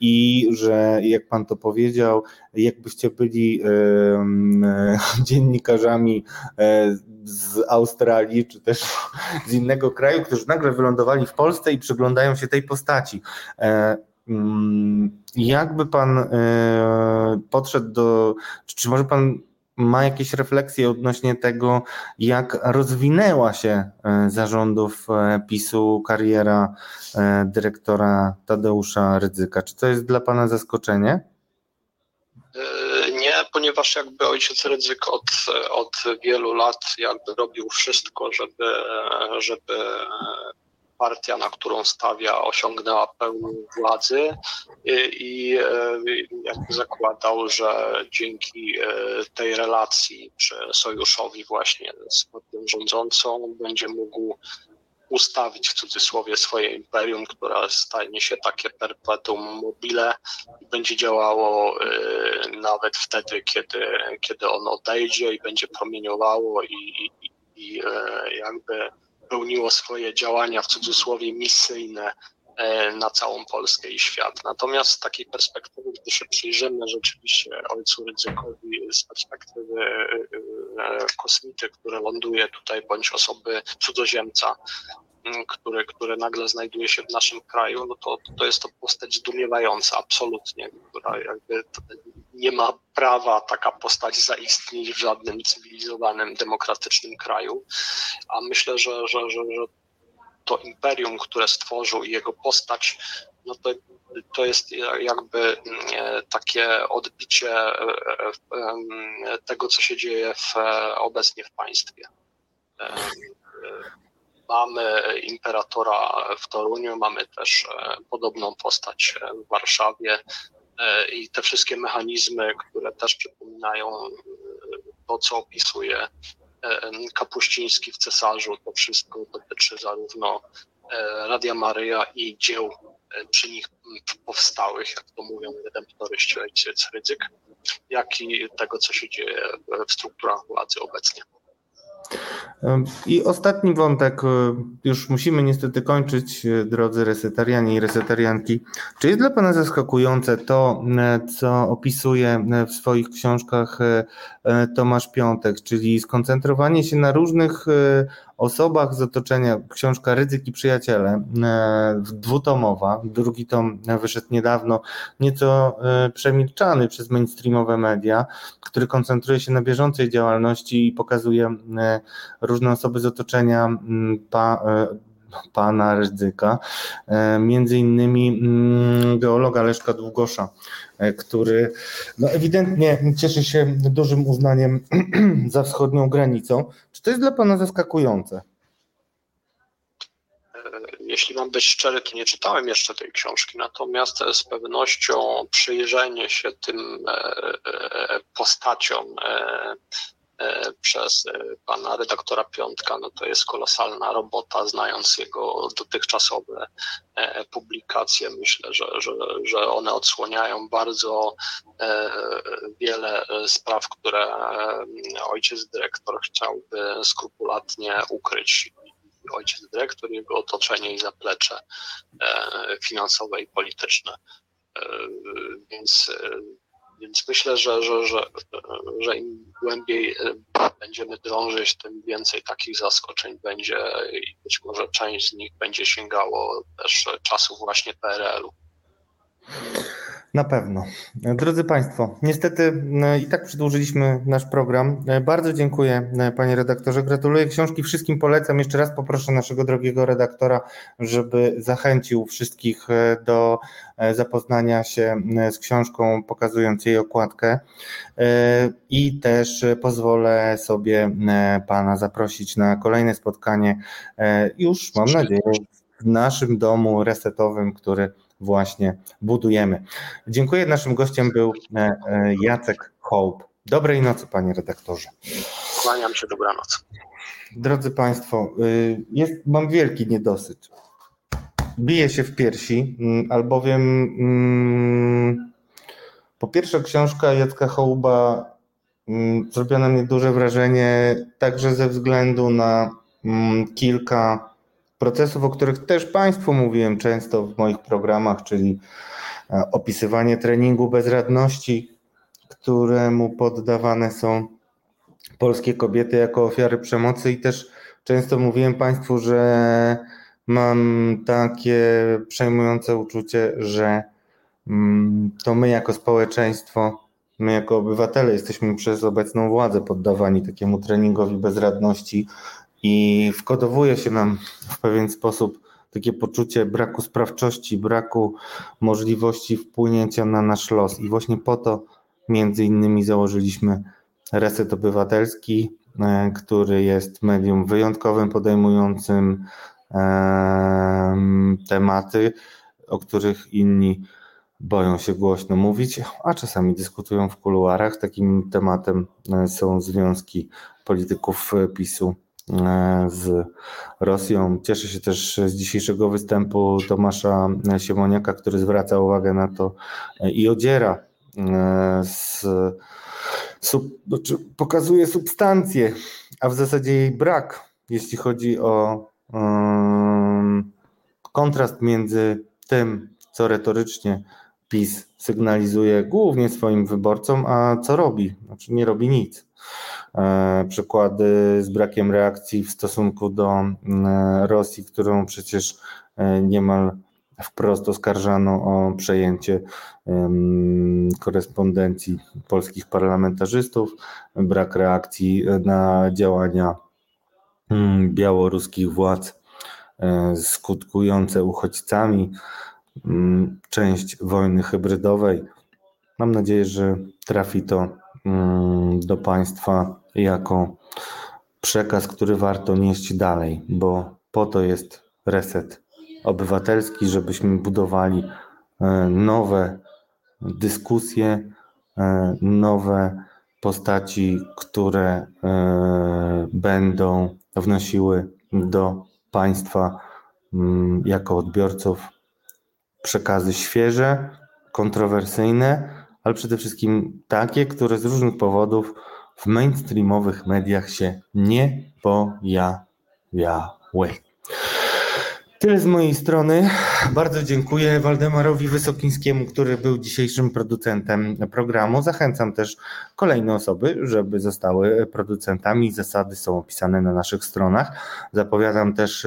I że, jak pan to powiedział, jakbyście byli dziennikarzami z Australii, czy też z innego kraju, którzy nagle wylądowali w Polsce i przyglądają się tej postaci. Mm, jakby pan podszedł do, czy może pan ma jakieś refleksje odnośnie tego, jak rozwinęła się e, zarządów e, PiSu kariera e, dyrektora Tadeusza Rydzyka. Czy to jest dla Pana zaskoczenie? Nie, ponieważ jakby ojciec Rydzyk od, od wielu lat jakby robił wszystko, żeby, żeby partia, na którą stawia, osiągnęła pełnię władzy i, jakby zakładał, że dzięki e, tej relacji czy sojuszowi właśnie z partią rządzącą będzie mógł ustawić w cudzysłowie swoje imperium, które stanie się takie perpetuum mobile i będzie działało e, nawet wtedy, kiedy, kiedy ono odejdzie i będzie promieniowało i, i, i e, jakby pełniło swoje działania w cudzysłowie misyjne e, na całą Polskę i świat. Natomiast z takiej perspektywy, gdy się przyjrzymy rzeczywiście ojcu Rydzykowi z perspektywy e, e, kosmity, który ląduje tutaj, bądź osoby cudzoziemca, który, który nagle znajduje się w naszym kraju, no to, to jest to postać zdumiewająca absolutnie, która jakby nie ma prawa taka postać zaistnieć w żadnym cywilizowanym, demokratycznym kraju. A myślę, że, że, że, że to imperium, które stworzył i jego postać, no to, to jest jakby mm, takie odbicie e, e, tego, co się dzieje w, obecnie w państwie. E, mamy imperatora w Toruniu, mamy też podobną postać w Warszawie. E, i te wszystkie mechanizmy, które też przypominają e, to, co opisuje e, Kapuściński w Cesarzu, to wszystko dotyczy zarówno Radia Maryja i dzieł przy nich powstałych, jak to mówią redemptoryści ojciec Rydzyk, jak i tego, co się dzieje w strukturach władzy obecnie. I ostatni wątek, e, już musimy niestety kończyć, e, drodzy resetarianie i resetarianki. Czy jest dla Pana zaskakujące to, e, co opisuje w swoich książkach Tomasz Piątek, czyli skoncentrowanie się na różnych osobach z otoczenia, książka Ryzyk i Przyjaciele, dwutomowa, drugi tom wyszedł niedawno, nieco przemilczany przez mainstreamowe media, który koncentruje się na bieżącej działalności i pokazuje różne osoby z otoczenia pa, e, pana Rydzyka, e, między innymi geologa Leszka Długosza, e, który no ewidentnie cieszy się dużym uznaniem za wschodnią granicą. Czy to jest dla pana zaskakujące? Jeśli mam być szczery, to nie czytałem jeszcze tej książki, natomiast z pewnością przyjrzenie się tym postaciom E, przez e, pana redaktora Piątka, no to jest kolosalna robota, znając jego dotychczasowe e, publikacje. Myślę, że, że, że one odsłaniają bardzo wiele spraw, które ojciec dyrektor chciałby skrupulatnie ukryć ojciec dyrektor, jego otoczenie i zaplecze finansowe i polityczne. Więc więc myślę, że, że, że, że im głębiej e, będziemy drążyć, tym więcej takich zaskoczeń będzie i być może część z nich będzie sięgało też czasów właśnie PRL-u. Na pewno. Drodzy Państwo, niestety e, i tak przedłużyliśmy nasz program. E, bardzo dziękuję Panie redaktorze. Gratuluję książki, wszystkim polecam. Jeszcze raz poproszę naszego drogiego redaktora, żeby zachęcił wszystkich do zapoznania się z książką, pokazując jej okładkę. I też pozwolę sobie Pana zaprosić na kolejne spotkanie już, mam nadzieję, w naszym domu resetowym, który właśnie budujemy. Dziękuję. Naszym gościem był e, e, Jacek Hołb. Dobrej nocy, panie redaktorze. Kłaniam się, dobranoc. Drodzy Państwo, y, jest, mam wielki niedosyt. Biję się w piersi, mm, albowiem mm, po pierwsze książka Jacka Hołba mm, zrobiła na mnie duże wrażenie, także ze względu na kilka procesów, o których też Państwu mówiłem często w moich programach, czyli e, opisywanie treningu bezradności, któremu poddawane są polskie kobiety jako ofiary przemocy. I też często mówiłem Państwu, że mam takie przejmujące uczucie, że mm, to my jako społeczeństwo, my jako obywatele jesteśmy przez obecną władzę poddawani takiemu treningowi bezradności i wkodowuje się nam w pewien sposób takie poczucie braku sprawczości, braku możliwości wpłynięcia na nasz los. I właśnie po to między innymi założyliśmy Reset Obywatelski, e, który jest medium wyjątkowym, podejmującym tematy, o których inni boją się głośno mówić, a czasami dyskutują w kuluarach. Takim tematem e, są związki polityków PiSu e, z Rosją. Cieszę się też z dzisiejszego występu Tomasza Siemoniaka, który zwraca uwagę na to i odziera z sub, znaczy pokazuje substancję, a w zasadzie jej brak, jeśli chodzi o um, kontrast między tym, co retorycznie PiS sygnalizuje głównie swoim wyborcom, a co robi? Znaczy nie robi nic. E, przykłady z brakiem reakcji w stosunku do Rosji, którą przecież e, niemal wprost oskarżano o przejęcie korespondencji polskich parlamentarzystów, brak reakcji na działania białoruskich władz e, skutkujące uchodźcami, część wojny hybrydowej. Mam nadzieję, że trafi to mm, do Państwa jako przekaz, który warto nieść dalej, bo po to jest reset obywatelski, żebyśmy budowali e, nowe dyskusje, e, nowe postaci, które e, będą wnosiły do państwa mm, jako odbiorców przekazy świeże, kontrowersyjne, ale przede wszystkim takie, które z różnych powodów w mainstreamowych mediach się nie pojawiały. Tyle z mojej strony. Bardzo dziękuję Waldemarowi Wysokińskiemu, który był dzisiejszym producentem programu. Zachęcam też kolejne osoby, żeby zostały producentami. Zasady są opisane na naszych stronach. Zapowiadam też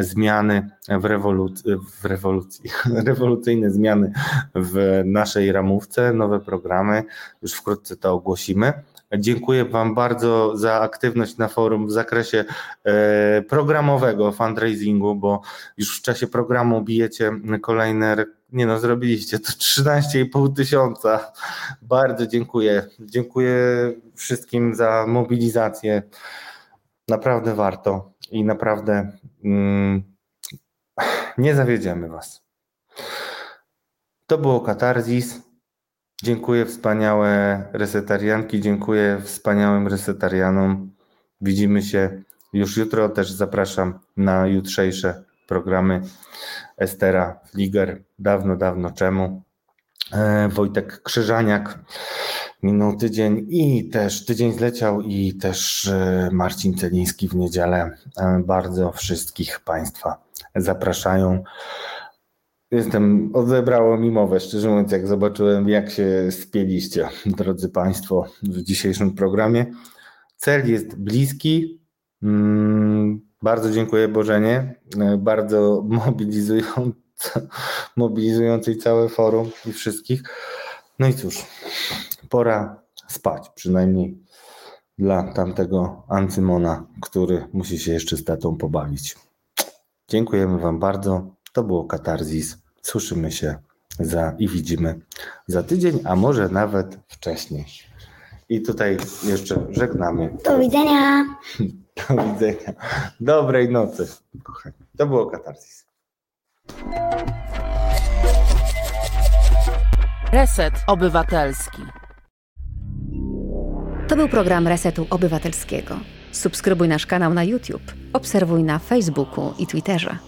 zmiany w, rewolucji, w rewolucji, rewolucyjne zmiany w naszej ramówce, nowe programy. Już wkrótce to ogłosimy. Dziękuję Wam bardzo za aktywność na forum w zakresie e, programowego fundraisingu, bo już w czasie programu bijecie kolejne. Nie no, zrobiliście to 13,5 tysiąca. Bardzo dziękuję. Dziękuję wszystkim za mobilizację. Naprawdę warto i naprawdę mm, nie zawiedziemy Was. To było Katarzis. Dziękuję wspaniałe resetarianki, dziękuję wspaniałym resetarianom. Widzimy się już jutro. Też zapraszam na jutrzejsze programy Estera Fliger. Dawno, dawno czemu. E, Wojtek Krzyżaniak. Minął tydzień i też tydzień zleciał i też e, Marcin Celiński w niedzielę. E, bardzo wszystkich Państwa zapraszają. Jestem, odebrało mi mowę, szczerze mówiąc, jak zobaczyłem, jak się spieliście, drodzy Państwo, w dzisiejszym programie. Cel jest bliski. Mm, bardzo dziękuję Bożenie, e, bardzo mobilizujący, mobilizującej całe forum i wszystkich. No i cóż, pora spać, przynajmniej dla tamtego Ancymona, który musi się jeszcze z tatą pobawić. Dziękujemy Wam bardzo. To było Katarzis. Słyszymy się za i widzimy za tydzień, a może nawet wcześniej. I tutaj jeszcze żegnamy. Do widzenia. Do widzenia. Dobrej nocy, kochani. To było Katarzis. Reset Obywatelski. To był program Resetu Obywatelskiego. Subskrybuj nasz kanał na YouTube, obserwuj na Facebooku i Twitterze.